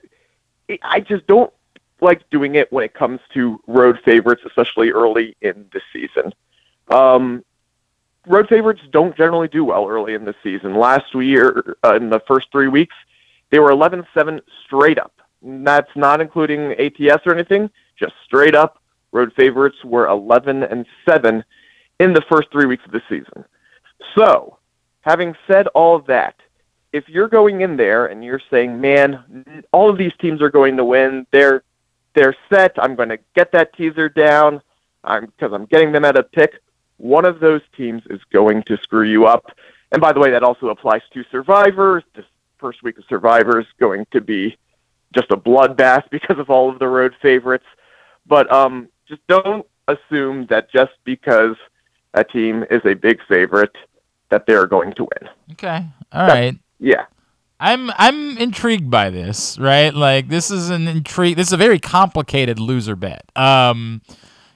it, I just don't like doing it when it comes to road favorites, especially early in the season. Um, road favorites don't generally do well early in the season. Last year, uh, in the first three weeks, they were 11-7 straight up. That's not including ATS or anything, just straight up. Road favorites were 11 and 7 in the first three weeks of the season. So, having said all that, if you're going in there and you're saying, "Man, all of these teams are going to win. They're they're set. I'm going to get that teaser down. I'm because I'm getting them at a pick." One of those teams is going to screw you up. And by the way, that also applies to survivors. First week of survivors going to be just a bloodbath (laughs) because of all of the road favorites. But um, just don't assume that just because a team is a big favorite that they're going to win. Okay. All right. Yeah. I'm I'm intrigued by this, right? Like this is an intrigue. This is a very complicated loser bet. Um,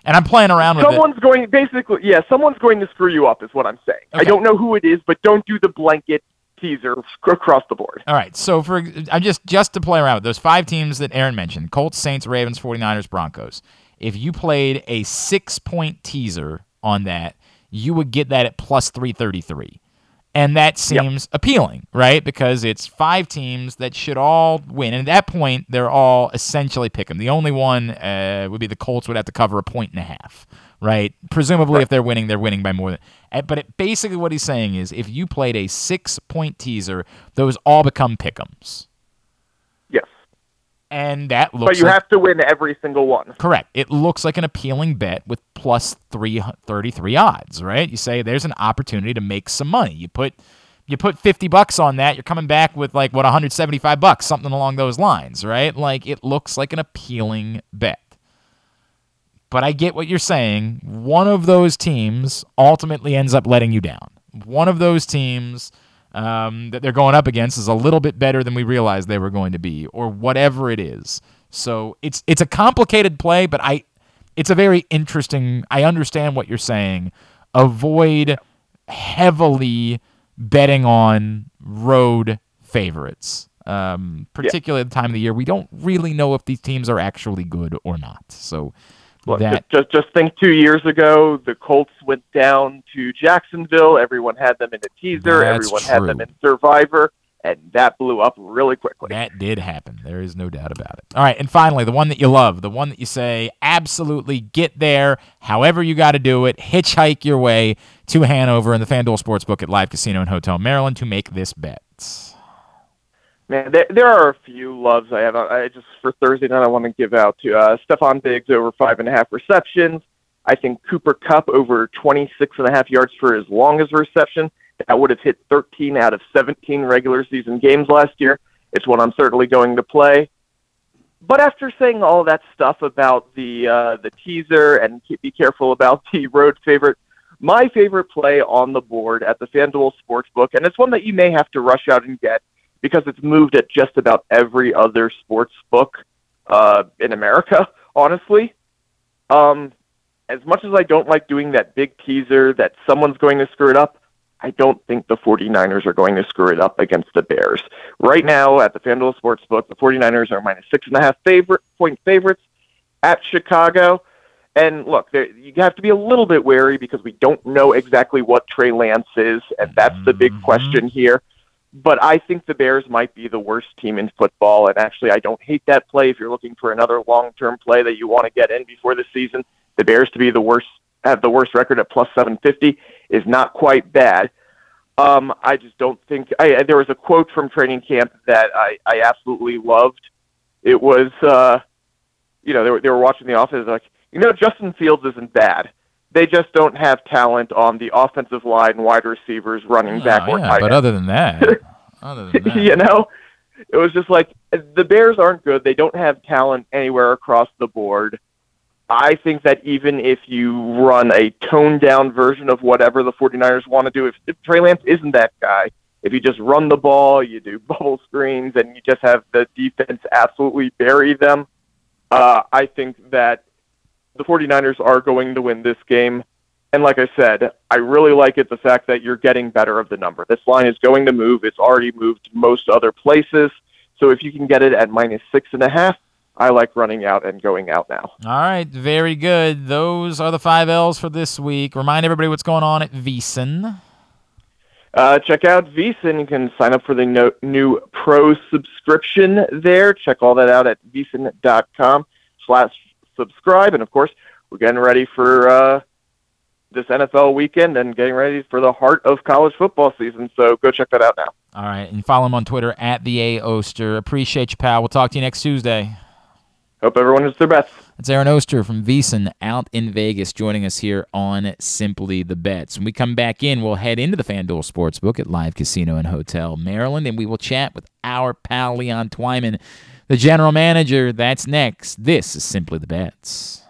and I'm playing around with it. Someone's going basically, yeah, someone's going to screw you up, is what I'm saying. I don't know who it is, but don't do the blanket teaser across the board. All right. So for I'm just just to play around with those five teams that Aaron mentioned: Colts, Saints, Ravens, 49ers, Broncos. If you played a six point teaser on that, you would get that at plus 333. And that seems appealing, right? Because it's five teams that should all win. And at that point, they're all essentially pick 'em. The only one uh, would be the Colts would have to cover a point and a half, right? Presumably, if they're winning, they're winning by more than. uh, But it, basically, what he's saying is, if you played a six-point teaser, those all become pickums. Yes. And that looks. But you like- have to win every single one. Correct. It looks like an appealing bet with plus 333 odds, right? You say there's an opportunity to make some money. You put you put 50 bucks on that, you're coming back with like what 175 bucks, something along those lines, right? Like it looks like an appealing bet. But I get what you're saying. One of those teams ultimately ends up letting you down. One of those teams um, that they're going up against is a little bit better than we realized they were going to be, or whatever it is. So it's it's a complicated play, but I it's a very interesting. I understand what you're saying. Avoid heavily betting on road favorites. Um, particularly at the time of the year, we don't really know if these teams are actually good or not. So Look, that just just think two years ago, the Colts went down to Jacksonville. Everyone had them in a teaser. Everyone had them in Survivor, and that blew up really quickly. That did happen. There is no doubt about it. All right, and finally, the one that you love, the one that you say, absolutely get there, however you got to do it, hitchhike your way to Hanover and the FanDuel Sportsbook at Live Casino and Hotel Maryland to make this bet. Man, there, there are a few loves I have. I just for Thursday night, I want to give out to uh, Stefon Diggs over five and a half receptions. I think Cooper Kupp over 26 and a half yards for his longest reception. That would have hit 13 out of 17 regular season games last year. It's one I'm certainly going to play. But after saying all that stuff about the uh, the teaser and be careful about (laughs) the road favorite, my favorite play on the board at the FanDuel Sportsbook, and it's one that you may have to rush out and get because it's moved at just about every other sports book uh, in America, (laughs) honestly. Um, as much as I don't like doing that big teaser that someone's going to screw it up, I don't think the 49ers are going to screw it up against the Bears. Right now at the FanDuel Sportsbook, the 49ers are minus six and a half favorite point favorites at Chicago. And look, there, you have to be a little bit wary because we don't know exactly what Trey Lance is, and that's the big question here. But I think the Bears might be the worst team in football, and actually, I don't hate that play. If you're looking for another long-term play that you want to get in before the season, the Bears to be the worst, have the worst record at plus 750 is not quite bad. Um, I just don't think. I, there was a quote from training camp that I, I absolutely loved. It was, uh, you know, they were, they were watching the office like, you know, Justin Fields isn't bad. They just don't have talent on the offensive line, wide receivers, running back, Oh, or yeah, tight but end. other than that, (laughs) other than that, you know, it was just like the Bears aren't good. They don't have talent anywhere across the board. I think that even if you run a toned down version of whatever the 49ers want to do, if, if Trey Lance isn't that guy, if you just run the ball, you do (laughs) bubble screens, and you just have the defense absolutely bury them, uh, I think that the 49ers are going to win this game. And like I said, I really like it the fact that you're getting better of the number. This line is going to move. It's already moved most other places. So if you can get it at minus six and a half, I like running out and going out now. All right, very good. Those are the five L's for this week. Remind everybody what's going on at VSiN. Uh, check out VSiN. You can sign up for the no, new pro subscription there. Check all that out at vsin.com slash subscribe. And of course, we're getting ready for uh, this NFL weekend and getting ready for the heart of college football season. So go check that out now. All right, and follow him on Twitter at the A Oster. Appreciate you, pal. We'll talk to you next Tuesday. Hope everyone hits their best. It's Aaron Oster from VSiN out in Vegas joining us here on Simply the Bets. When we come back in, we'll head into the FanDuel Sportsbook at Live Casino and Hotel Maryland, and we will chat with our pal Leon Twyman, the general manager. That's next. This is Simply the Bets.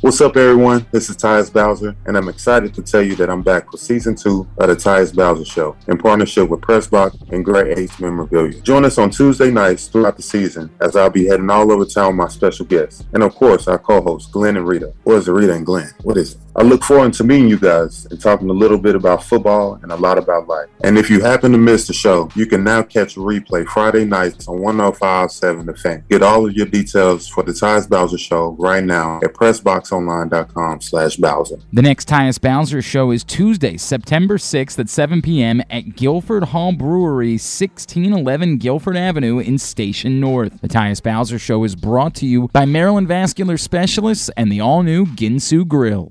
What's up, everyone? This is Tyus Bowser, and I'm excited to tell you that I'm back for season two of the Tyus Bowser Show in partnership with Pressbox and Great H Memorabilia. Join us on Tuesday nights throughout the season as I'll be heading all over town with my special guests, and of course, our co-hosts Glenn and Rita. Or is it Rita and Glenn? What is it? I look forward to meeting you guys and talking a little bit about football and a lot about life. And if you happen to miss the show, you can now catch a replay Friday nights on 1057 The Fan. Get all of your details for the Tyus Bowser Show right now at PressBoxOnline.com slash Bowser. The next Tyus Bowser show is Tuesday, September 6th at 7 p.m. at Guilford Hall Brewery, 1611 Guilford Avenue in Station North. The Tyus Bowser show is brought to you by Maryland Vascular Specialists and the all-new Ginsu Grill.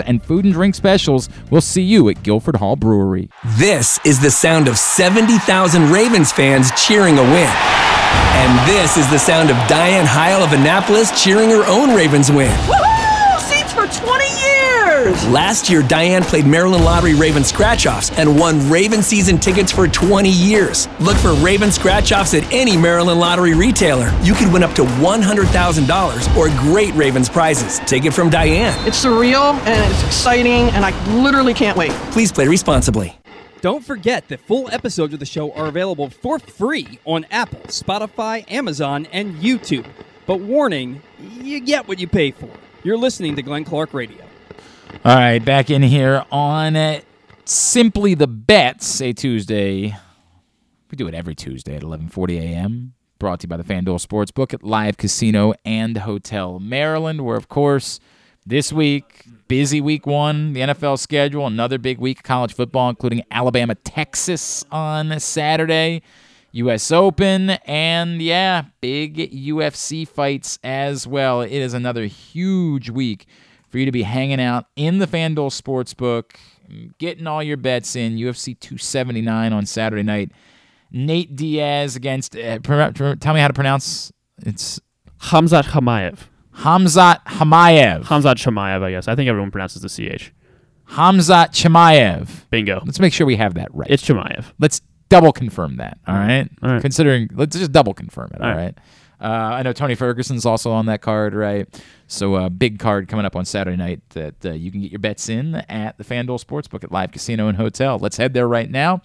and food and drink specials. We'll see you at Guilford Hall Brewery. This is the sound of 70,000 Ravens fans cheering a win. And this is the sound of Diane Heil of Annapolis cheering her own Ravens win. Woohoo! Seats for 20 years! Last year, Diane played Maryland Lottery Raven Scratch Offs and won Raven season tickets for 20 years. Look for Raven Scratch Offs at any Maryland Lottery retailer. You could win up to $100,000 or great Ravens prizes. Take it from Diane. It's surreal and it's exciting, and I literally can't wait. Please play responsibly. Don't forget that full episodes of the show are available for free on Apple, Spotify, Amazon, and YouTube. But warning, you get what you pay for. You're listening to Glenn Clark Radio. All right, back in here on Simply the Bets, a Tuesday. We do it every Tuesday at 11:40 a.m. Brought to you by the FanDuel Sportsbook at Live Casino and Hotel Maryland, where of course this week busy week one, the NFL schedule, another big week of college football, including Alabama, Texas on Saturday. U.S. Open, and yeah, big UFC fights as well. It is another huge week for you to be hanging out in the FanDuel Sportsbook, getting all your bets in. UFC 279 on Saturday night. Nate Diaz against, uh, tell me how to pronounce it's Hamzat Hamayev. Hamzat Hamayev. Hamzat Shamayev, I guess. I think everyone pronounces the CH. Hamzat Chimaev. Bingo. Let's make sure we have that right. It's Chimaev. Let's double confirm that. All right. All right. Considering, let's just double confirm it. All All right. right. Uh, I know Tony Ferguson's also on that card, right? So a uh, big card coming up on Saturday night that uh, you can get your bets in at the FanDuel Sportsbook at Live Casino and Hotel. Let's head there right now.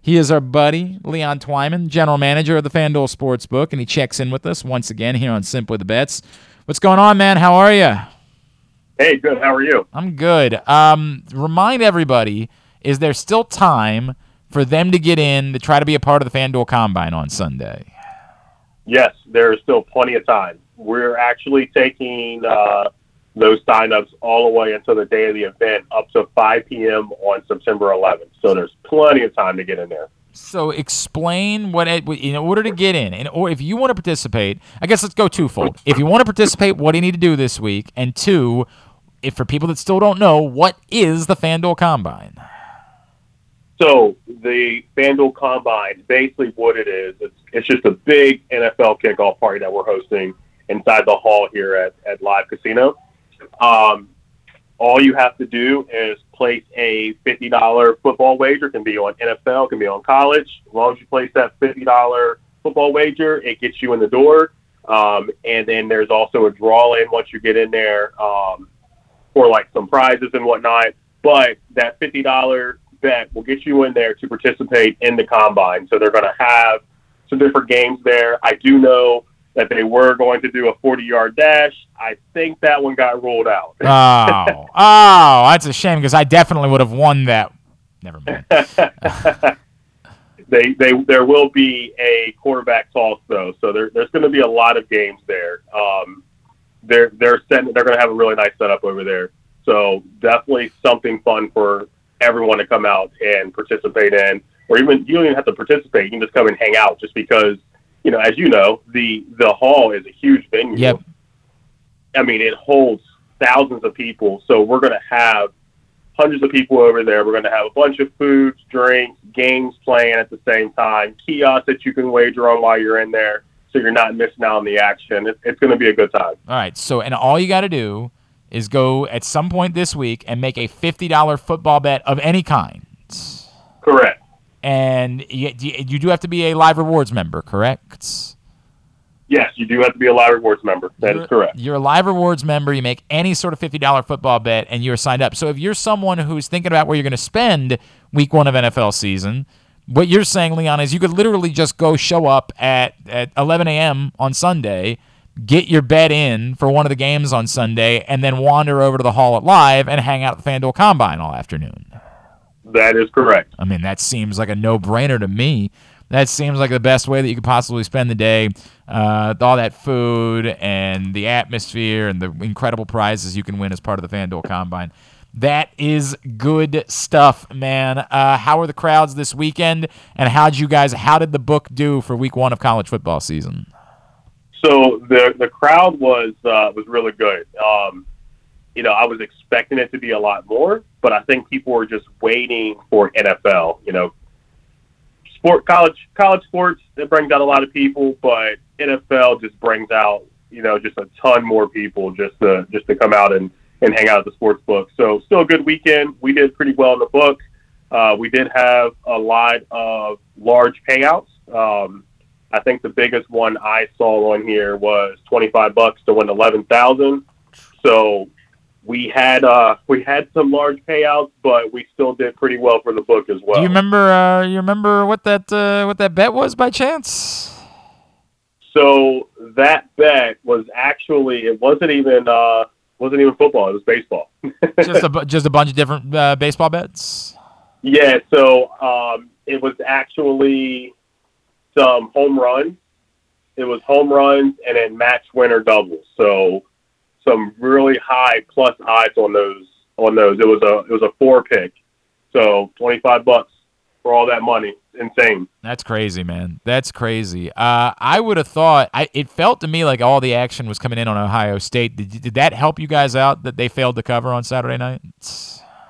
He is our buddy, Leon Twyman, general manager of the FanDuel Sportsbook, and he checks in with us once again here on Simply the Bets. What's going on, man? How are you? Hey, good. How are you? I'm good. Um, remind everybody, is there still time for them to get in to try to be a part of the FanDuel Combine on Sunday? Yes, there is still plenty of time. We're actually taking uh, those signups all the way until the day of the event, up to 5 p.m. on September 11th. So there's plenty of time to get in there. So explain what in order to get in, and or if you want to participate, I guess let's go twofold. If you want to participate, what do you need to do this week? And two, if for people that still don't know, what is the FanDuel Combine? So the FanDuel Combine, basically what it is, it's, it's just a big NFL kickoff party that we're hosting inside the hall here at, at Live Casino. Um, all you have to do is place a $50 football wager. It can be on NFL, can be on college. As long as you place that $50 football wager, it gets you in the door. Um, and then there's also a draw in once you get in there um, for like some prizes and whatnot. But that $50 bet will get you in there to participate in the combine. So they're going to have some different games there. I do know that they were going to do a 40 yard dash. I think that one got ruled out. Oh, (laughs) oh, that's a shame because I definitely would have won that. Never mind. (laughs) (laughs) they, they, there will be a quarterback toss though, so there, there's going to be a lot of games there. Um, they're they're setting, they're going to have a really nice setup over there. So definitely something fun for everyone to come out and participate in, or even you don't even have to participate. You can just come and hang out, just because you know, as you know, the the hall is a huge venue. Yep. I mean, it holds thousands of people, so we're going to have hundreds of people over there. We're going to have a bunch of foods, drinks, games playing at the same time, kiosks that you can wager on while you're in there, so you're not missing out on the action. It's, it's going to be a good time. All right. So, and all you got to do is go at some point this week and make a $50 football bet of any kind. Correct. And you, you do have to be a live rewards member, correct? Yes, you do have to be a live rewards member. That you're, is correct. You're a live rewards member. You make any sort of $50 football bet and you're signed up. So if you're someone who's thinking about where you're going to spend week one of NFL season, what you're saying, Leon, is you could literally just go show up at, at 11 a.m. on Sunday, get your bet in for one of the games on Sunday, and then wander over to the Hall at Live and hang out at the FanDuel Combine all afternoon. That is correct. I mean, that seems like a no brainer to me. That seems like the best way that you could possibly spend the day. Uh, all that food and the atmosphere and the incredible prizes you can win as part of the FanDuel Combine. That is good stuff, man. Uh, how are the crowds this weekend? And how did you guys? How did the book do for Week One of college football season? So the the crowd was uh, was really good. Um, you know, I was expecting it to be a lot more, but I think people were just waiting for NFL. You know, sport college college sports it brings out a lot of people, but NFL just brings out you know just a ton more people just to just to come out and and hang out at the sports book. So still a good weekend. We did pretty well in the book. Uh, we did have a lot of large payouts. Um, I think the biggest one I saw on here was twenty five bucks to win eleven thousand. So we had uh, we had some large payouts, but we still did pretty well for the book as well. Do you remember? Uh, you remember what that uh, what that bet was by chance? So that bet was actually it wasn't even uh, wasn't even football. It was baseball. (laughs) just a just a bunch of different uh, baseball bets. Yeah. So um, it was actually some home runs. It was home runs and then match winner doubles. So some really high plus odds on those on those. It was a it was a four pick. So twenty five bucks for all that money. Insane. That's crazy, man. That's crazy. Uh, I would have thought. I, it felt to me like all the action was coming in on Ohio State. Did, did that help you guys out that they failed to cover on Saturday night?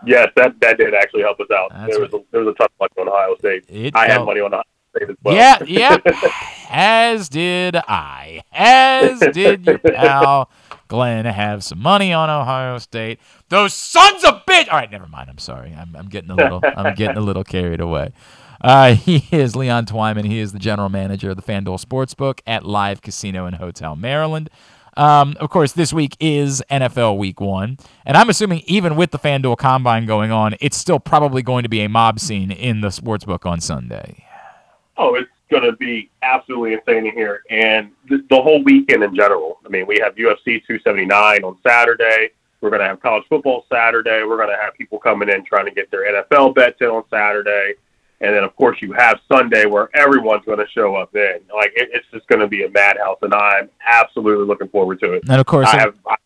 Yes, that that did actually help us out. That's there was a, there was a ton of money on Ohio State. I had money on Ohio State as well. Yeah, yep. (laughs) As did I. As did your pal Glenn have some money on Ohio State. Those sons of bitch. All right, never mind. I'm sorry. I'm, I'm getting a little. I'm getting a little carried away. Uh, (laughs) he is Leon Twyman. He is the general manager of the FanDuel Sportsbook at Live Casino and Hotel Maryland. Um, of course, this week is NFL Week One, and I'm assuming even with the FanDuel Combine going on, it's still probably going to be a mob scene in the sportsbook on Sunday. Oh, it's going to be absolutely insane in here, and the, the whole weekend in general. I mean, we have UFC 279 on Saturday. We're going to have college football Saturday. We're going to have people coming in trying to get their NFL bets in on Saturday, and then of course you have Sunday where everyone's going to show up. Then, like it, it's just going to be a madhouse, and I'm absolutely looking forward to it. And of course, I have I'm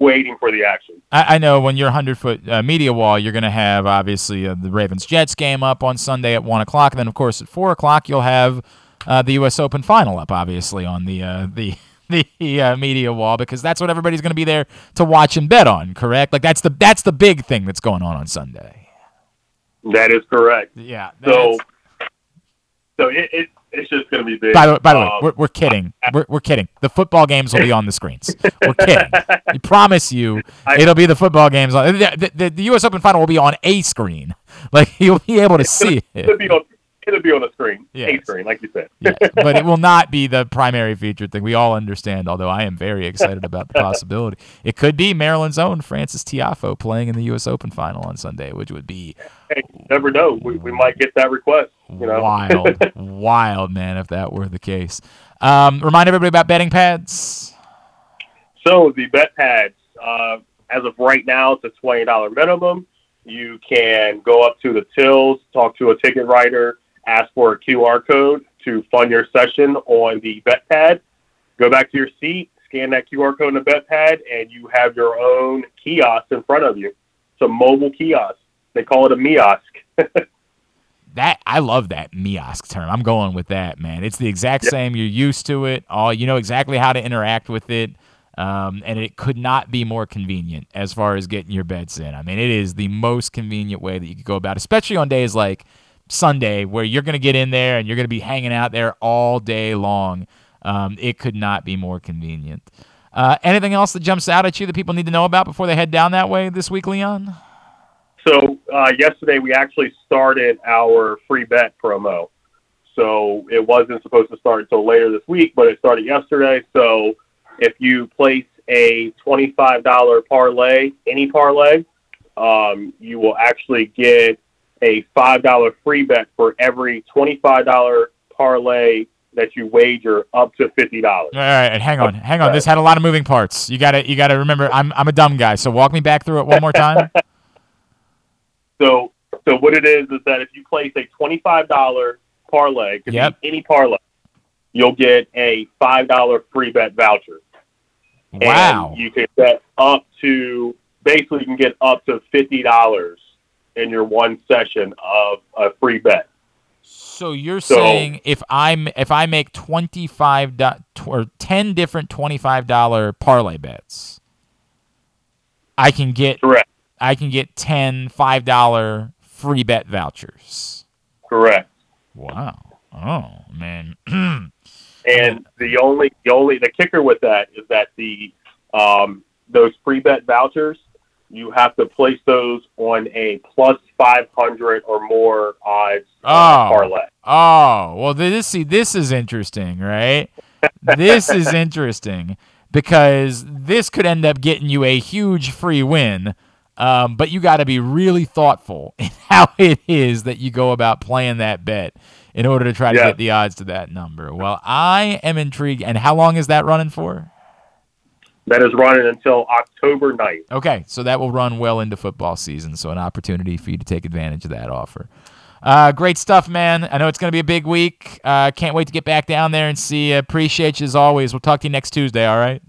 waiting for the action. I, I know when you're 100 foot uh, media wall, you're going to have obviously uh, the Ravens Jets game up on Sunday at 1 o'clock. And then, of course, at 4 o'clock, you'll have uh, the U.S. Open final up, obviously, on the, uh, the, (laughs) the uh, media wall because that's what everybody's going to be there to watch and bet on, correct? Like, that's the, that's the big thing that's going on on Sunday. That is correct. Yeah. So, so it, it it's just going to be big. By the way, by the way, Um, we're, we're kidding. (laughs) We're, we're kidding. The football games will be on the screens. We're kidding. (laughs) We promise you, it'll be the football games. On, the, the, the U.S. Open final will be on a screen. (laughs) Like you'll be able to see it'll be on it'll be on the screen, Yes. a screen, like you said. Yeah, but it will not be the primary featured thing. We all understand. Although I am very excited about the possibility. It could be Maryland's own Frances Tiafoe playing in the U.S. Open final on Sunday, which would be Hey, never know. We, we might get that request. You know, wild, (laughs) wild, man. If that were the case. Um, remind everybody about betting pads. So the bet pads, uh, as of right now, it's a twenty dollar minimum. You can go up to the tills, talk to a ticket writer, ask for a QR code to fund your session on the bet pad. Go back to your seat, scan that QR code in the bet pad, and you have your own kiosk in front of you. It's a mobile kiosk. They call it a miosk. (laughs) That I love that miosk term. I'm going with that, man. It's the exact same. You're used to it. All you know exactly how to interact with it. Um, and it could not be more convenient as far as getting your bets in. I mean, it is the most convenient way that you could go about, it, especially on days like Sunday where you're going to get in there and you're going to be hanging out there all day long. Um, it could not be more convenient. Uh, anything else that jumps out at you that people need to know about before they head down that way this week, Leon? So uh, yesterday we actually started our free bet promo. So it wasn't supposed to start until later this week, but it started yesterday. So if you place a twenty-five dollar parlay, any parlay, um, you will actually get a five dollar free bet for every twenty-five dollar parlay that you wager up to fifty dollars. All right, hang on, hang on. This had a lot of moving parts. You got to you got to remember. I'm I'm a dumb guy, so walk me back through it one more time. (laughs) So, so what it is is that if you place a twenty-five dollar parlay, Yep. any parlay, you'll get a five dollar free bet voucher. Wow. And you can bet up to basically you can get up to fifty dollars in your one session of a free bet. So you're So- saying if I'm if I make twenty five or ten different twenty five dollar parlay bets, I can get correct. I can get 10 five dollar free bet vouchers. Correct. Wow. Oh man. (clears throat) And the only the only the kicker with that is that the um, those free bet vouchers you have to place those on a plus five hundred or more odds Oh. parlay. Oh, well this see this is interesting, right? this is (laughs) interesting because this could end up getting you a huge free win. Um, but you got to be really thoughtful (laughs) in how it is that you go about playing that bet in order to try to Yeah. get the odds to that number. Well, I am intrigued. And how long is that running for? That is running until October 9th. Okay, so that will run well into football season. So an opportunity for you to take advantage of that offer. Uh, great stuff, man. I know it's going to be a big week. Uh, can't wait to get back down there and see. you. Appreciate you as always. We'll talk to you next Tuesday. All right.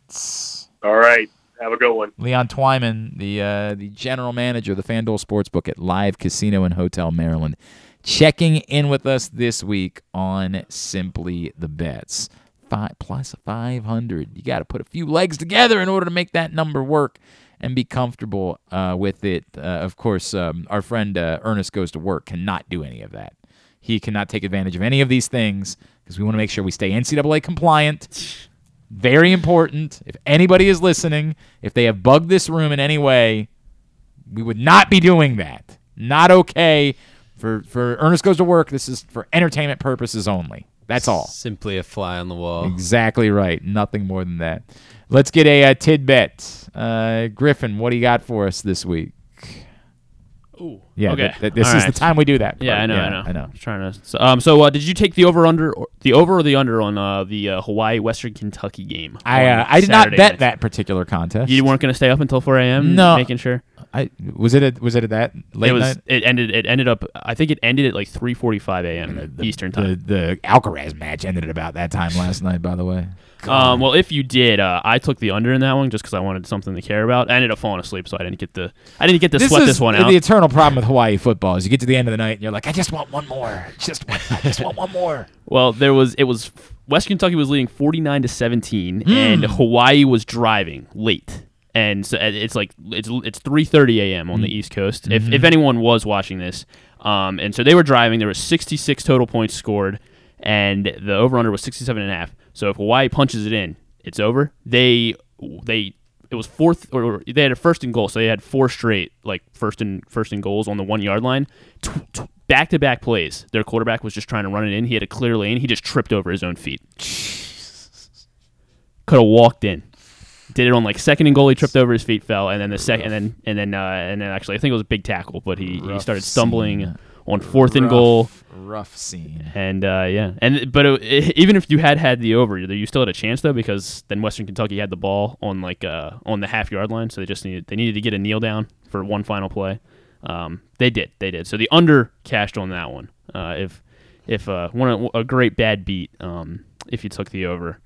All right. Have a good one. Leon Twyman, the uh, the general manager of the FanDuel Sportsbook at Live Casino and Hotel Maryland, checking in with us this week on Simply the Bets. Five plus 500. You got to put a few legs together in order to make that number work and be comfortable uh, with it. Uh, of course, um, our friend uh, Ernest Goes to Work cannot do any of that. He cannot take advantage of any of these things because we want to make sure we stay NCAA compliant. Very important. If anybody is listening, if they have bugged this room in any way, we would not be doing that. Not okay. For for Ernest goes to work. This is for entertainment purposes only. That's all. Simply a fly on the wall. Exactly right. Nothing more than that. Let's get a, uh tidbit. Uh, Griffin, what do you got for us this week? Ooh. Yeah, okay. th- th- this All is right. the time we do that. Yeah. I know, I know, I know. Just trying to. So, um, so uh, did you take the over under, or, the over or the under on uh, the uh, Hawaii Western Kentucky game? I on uh, I did Saturday not bet night? that particular contest. You weren't going to stay up until 4 a.m. No. making sure. I was it. A, was it at that late it was. night? It ended. It ended up. I think it ended at like 3:45 a.m. Eastern time. The the Alcaraz match ended at about that time last night. By the way. Um, well, if you did, uh, I took the under in that one just because I wanted something to care about. I ended up falling asleep, so I didn't get the. I didn't get to sweat is this one out. The eternal problem with Hawaii football is you get to the end of the night and you're like, I just want one more. Just one. I just want one more. (laughs) Well, there was it was West Kentucky was leading 49 to 17 Hmm. and Hawaii was driving late. And so it's like it's it's 3:30 a.m. on the Mm. East Coast. If Mhm. if anyone was watching this, um, and so they were driving, there was 66 total points scored, and the over under was 67 and a half. So if Hawaii punches it in, it's over. They they it was fourth or they had a first and goal, so they had four straight like first and first and goals on the one yard line. Back to back plays. Their quarterback was just trying to run it in. He had a clear lane. He just tripped over his own feet. Could have walked in. Did it on like second and goal. He tripped over his feet, fell, and then the second, and then and then uh, and then actually I think it was a big tackle, but he, he started stumbling scene. On fourth and goal. Rough scene. And uh, yeah, and but it, even if you had had the over, you still had a chance though because then Western Kentucky had the ball on like uh, on the half yard line, so they just needed they needed to get a kneel down for one final play. Um, they did, they did. So the under cashed on that one. Uh, if if uh, one a great bad beat, um, if you took the over.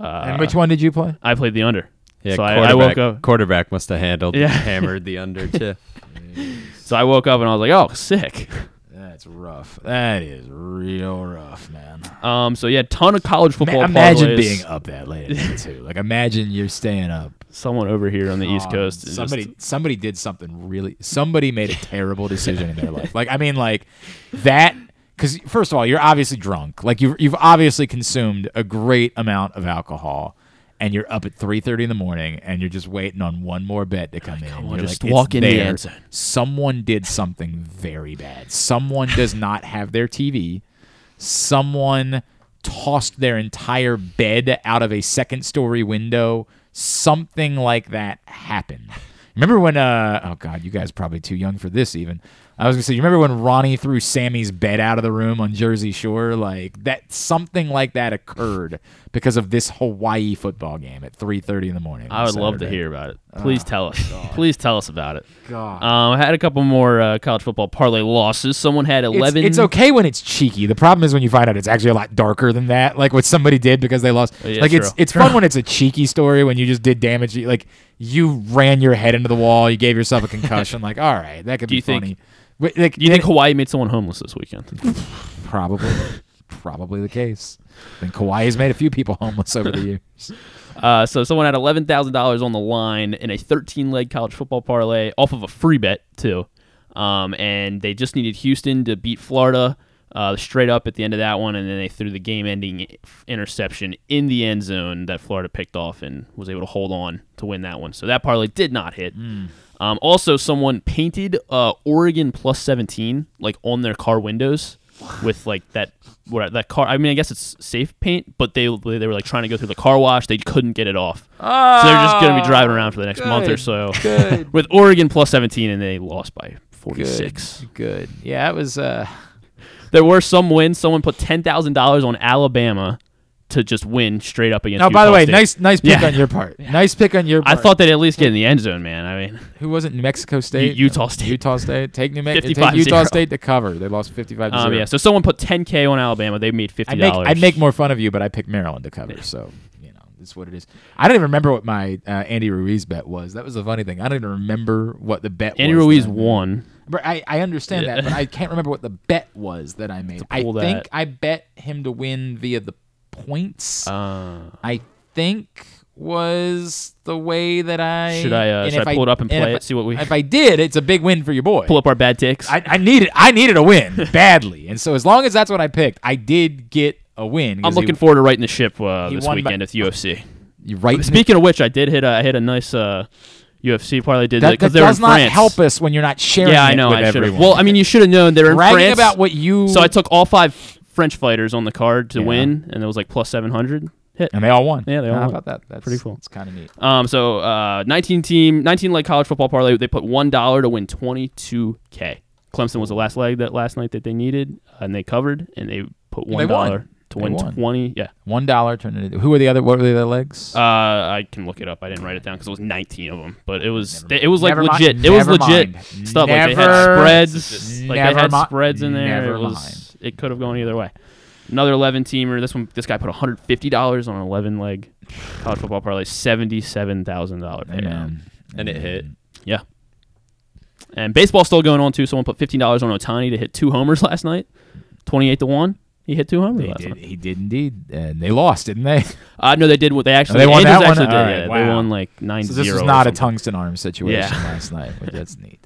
Uh, And which one did you play? I played the under. Yeah, so I, I woke up. Quarterback must have handled Yeah. hammered the under too. (laughs) So I woke up and I was like, "Oh, sick." That's rough. That is real rough, man. Um, so yeah, ton of college Ma- football. imagine parlays. being up that late too. Like imagine you're staying up. Someone over here on the East Um, Coast. Somebody just- somebody did something really. Somebody made a terrible decision in their life. Like I mean, like that. Because first of all, you're obviously drunk. Like you've you've obviously consumed a great amount of alcohol. And you're up at 3:30 in the morning, and you're just waiting on one more bet to come in. on, You're just like, walk in the there." end zone. Someone did something very bad. Someone does not have their TV. Someone tossed their entire bed out of a second story window. Something like that happened. Remember when uh oh god, you guys are probably too young for this even. I was gonna say, you remember when Ronnie threw Sammy's bed out of the room on Jersey Shore? Like that something like that occurred because of this Hawaii football game at three thirty in the morning. I would love to hear about it. Please Oh, tell us. (laughs) God. Please tell us about it. God. Um, I had a couple more uh, college football parlay losses. Someone had eleven. It's, okay when it's cheeky. The problem is when you find out it's actually a lot darker than that. Like what somebody did because they lost. Yeah, like it's true. it's fun when it's a cheeky story when you just did damage. Like you ran your head into the wall. You gave yourself a concussion. like all right, that could Do be you think- funny. Wait, like, you think Hawaii made someone homeless this weekend? (laughs) probably probably the case? I think Hawaii has made a few people homeless over the (laughs) years. Uh, so someone had eleven thousand dollars on the line in a thirteen-leg college football parlay off of a free bet too, um, and they just needed Houston to beat Florida uh, straight up at the end of that one, and then they threw the game-ending interception in the end zone that Florida picked off and was able to hold on to win that one. So that parlay did not hit. Um, also, someone painted uh, Oregon plus seventeen like on their car windows with like that what that car. I mean, I guess it's safe paint, but they they were like trying to go through the car wash. They couldn't get it off, so they're just going to be driving around for the next month or so (laughs) with Oregon plus seventeen, and they lost by forty six. Good. Good. Yeah, it was. Uh, There were some wins. Someone put ten thousand dollars on Alabama to just win straight up against. Oh, by the way, State. nice nice pick Yeah. on your part. (laughs) Nice pick on your I thought they'd at least get in the end zone, man. I mean, Who was it? New Mexico State, Utah State. Utah State. Take New Mexico. Take 55-0. Utah State to cover. They lost fifty-five. um, yeah. So someone put ten k on Alabama. They made fifty I'd make, dollars. I'd make more fun of you, but I picked Maryland to cover. So you know, it's what it is. I don't even remember what my uh, Andy Ruiz bet was. That was the funny thing. I don't even remember what the bet. Andy was Ruiz made. won. But I, I understand Yeah. that, but I can't remember what the bet was that I made. (laughs) I think that. I bet him to win via the points. Uh, I think was the way that I Should I, uh, should I pull it up and play if it, see what we- If I did, it's a big win for your boy. pull up our bad takes. I, I needed I needed a win (laughs) badly, and so as long as that's what I picked, I did get a win. I'm looking he- forward to writing the ship uh, this won by- weekend at the UFC. You right? the- Speaking of which, I did hit a, I hit a nice uh, UFC probably Did that, because that does not France. help us when you're not sharing. Yeah, I know. I should have. Well, I mean, you should have known they're in France. about what you. So I took all five French fighters on the card to Yeah. win, and it was like plus seven hundred hit. and they all won. Yeah, they all How won. about that? That's pretty cool. It's kind of neat. Um, so uh, 19 team, 19 leg college football parlay. They put one dollar to win 22k. Clemson was the last leg that last night that they needed, and they covered, and they put one to They win won. 20. Yeah. One dollar turned into. Who were the other? What were the other legs? Uh, I can look it up. I didn't write it down because it was 19 of them, but it was it was like Never mind. legit. It was Never legit mind. stuff. like they had Never- spreads. Like they had mi- spreads in there. never it was. It could have gone either way. Another 11 teamer. This one, this guy put 150 dollars on an 11 leg college football parlay. Seventy-seven thousand dollar payout. And it hit. Yeah. And baseball's still going on too. Someone put fifteen dollars on Ohtani to hit two homers last night. Twenty-eight to one. He hit two homers They last did, night. he did indeed, and they lost, didn't they? (laughs) Uh, no, they did what they actually. they won the that one. did, right, yeah. They won like nine So this zero. was not a tungsten arm situation Yeah. last night, but that's (laughs) neat.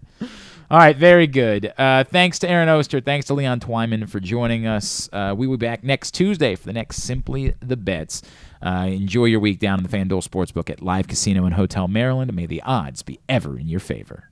All right, very good. Uh, thanks to Aaron Oster. Thanks to Leon Twyman for joining us. Uh, we will be back next Tuesday for the next Simply the Bets. Uh, enjoy your week down in the FanDuel Sportsbook at Live Casino and Hotel Maryland. May the odds be ever in your favor.